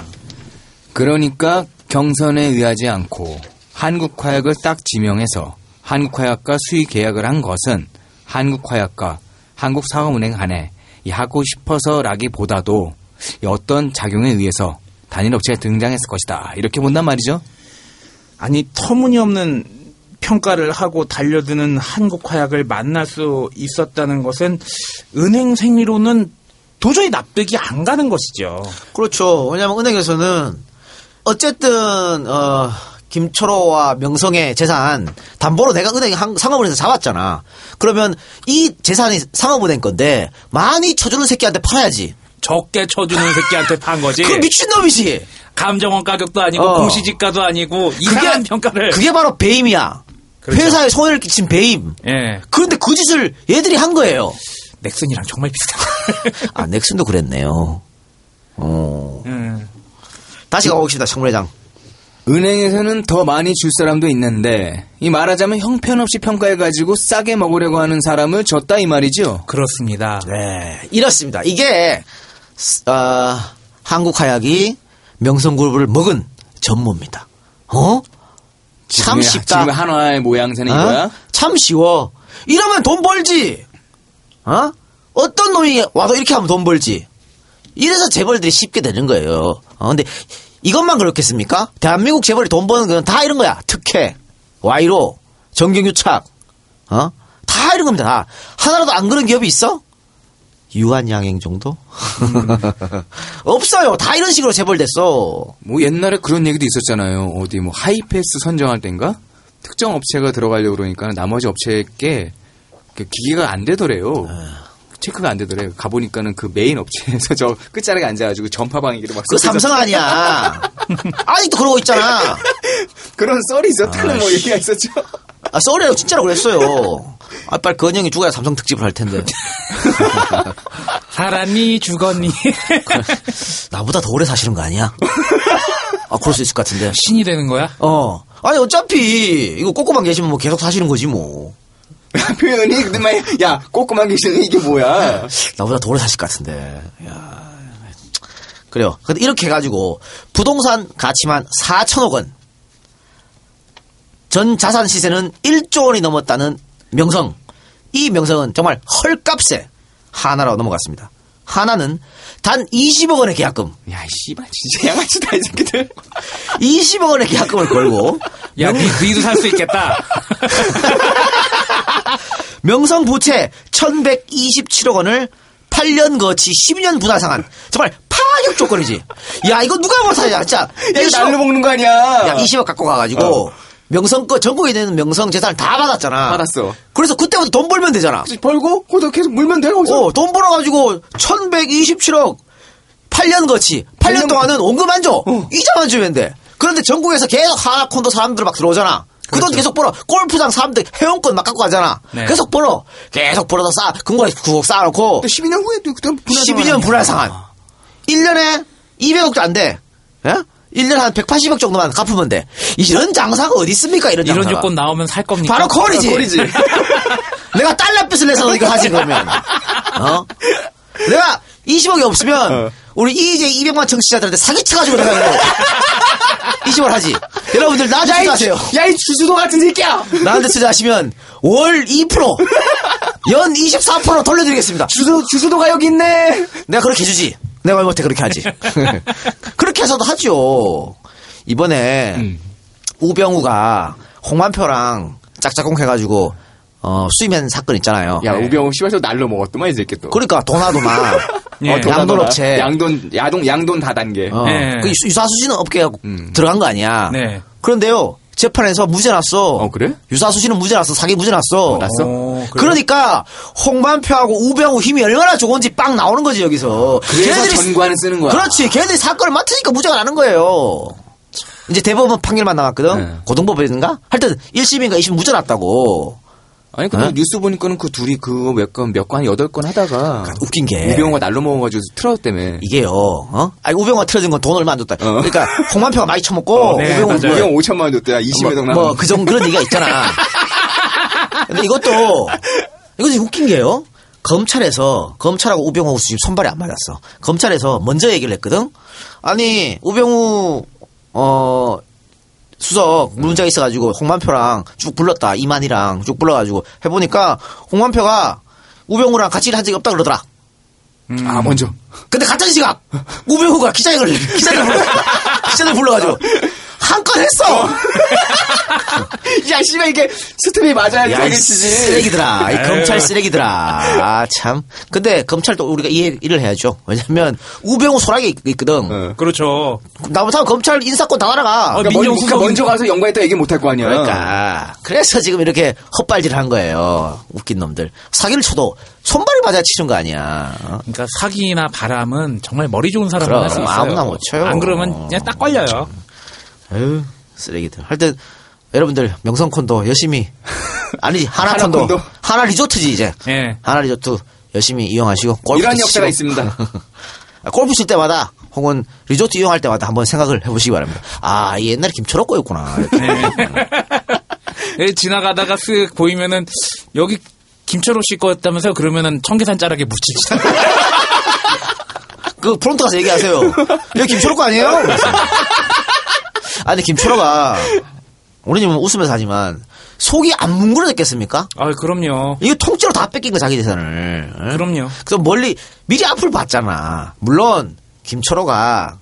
그러니까 경선에 의하지 않고 한국 화약을 딱 지명해서 한국화약과 수의 계약을 한 것은 한국화약과 한국상업은행 간에 이 하고 싶어서라기보다도 이 어떤 작용에 의해서 단일 업체가 등장했을 것이다. 이렇게 본단 말이죠. 아니 터무니없는 평가를 하고 달려드는 한국화약을 만날 수 있었다는 것은 은행 생리로는 도저히 납득이 안 가는 것이죠. 그렇죠. 왜냐하면 은행에서는 어쨌든 어, 김철호와 명성의 재산 담보로 내가 은행 한- 상업은행에서 잡았잖아. 그러면 이 재산이 상업은행 건데 많이 쳐주는 새끼한테 팔아야지. 적게 쳐주는 새끼한테 판 거지. 그 미친놈이지. 감정원 가격도 아니고 어. 공시지가도 아니고 이상한 평가를. 그게 바로 배임이야. 그렇죠. 회사에 손해를 끼친 배임. 예. 그런데 그 짓을 얘들이 한 거예요. 넥슨이랑 정말 비슷한. 아 넥슨도 그랬네요. 어. 음. 다시 가보겠습니다, 청문회장. 은행에서는 더 많이 줄 사람도 있는데 이 말하자면 형편없이 평가해가지고 싸게 먹으려고 하는 사람을 줬다 이 말이죠. 그렇습니다. 네, 이렇습니다. 이게 어, 한국화약이 명성그룹을 먹은 전모입니다. 어? 참 지금의- 쉽다. 지금 한화의 모양새는 어? 이거야? 참 쉬워. 이러면 돈 벌지. 어? 어떤 놈이 와도 이렇게 하면 돈 벌지. 이래서 재벌들이 쉽게 되는 거예요. 어, 근데 이것만 그렇겠습니까? 대한민국 재벌이 돈 버는 건 다 이런 거야. 특혜, 와이로, 정경유착, 어? 다 이런 겁니다. 다. 하나라도 안 그런 기업이 있어? 유한양행 정도? 없어요. 다 이런 식으로 재벌됐어. 뭐 옛날에 그런 얘기도 있었잖아요. 어디 뭐 하이패스 선정할 땐가 특정 업체가 들어가려고 그러니까 나머지 업체께 그 기계가 안 되더래요. 체크가 안 되더래요. 가보니까는 그 메인 업체에서 저 끝자락에 앉아가지고 전파방위기를 막그 삼성 아니야. 아직도 그러고 있잖아. 그런 썰이 있었다는 뭐 얘기가 있었죠. 아, 썰이에요. 진짜로 그랬어요. 아, 빨리 건영이 죽어야 삼성 특집을 할 텐데. 살았니 죽었니 나보다 더 오래 사시는 거 아니야? 아, 그럴 수 있을 것 같은데. 신이 되는 거야? 어. 아니, 어차피, 이거 꼬꼬만 계시면 뭐 계속 사시는 거지, 뭐. 표현이 근데 막, 야 꼬꼬만 계시는 이게 뭐야? 나보다 더 오래 사실 것 같은데. 야. 그래요. 근데 이렇게 해가지고, 부동산 가치만 4천억 원. 전 자산 시세는 1조 원이 넘었다는 명성. 이 명성은 정말 헐값에 하나로 넘어갔습니다. 하나는 단 20억 원의 계약금. 야 씨발 진짜 양아치다 이 새끼들. 20억 원의 계약금을 걸고 야 니, 니도 살 수 있겠다 명성 부채 1127억 원을 8년 거치 12년 분할 상한. 정말 파격 조건이지. 야, 이거 누가 뭐 사냐, 진짜. 야, 이거 날로 먹는 거 아니야? 야, 20억 갖고 가가지고, 명성 거, 전국에 있는 명성 재산을 다 받았잖아. 받았어. 그래서 그때부터 돈 벌면 되잖아. 벌고, 거기서 계속 물면 돼, 거기서. 어, 돈 벌어가지고, 1127억, 8년 거치, 8년 동안은 원금 안 줘. 이자만 주면 돼. 그런데 전국에서 계속 하나 콘도 사람들 막 들어오잖아. 그 돈 계속 벌어. 골프장 사람들 회원권 막 갖고 가잖아. 네. 계속 벌어. 계속 벌어서 쌓아. 금고에 구억 쌓아놓고. 12년 후에 또 그때 분할 12년 분할 상한. 1년에 200억도 안 돼. 예? 1년에 한 180억 정도만 갚으면 돼. 이런 장사가 어디 있습니까? 이런 이런 장사가. 조건 나오면 살 겁니까? 바로 콜이지. 콜이지. 내가 달러빚을 내서 이거 하지 그러면. 어? 내가 20억이 없으면 우리 이제 200만 청취자들한테 사기쳐가지고 내가 이거 20억 하지. 여러분들 나한테 투자하세요. 야, 이 주주도 같은 새끼야! 나한테 투자하시면 월 2%, 연 24% 돌려드리겠습니다. 주소, 주소도가 여기 있네! 내가 그렇게 해주지. 내가 말 못해 그렇게 하지. 그렇게 해서도 하죠. 이번에 음. 우병우가 홍만표랑 짝짝꿍 해가지고 어, 수임한 사건 있잖아요. 야, 우병우 씨발서 날로 먹었더만, 이 새끼 또. 그러니까 도나도나 예. 어. 양돈업체 양돈, 야동, 양돈 다단계. 어, 네. 그 유사수지는 업계가 음. 들어간 거 아니야. 네. 그런데요 재판에서 무죄 났어. 어, 그래? 유사수지는 무죄 났어. 사기 무죄 났어. 났어? 오, 그래요? 그러니까 홍만표하고 우병우 힘이 얼마나 좋은지 빵 나오는 거지 여기서. 그래서 걔네들이- 전관을 쓰는 거야. 그렇지. 걔네들이 사건을 맡으니까 무죄가 나는 거예요. 이제 대법원 판결만 남았거든. 네. 고등법원인가? 하여튼 1심인가 2심 무죄 났다고. 아니, 근데 어? 뉴스 보니까는 그 둘이 그거 몇 건, 몇 건, 여덟 건 하다가. 웃긴 게 우병우가 날로 먹어가지고 틀어졌다며. 이게요. 어? 아니 우병우가 틀어진 건 돈 얼마 안 줬다. 어. 그러니까 홍만표가 많이 처먹고 네, 우병우. 우병우 5천만 원 줬대. 야, 20여 동 뭐, 그 정도 그런 얘기가 있잖아. 근데 이것도, 좀 웃긴 게요. 검찰에서, 검찰하고 우병우 지금 손발이 안 맞았어. 검찰에서 먼저 얘기를 했거든? 아니, 우병우, 어, 수석 문제가 있어가지고 홍만표랑 쭉 불렀다. 이만희랑 쭉 불러가지고 해보니까 홍만표가 우병우랑 같이 일한 적이 없다 그러더라. 아, 먼저. 근데 같은 시각 우병우가 기자회견을 기자들 불러 기자들 불러가지고 한 건 했어. 야, 씨발, 이게 스텝이 맞아야 야, 되겠지. 쓰레기들아. 이 검찰 쓰레기들아. 아, 참. 근데 검찰도 우리가 이해를 해야죠. 왜냐면 우병우 소락이 있- 있거든. 어. 그렇죠. 나 못하면 검찰 인사권 다 날아가. 어, 그러니까, 민정 먼, 그러니까 먼저 가서 연관했다 얘기 못할 거 아니야. 그러니까. 그래서 지금 이렇게 헛발질을 한 거예요. 웃긴 놈들. 사기를 쳐도 손발이 맞아야 치는 거 아니야. 어? 그러니까 사기나 바람은 정말 머리 좋은 사람만 그럼, 할수 있어요. 아무나 못 쳐요. 안 그러면 그냥 딱 걸려요. 에휴, 쓰레기들. 하여튼, 여러분들, 명성 콘도 열심히, 아니지, 하나콘도, 하나 콘도. 하나 리조트지, 이제. 예. 하나 리조트 열심히 이용하시고, 골프 이런 역사가 치시고. 있습니다. 아, 골프 칠 때마다, 혹은 리조트 이용할 때마다 한번 생각을 해보시기 바랍니다. 아, 이 옛날에 김철호 거였구나. 예, 지나가다가 쓱 보이면은 여기 김철호 씨 거였다면서요? 그러면은 청계산 자락에 묻히시죠. 그 프론트 가서 얘기하세요. 여기 김철호 거 아니에요? 아, 근데 김철호가, 우리는 웃으면서 하지만, 속이 안 뭉그러졌겠습니까? 아, 그럼요. 이거 통째로 다 뺏긴 거 자기 재산을. 응? 그럼요. 그래서 멀리 미리 앞을 봤잖아. 물론 김철호가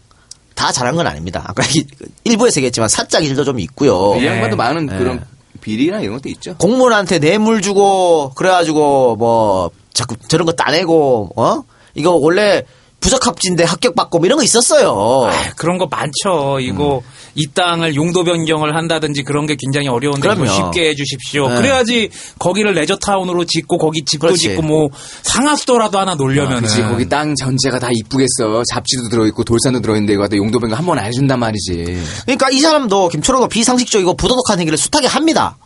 다 잘한 건 아닙니다. 아까 이- 일부에서 얘기했지만 사적 일도 좀 있고요. 이 양반도 많은 네. 그런 비리나 이런 것도 있죠. 공무원한테 뇌물 주고 그래가지고 뭐 자꾸 저런 거 따내고 어 이거 원래 부적합진데 합격받고 뭐 이런 거 있었어요. 아, 그런 거 많죠. 이거 이 땅을 용도 변경을 한다든지 그런 게 굉장히 어려운데. 쉽게 해주십시오. 네. 그래야지 거기를 레저타운으로 짓고 거기 집도 그렇지. 짓고 뭐 상하수도라도 하나 놀려면은 그렇지 거기 땅 전체가 다 이쁘겠어. 잡지도 들어있고 돌산도 들어있는데 이거 갖다 용도 변경 한 번 안 해준단 말이지. 그러니까 이 사람도 김철호도 비상식적이고 부도덕한 행위를 숱하게 합니다.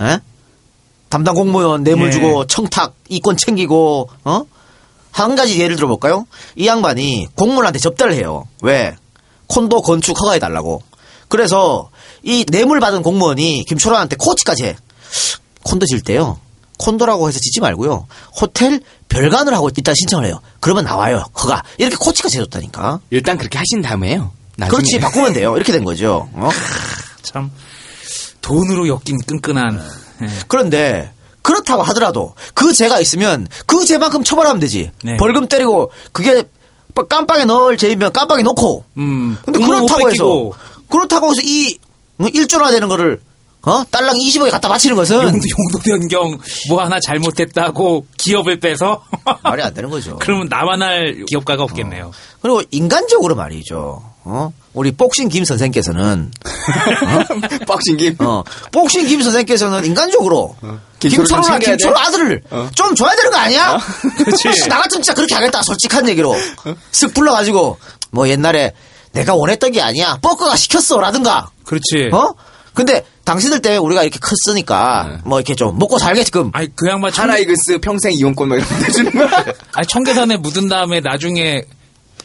예? 담당 공무원 뇌물 예. 주고 청탁 이권 챙기고 어? 한 가지 예를 들어볼까요? 이 양반이 공무원한테 접대를 해요. 왜? 콘도 건축 허가해 달라고. 그래서 이 뇌물 받은 공무원이 김철호한테 코치까지 해. 콘도 질 때요. 콘도라고 해서 짓지 말고요. 호텔 별관을 하고 일단 신청을 해요. 그러면 나와요. 허가. 이렇게 코치까지 해줬다니까. 일단 그렇게 하신 다음에요. 나중에. 그렇지. 바꾸면 돼요. 이렇게 된 거죠. 어? 참 돈으로 엮인 끈끈한. 예. 그런데 그렇다고 하더라도 그 죄가 있으면 그 죄만큼 처벌하면 되지. 네. 벌금 때리고 그게 뭐 깜빡에 넣을 죄이면 깜빡에 넣고. 음. 근데 그렇다고 못 해서. 그렇다고 해서 이 일조나 되는 거를 어 딸랑 20억에 갖다 바치는 것은 용도, 용도 변경 뭐 하나 잘못했다고 기업을 빼서 말이 안 되는 거죠. 그러면 나만 할 기업가가 없겠네요. 그리고 인간적으로 말이죠. 어? 우리 복싱 김 선생께서는 박싱 김. 어, 복싱 김 선생께서는 인간적으로 김철호 좀 김철호나 챙겨야 돼? 김철호 아들을 좀 줘야 되는 거 아니야? 그렇지. 혹시 나 같으면 진짜 그렇게 하겠다. 솔직한 얘기로 쓱 불러가지고 뭐 옛날에 내가 원했던 게 아니야. 뻐꾸가 시켰어라든가. 그렇지. 어? 근데 당신들 때문에 우리가 이렇게 컸으니까 뭐 이렇게 좀 먹고 살게끔. 아니 그 양반 청, 하나이글스 평생 이용권 막 이런 거 해주는 거야. 아니 청계산에 묻은 다음에 나중에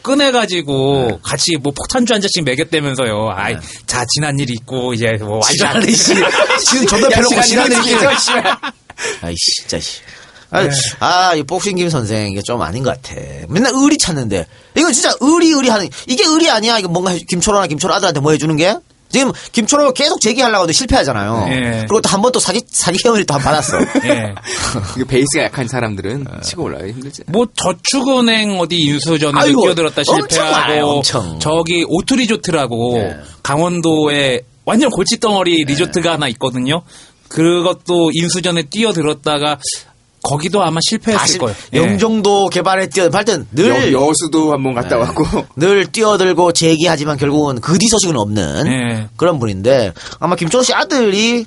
꺼내가지고 네. 같이 뭐 폭탄주 한 잔씩 먹였다면서요. 아이 자 지난 일이 있고 이제 뭐 지랄해, 씨. 지금 존나 패놓고 씨. 씨발. 아이, 진짜, 씨. 아, 아, 이 복싱 김 선생, 이게 좀 아닌 것 같아. 맨날 의리 찾는데. 이거 진짜 의리, 의리 하는, 이게 의리 아니야? 이거 뭔가 김초로나 김초로 아들한테 뭐 해주는 게? 지금 김초로가 계속 제기하려고 해도 실패하잖아요. 예. 그리고 또 한 번 또 사기, 사기 혐의를 또한번 받았어. 예. 이게 베이스가 약한 사람들은 치고 올라가기 힘들지. 뭐 저축은행 어디 인수전에 아이고, 끼어들었다 실패하고 엄청. 저기 오투리조트라고 네. 강원도에 완전 골칫덩어리 리조트가 하나 있거든요. 그것도 인수전에 뛰어들었다가 거기도 아마 실패했을 거예요. 예. 영종도 개발에 뛰어, 하여튼 늘, 여, 여수도 한번 갔다 왔고. 늘 뛰어들고 제기하지만 결국은 그 뒤 소식은 없는 예. 그런 분인데 아마 김초로 씨 아들이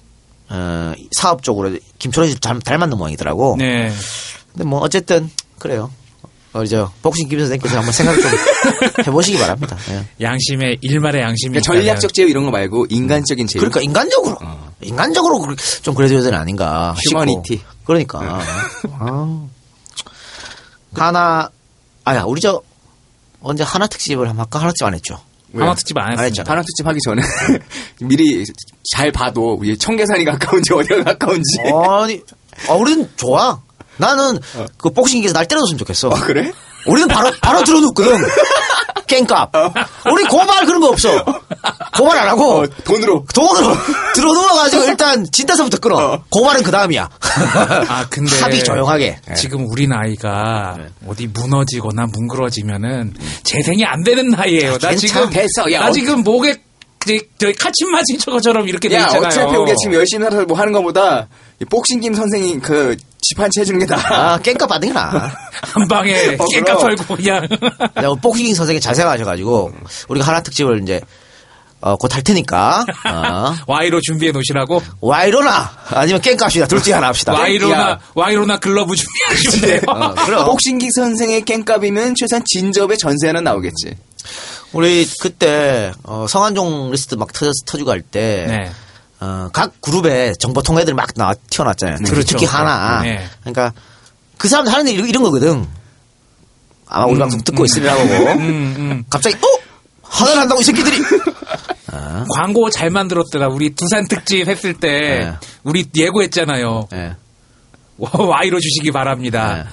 어, 사업적으로 김초로 씨 닮- 닮았는 모양이더라고. 네. 근데 뭐 어쨌든 그래요. 어, 이제 복싱 김 선생님께서 한번 생각 좀 해보시기 바랍니다. 예. 양심의 일말의 양심이 그러니까 전략적 제휴 이런 거 말고 인간적인 제휴. 그러니까 인간적으로 인간적으로 그렇게 좀 그래줘야 되는 아닌가. 휴머니티. 그러니까 아. 하나 아야 우리 저 언제 하나 특집을 한번 할까 하나 특집 안 했죠. 하나 특집 안 했습니다. 했잖아. 하나 특집 하기 전에 미리 잘 봐도 우리 청계산이 가까운지 어디가 가까운지. 아니 아, 우리는 좋아. 나는 그 복싱기에서 날 때려줬으면 좋겠어. 아, 그래? 우리는 바로 바로 들어놓거든. 깽값. 우리 고발 그런 거 없어. 고발 안 하고 어, 돈으로. 돈으로 들어 누워가지고 일단 진단서부터 끊어. 고발은 그 다음이야. 아 근데 합의 조용하게. 지금 우리 나이가 어디 무너지거나 뭉그러지면은 재생이 안 되는 나이예요. 나 괜찮아. 지금 됐어. 야, 나 어- 지금 목에 저기 카침 맞은 저것처럼 이렇게 돼 야, 있잖아요. 어차피 우리가 지금 열심히 살아서 뭐 하는 것보다 이 복싱 김 선생이 그 집한채 해주는 게 나아. 아, 깽값 받는 게 나아. 한 방에 어, 그럼. 털고 그냥 내가 복싱 선생이 잘 생각하셔가지고 우리가 하나 특집을 이제 어, 곧 할 테니까 어, 와이로 준비해 놓으시라고 와이로나 아니면 깽값이다 둘 중에 하나 합시다. 와이로나 야. 와이로나 글러브 준비하시면 돼요. 어, 그럼 복싱기 선생의 깽값이면 최소한 진접의 전세 하나 나오겠지. 우리 그때 어, 성한종 리스트 막 터져, 터지고 할 때 네. 어, 각 그룹에 정보통 애들 막 나와 튀어났잖아요. 특히, 그렇죠. 하나. 네. 그러니까 그 사람들 하는 일 이런, 이런 거거든. 아마 우리 방송 듣고 있으리라고. 음, 음. 갑자기 어 하나를 한다고 이 새끼들이. 광고 잘 만들었더라. 우리 두산 특집 했을 때 네. 우리 예고했잖아요. 예. 와이로 주시기 바랍니다. 네.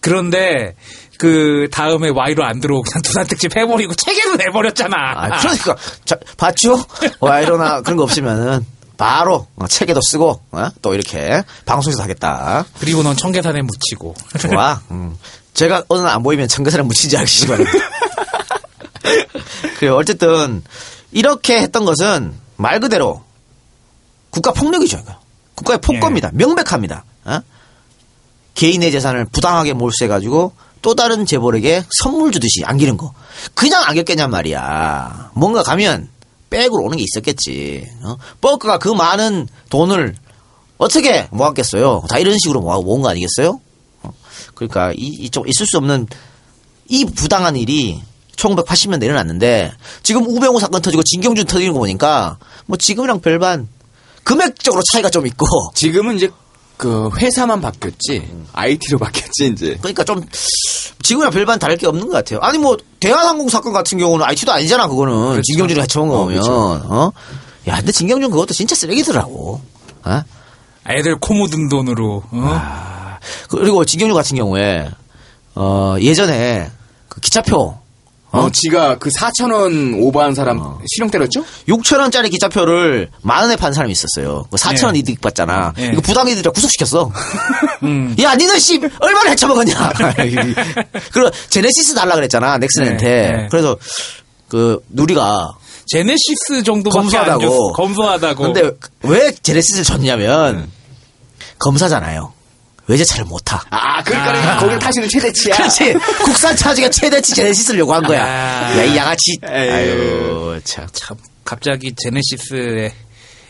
그런데 그 다음에 와이로 안 들어오고 그냥 두산 특집 해버리고 체계로 내버렸잖아. 아, 그러니까 자, 봤죠? 와이로나 그런 거 없으면은 바로 어, 책에도 쓰고 어? 또 이렇게 방송에서 하겠다. 그리고 넌 청계산에 묻히고. 좋아. 음. 제가 어느 날 안 보이면 청계산에 묻힌지 알기 바랍니다. 그래요. 어쨌든 이렇게 했던 것은 말 그대로 국가 폭력이죠. 이거. 국가의 폭거입니다. 명백합니다. 어? 개인의 재산을 부당하게 몰수해가지고 또 다른 재벌에게 선물 주듯이 안기는 거. 그냥 안겼겠냔 말이야. 뭔가 가면 백으로 오는 게 있었겠지. 어? 버크가 그 많은 돈을 어떻게 모았겠어요? 다 이런 식으로 모아 모은 거 아니겠어요? 어? 그러니까 이, 이쪽 있을 수 없는 이 부당한 일이 1980년대 일어났는데 지금 우병우 사건 터지고 진경준 터지는 거 보니까 뭐 지금이랑 별반 금액적으로 차이가 좀 있고 지금은 이제 그 회사만 바뀌었지 IT로 바뀌었지 이제. 그러니까 좀 지금이랑 별반 다를 게 없는 것 같아요. 아니 뭐 대한항공 사건 같은 경우는 IT도 아니잖아 그거는 진경준이 해쳐온 거 보면 어, 야 근데 진경준 그것도 진짜 쓰레기더라고. 어? 애들 코 묻은 돈으로. 어? 그리고 진경준 같은 경우에 어 예전에 그 기차표 어, 지가 그 4천 원 오버한 사람 실형 때렸죠? 6천 원짜리 기차표를 만 원에 판 사람이 있었어요. 그 4천 원 이득 받잖아. 예. 이거 부당이들이 구속시켰어. 음. 야, 니는 씨 얼마나 헤쳐먹었냐. 그리고 제네시스 달라 그랬잖아 넥슨한테. 네, 네. 그래서 그 누리가 제네시스 줬어. 검소하다고. 검소하다고. 근데 왜 제네시스를 줬냐면 검사잖아요. 외제차를 못 타. 아, 그러니까 거기 타시는 최대치야. 그렇지. 국산 차지가 최대치 제네시스를 요구한 거야. 아. 야, 이 양아치. 아유, 참. 참 갑자기 제네시스의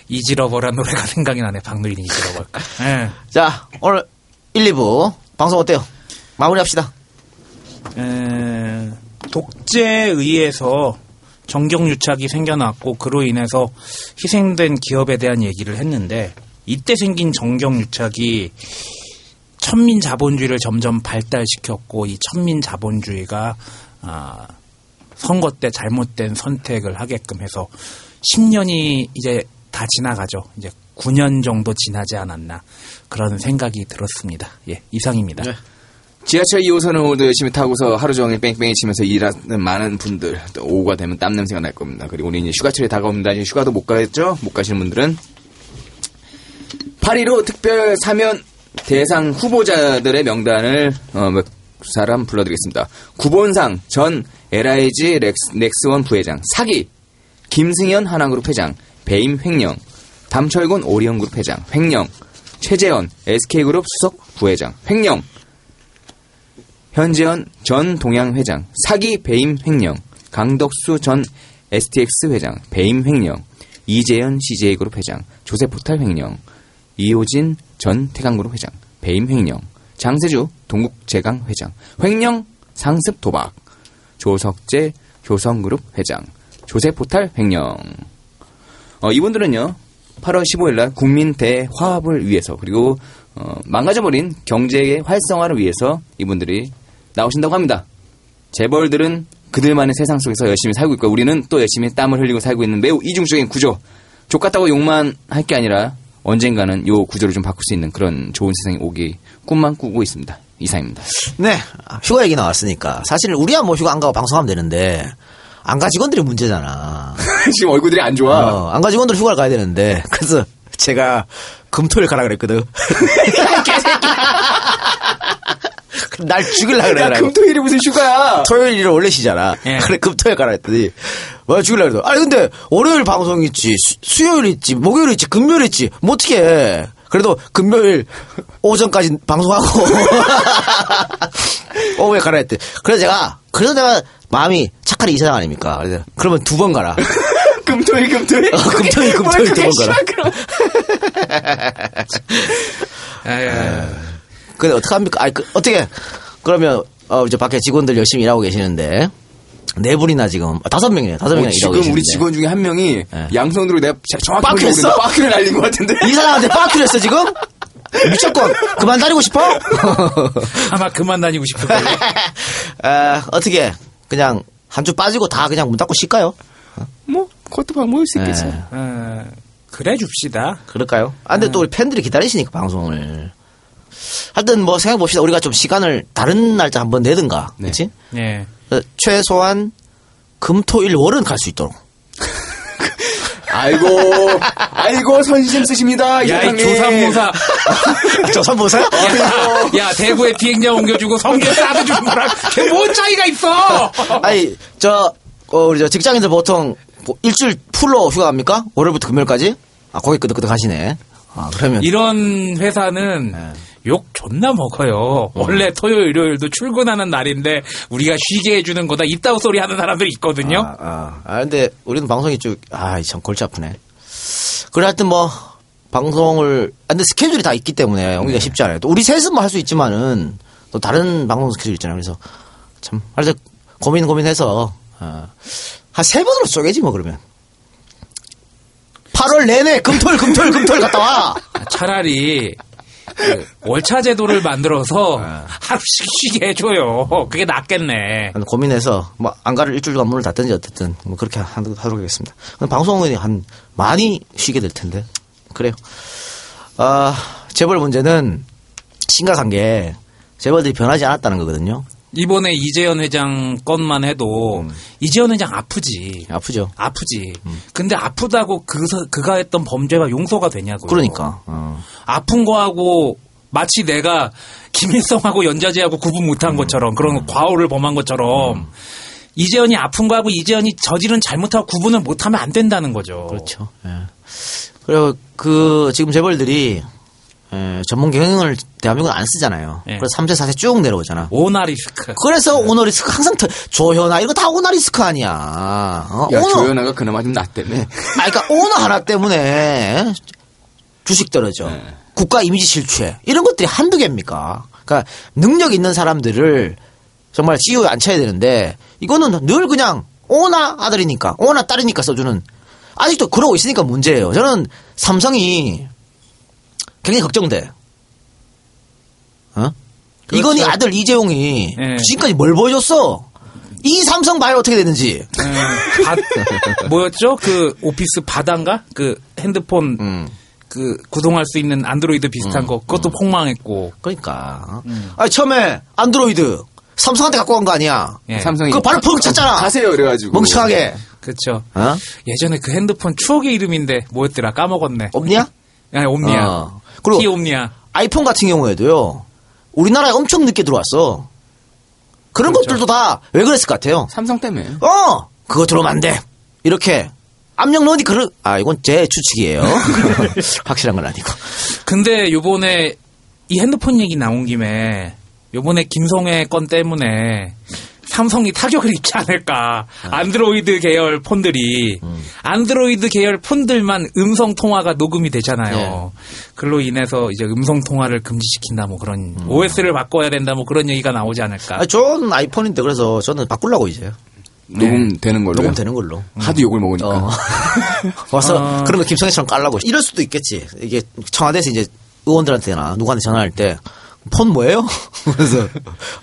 이지러버란 노래가 생각이 나네. 박누린 이지러버일까. 예. 자, 오늘 1, 2부 방송 어때요? 마무리합시다. 에, 독재에 의해서 정경유착이 생겨났고 그로 인해서 희생된 기업에 대한 얘기를 했는데 이때 생긴 정경유착이 천민 자본주의를 점점 발달시켰고 이 천민 자본주의가 아, 선거 때 잘못된 선택을 하게끔 해서 10년이 이제 다 지나가죠. 이제 9년 정도 지나지 않았나 그런 생각이 들었습니다. 예, 이상입니다. 지하철 2호선을 오늘도 열심히 타고서 하루 종일 뺑뺑이 치면서 일하는 많은 분들 또 오후가 되면 땀 냄새가 날 겁니다. 그리고 우리 이제 휴가철이 다가옵니다. 이제 휴가도 못 가겠죠? 못 가시는 분들은 8.15 특별 사면 대상 후보자들의 명단을 어, 몇 사람 불러드리겠습니다. 구본상 전 LIG 렉스, 넥스 원 부회장 사기 김승연 한화그룹 회장 배임 횡령 담철곤 오리온그룹 회장 횡령 최재원 SK그룹 수석 부회장 횡령 현재현 전 동양 회장 사기 배임 횡령 강덕수 전 STX 회장 배임 횡령 이재현 CJ그룹 회장 조세포탈 횡령 이호진 전 태강그룹 회장 배임 횡령 장세주 동국제강 회장 횡령 상습 도박 조석재 효성그룹 회장 조세포탈 횡령 어, 이분들은요 8월 15일 날 국민 대화합을 위해서 그리고 어, 망가져버린 경제의 활성화를 위해서 이분들이 나오신다고 합니다. 재벌들은 그들만의 세상 속에서 열심히 살고 있고 우리는 또 열심히 땀을 흘리고 살고 있는 매우 이중적인 구조. 족 같다고 욕만 할 게 아니라 언젠가는 요 구조를 좀 바꿀 수 있는 그런 좋은 세상이 오기 꿈만 꾸고 있습니다. 이상입니다. 네, 휴가 얘기 나왔으니까 사실 우리야 뭐 휴가 안 가고 방송하면 되는데 안 가 직원들이 문제잖아. 지금 얼굴들이 안 좋아. 어, 안 가 직원들 휴가를 가야 되는데 그래서 제가 금토일 가라 그랬거든. 날 죽일라 야, 그래더라고. 금토일이 무슨 휴가야? 토요일이 원래 쉬잖아. 예. 그래 금토일 가라 했더니 왜 죽일라 그래도 아니 근데 월요일 방송 있지 수, 요일 있지 목요일 있지 금요일 있지 뭐 어떻게 해. 그래도 금요일 오전까지 방송하고 오후에 가라 했대. 그래서 제가 그래서 내가 마음이 착한 이사장 아닙니까? 그래서 그러면 두 번 가라. 금토일 금토일. 어, 금토일 금토일 두 번 가라. 근데 어떡합니까? 아니, 그, 어떻게, 그러면, 어, 이제 밖에 직원들 열심히 일하고 계시는데, 네 분이나 지금, 아, 다섯 명이네요. 다섯 명이나 일하고 지금 계시는데. 우리 직원 중에 한 명이 양손으로 내가 자- 정확히 했어? 빠큐를 날린 것 같은데. 이 사람한테 빠큐를 했어, 지금? 미쳤건, 그만 다니고 싶어? 아마 그만 다니고 싶을 거예요. 아, 어떻게, 그냥, 한 주 빠지고 다 그냥 문 닫고 쉴까요? 뭐 그것도 방법일 수 있겠지. 예. 어, 그래 줍시다. 그럴까요? 아, 근데 또 우리 팬들이 기다리시니까, 방송을. 하여튼 뭐 생각해 봅시다. 우리가 좀 시간을 다른 날짜 한번 내든가. 그치? 예. 어, 최소한 금 토 일 월은 갈 수 있도록. 아이고, 아이고, 선심 쓰십니다. 야, 이. 조삼모사. 조선보사요? 야, 야, 대구에 비행장 옮겨주고 성게 싸도 주는 거랑 걔뭔 차이가 있어? 아니, 저, 어, 우리 저 직장인들 보통 뭐 일주일 풀로 휴가 합니까? 월요일부터 금요일까지? 아, 거기 끄덕끄덕 하시네. 아, 그러면. 이런 회사는 네. 욕 존나 먹어요. 원래 토요일, 일요일도 출근하는 날인데 우리가 쉬게 해주는 거다. 이따구 소리 하는 사람들이 있거든요. 아, 아, 아, 근데 우리는 방송이 쭉, 아, 참 골치 아프네. 그래, 하여튼 뭐, 방송을, 아, 근데 스케줄이 다 있기 때문에 오기가 쉽지 않아요. 또 우리 셋은 뭐 할 수 있지만은 또 다른 방송 스케줄 있잖아요. 그래서 참, 하여튼 고민 고민해서, 어, 한세 번으로 쪼개지 뭐, 그러면. 8월 내내 금토일, 금토일, 금토일 갔다 와! 차라리 그 월차 제도를 만들어서 네. 하루씩 쉬게 해줘요. 그게 낫겠네. 고민해서 뭐 안가를 일주일간 문을 닫든지 어쨌든 뭐 그렇게 하- 하도록 하겠습니다. 방송은 한 많이 쉬게 될 텐데 그래요. 아 재벌 문제는 심각한 게 재벌들이 변하지 않았다는 거거든요. 이번에 이재현 회장 건만 해도 이재현 회장 아프지. 음. 아프죠. 아프지. 근데 아프다고 그, 그가 했던 범죄가 용서가 되냐고요. 그러니까 어. 아픈 거하고 마치 내가 김일성하고 연좌제하고 구분 음. 못한 것처럼 그런 과오를 범한 것처럼 이재현이 아픈 거하고 이재현이 저지른 잘못하고 구분을 못하면 안 된다는 거죠. 그렇죠. 예. 그리고 그 지금 재벌들이 에, 전문 경영을 대한민국은 안 쓰잖아요. 예. 그래서 3세 4세 쭉 내려오잖아. 오나리스크. 그래서 오너리스크 항상 터- 조현아 이거 다 오너리스크 아니야. 어? 야, 오너- 조연아가 그나마 좀 낫다며. 아, 그러니까 오너 하나 때문에 주식 떨어져. 네. 국가 이미지 실추해. 이런 것들이 한두 개입니까? 그러니까 능력 있는 사람들을 정말 CEO에 앉혀야 되는데 이거는 늘 그냥 오나 아들이니까 오나 딸이니까 써주는 아직도 그러고 있으니까 문제예요. 저는 삼성이 굉장히 걱정돼. 어? 이건희 아들 이재용이 네. 지금까지 뭘 보여줬어? 이 삼성 봐요 어떻게 되는지. 예, 바- 뭐였죠? 그 오피스 바단가? 그 핸드폰 음. 그 구동할 수 있는 안드로이드 비슷한 거 그것도 폭망했고. 그러니까. 아니, 처음에 안드로이드 삼성한테 갖고 간 거 아니야. 예. 삼성이 그거 바로 펑 찼잖아. 하세요 그래가지고. 멍청하게. 그렇죠. 어? 예전에 그 핸드폰 추억의 이름인데 뭐였더라 까먹었네. 없냐? 야, 옴니아. 어. 그리고 티 옴니아. 아이폰 같은 경우에도요. 우리나라에 엄청 늦게 들어왔어. 그런 그렇죠. 것들도 다 왜 그랬을 것 같아요? 삼성 때문에. 어! 그거 들어오면 안 돼. 이렇게. 압력 넣으니 그런, 아, 이건 제 추측이에요. 확실한 건 아니고. 근데 요번에 이 핸드폰 얘기 나온 김에 요번에 김성애 건 때문에 삼성이 타격을 입지 않을까. 안드로이드 계열 폰들이 안드로이드 계열 폰들만 음성 통화가 녹음이 되잖아요. 그로 인해서 이제 음성 통화를 금지시킨다 뭐 그런 OS를 바꿔야 된다 뭐 그런 얘기가 나오지 않을까. 아, 저는 아이폰인데 그래서 저는 바꾸려고 이제. 녹음되는 걸로. 녹음되는 걸로. 하도 욕을 먹으니까. 어. 와서 아. 그런 거 김성애처럼 깔라고 이럴 수도 있겠지. 이게 청와대에서 이제 의원들한테나 누구한테 전화할 때 폰 뭐예요? 그래서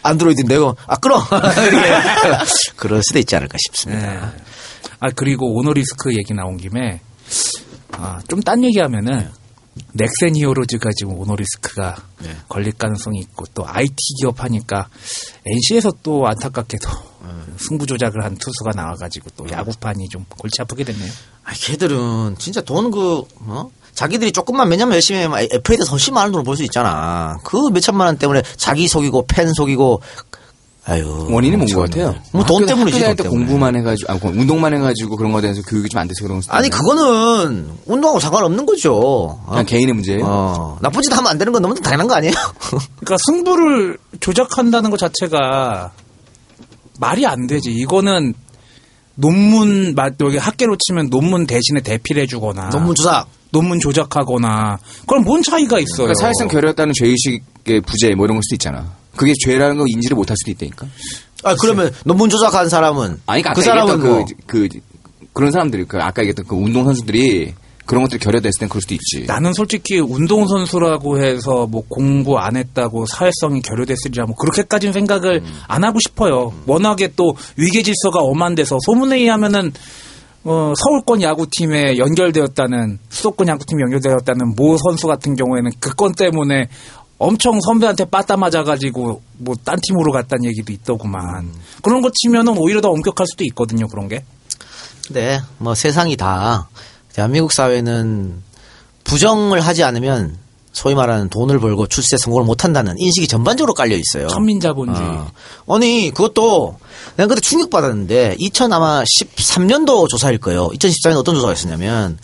안드로이드 내고 아 끌어 그럴 수도 있지 않을까 싶습니다. 네. 아 그리고 오너리스크 얘기 나온 김에 아, 좀 딴 얘기하면은 넥센 히어로즈가 지금 오너리스크가 걸릴 가능성이 있고 또 IT 기업 하니까 NC에서 또 안타깝게도 승부 조작을 한 투수가 나와가지고 또 야구판이 좀 골치 아프게 됐네요. 아, 걔들은 진짜 돈 그, 어? 자기들이 조금만 몇 년만 열심히 하면 FA에서 훨씬 많은 돈을 벌 수 있잖아. 그 몇천만 원 때문에 자기 속이고 팬 속이고 아유. 원인이 뭔것 참. 같아요? 뭐돈 학교- 때문이지. 학교 때. 공부만 해가지고, 아, 운동만 해가지고 그런 거에 대해서 교육이 좀 안 돼서 그런 거 아니 그거는 운동하고 상관없는 거죠. 어? 그냥 개인의 문제예요. 어, 나쁜 짓 하면 안 되는 건 너무 당연한 거 아니에요? 그러니까 승부를 조작한다는 것 자체가 말이 안 되지. 이거는 논문 마- 여기 학계로 치면 논문 대신에 대피를 해주거나 논문 조작. 논문 조작하거나 그럼 뭔 차이가 있어요? 그러니까 사실상 결여했다는 죄의식의 부재 뭐 이런 걸 수도 있잖아. 그게 죄라는 거 인지를 못할 수도 있다니까. 아 그러면 논문 조작한 사람은 아니, 그러니까 그 아까 사람은 뭐 그, 그, 그런 사람들이, 그 아까 얘기했던 그 운동 선수들이 그런 것들이 결여됐을 땐 그럴 수도 있지. 나는 솔직히 운동선수라고 해서 뭐 공부 안 했다고 사회성이 결여됐으리라 뭐 그렇게까지는 생각을 안 하고 싶어요. 워낙에 또 위계 질서가 엄한 데서 소문에 의하면은 어, 서울권 야구팀에 연결되었다는 수도권 야구팀에 연결되었다는 모 선수 같은 경우에는 그 건 때문에 엄청 선배한테 빠따 맞아가지고 뭐 딴 팀으로 갔다는 얘기도 있더구만. 그런 거 치면은 오히려 더 엄격할 수도 있거든요. 그런 게. 네, 뭐 세상이 다 대한민국 사회는 부정을 하지 않으면 소위 말하는 돈을 벌고 출세 성공을 못한다는 인식이 전반적으로 깔려 있어요. 천민자본주의. 어. 아니 그것도 내가 그때 충격 받았는데 2000 아마 13년도 조사일 거예요. 2014년 어떤 조사가 있었냐면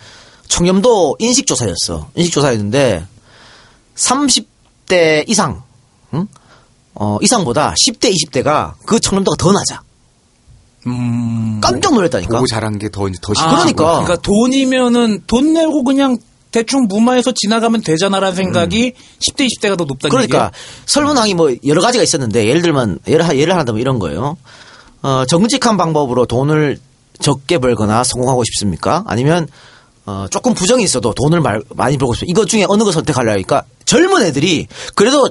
청렴도 인식 조사였어. 인식 조사였는데 30대 이상 응? 어, 이상보다 10대 20대가 그 청렴도가 더 낮아. 깜짝 놀랐다니까. 보고 자란 게더더 아, 그러니까. 그러니까 돈이면은 돈 내고 그냥 대충 무마해서 지나가면 되잖아라는 생각이 10대 20대가 더 높다는 그러니까? 설문항이 뭐 여러 가지가 있었는데 예를 들면 예를 하- 예를 하나 들면 이런 거예요. 어, 정직한 방법으로 돈을 적게 벌거나 성공하고 싶습니까? 아니면 어, 조금 부정이 있어도 돈을 말- 많이 벌고 싶습니까? 이것 중에 어느 걸 선택하려니까 젊은 애들이 그래도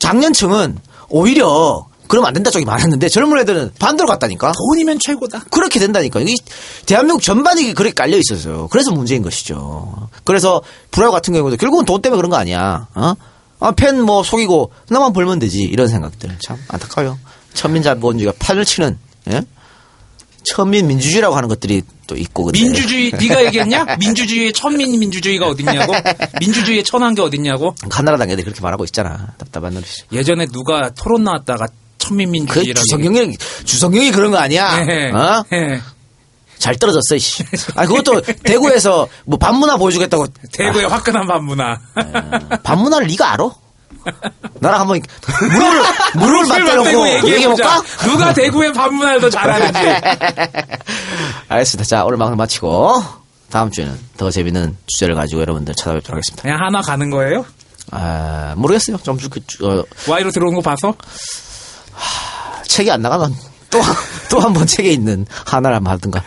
장년층은 오히려 그러면 안 된다 쪽이 많았는데 젊은 애들은 반대로 갔다니까. 돈이면 최고다. 그렇게 된다니까. 이 대한민국 전반이 그렇게 깔려 있었어요. 그래서 문제인 것이죠. 그래서 불화요 같은 경우도 결국은 돈 때문에 그런 거 아니야. 어? 아, 팬 뭐 속이고 나만 벌면 되지. 이런 생각들. 참 안타까워요. 천민자본주의가 판을 치는 예? 천민 민주주의라고 하는 것들이 또 있고 근데. 민주주의 네가 얘기했냐? 민주주의의 천민 민주주의가 어딨냐고? 민주주의의 천한 게 어딨냐고? 한나라 당 애들이 그렇게 말하고 있잖아. 답답한 놈이지. 예전에 누가 토론 나왔다가 천민 그 민주주의라고 주성경이 주성경이 그런 거 아니야? 예. 어? 예. 잘 떨어졌어. 이씨. 아 그것도 대구에서 뭐 반문화 보여주겠다고 대구의 화끈한 반문화. 반문화를 네가 알아? 나랑 한번 무릎을 무릎을 맞대놓고 대고 얘기해 볼까? 누가 대구의 반문화를 더 잘하는지. 알겠습니다. 자 오늘 방송 마치고 다음 주에는 더 재밌는 주제를 가지고 여러분들 찾아뵙도록 하겠습니다. 그냥 하나 가는 거예요? 아 모르겠어요. 좀 그, 어, 와이로 들어온 거 봐서? 책이 안 나가면 또 또 한 번 책에 있는 하나를 한번 하든가.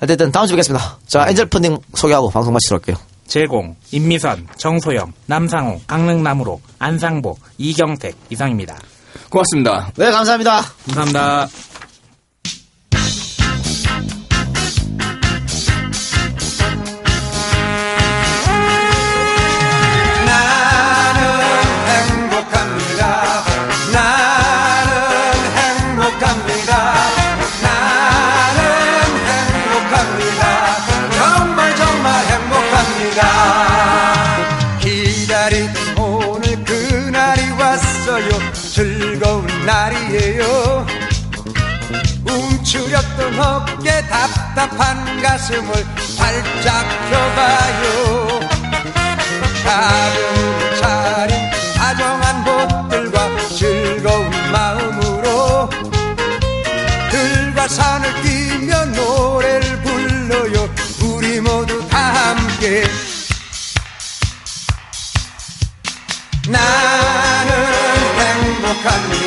어쨌든 다음 주에 뵙겠습니다. 자 엔젤 펀딩 소개하고 방송 마치도록 할게요. 제공, 임미선, 정소영, 남상호, 강릉남으로, 안상보, 이경택 이상입니다. 고맙습니다. 네 감사합니다. 감사합니다. 답답한 가슴을 활짝 펴봐요. 가벼운 차린 다정한 곳들과 즐거운 마음으로 들과 산을 뛰며 노래를 불러요 우리 모두 다 함께 나는 행복합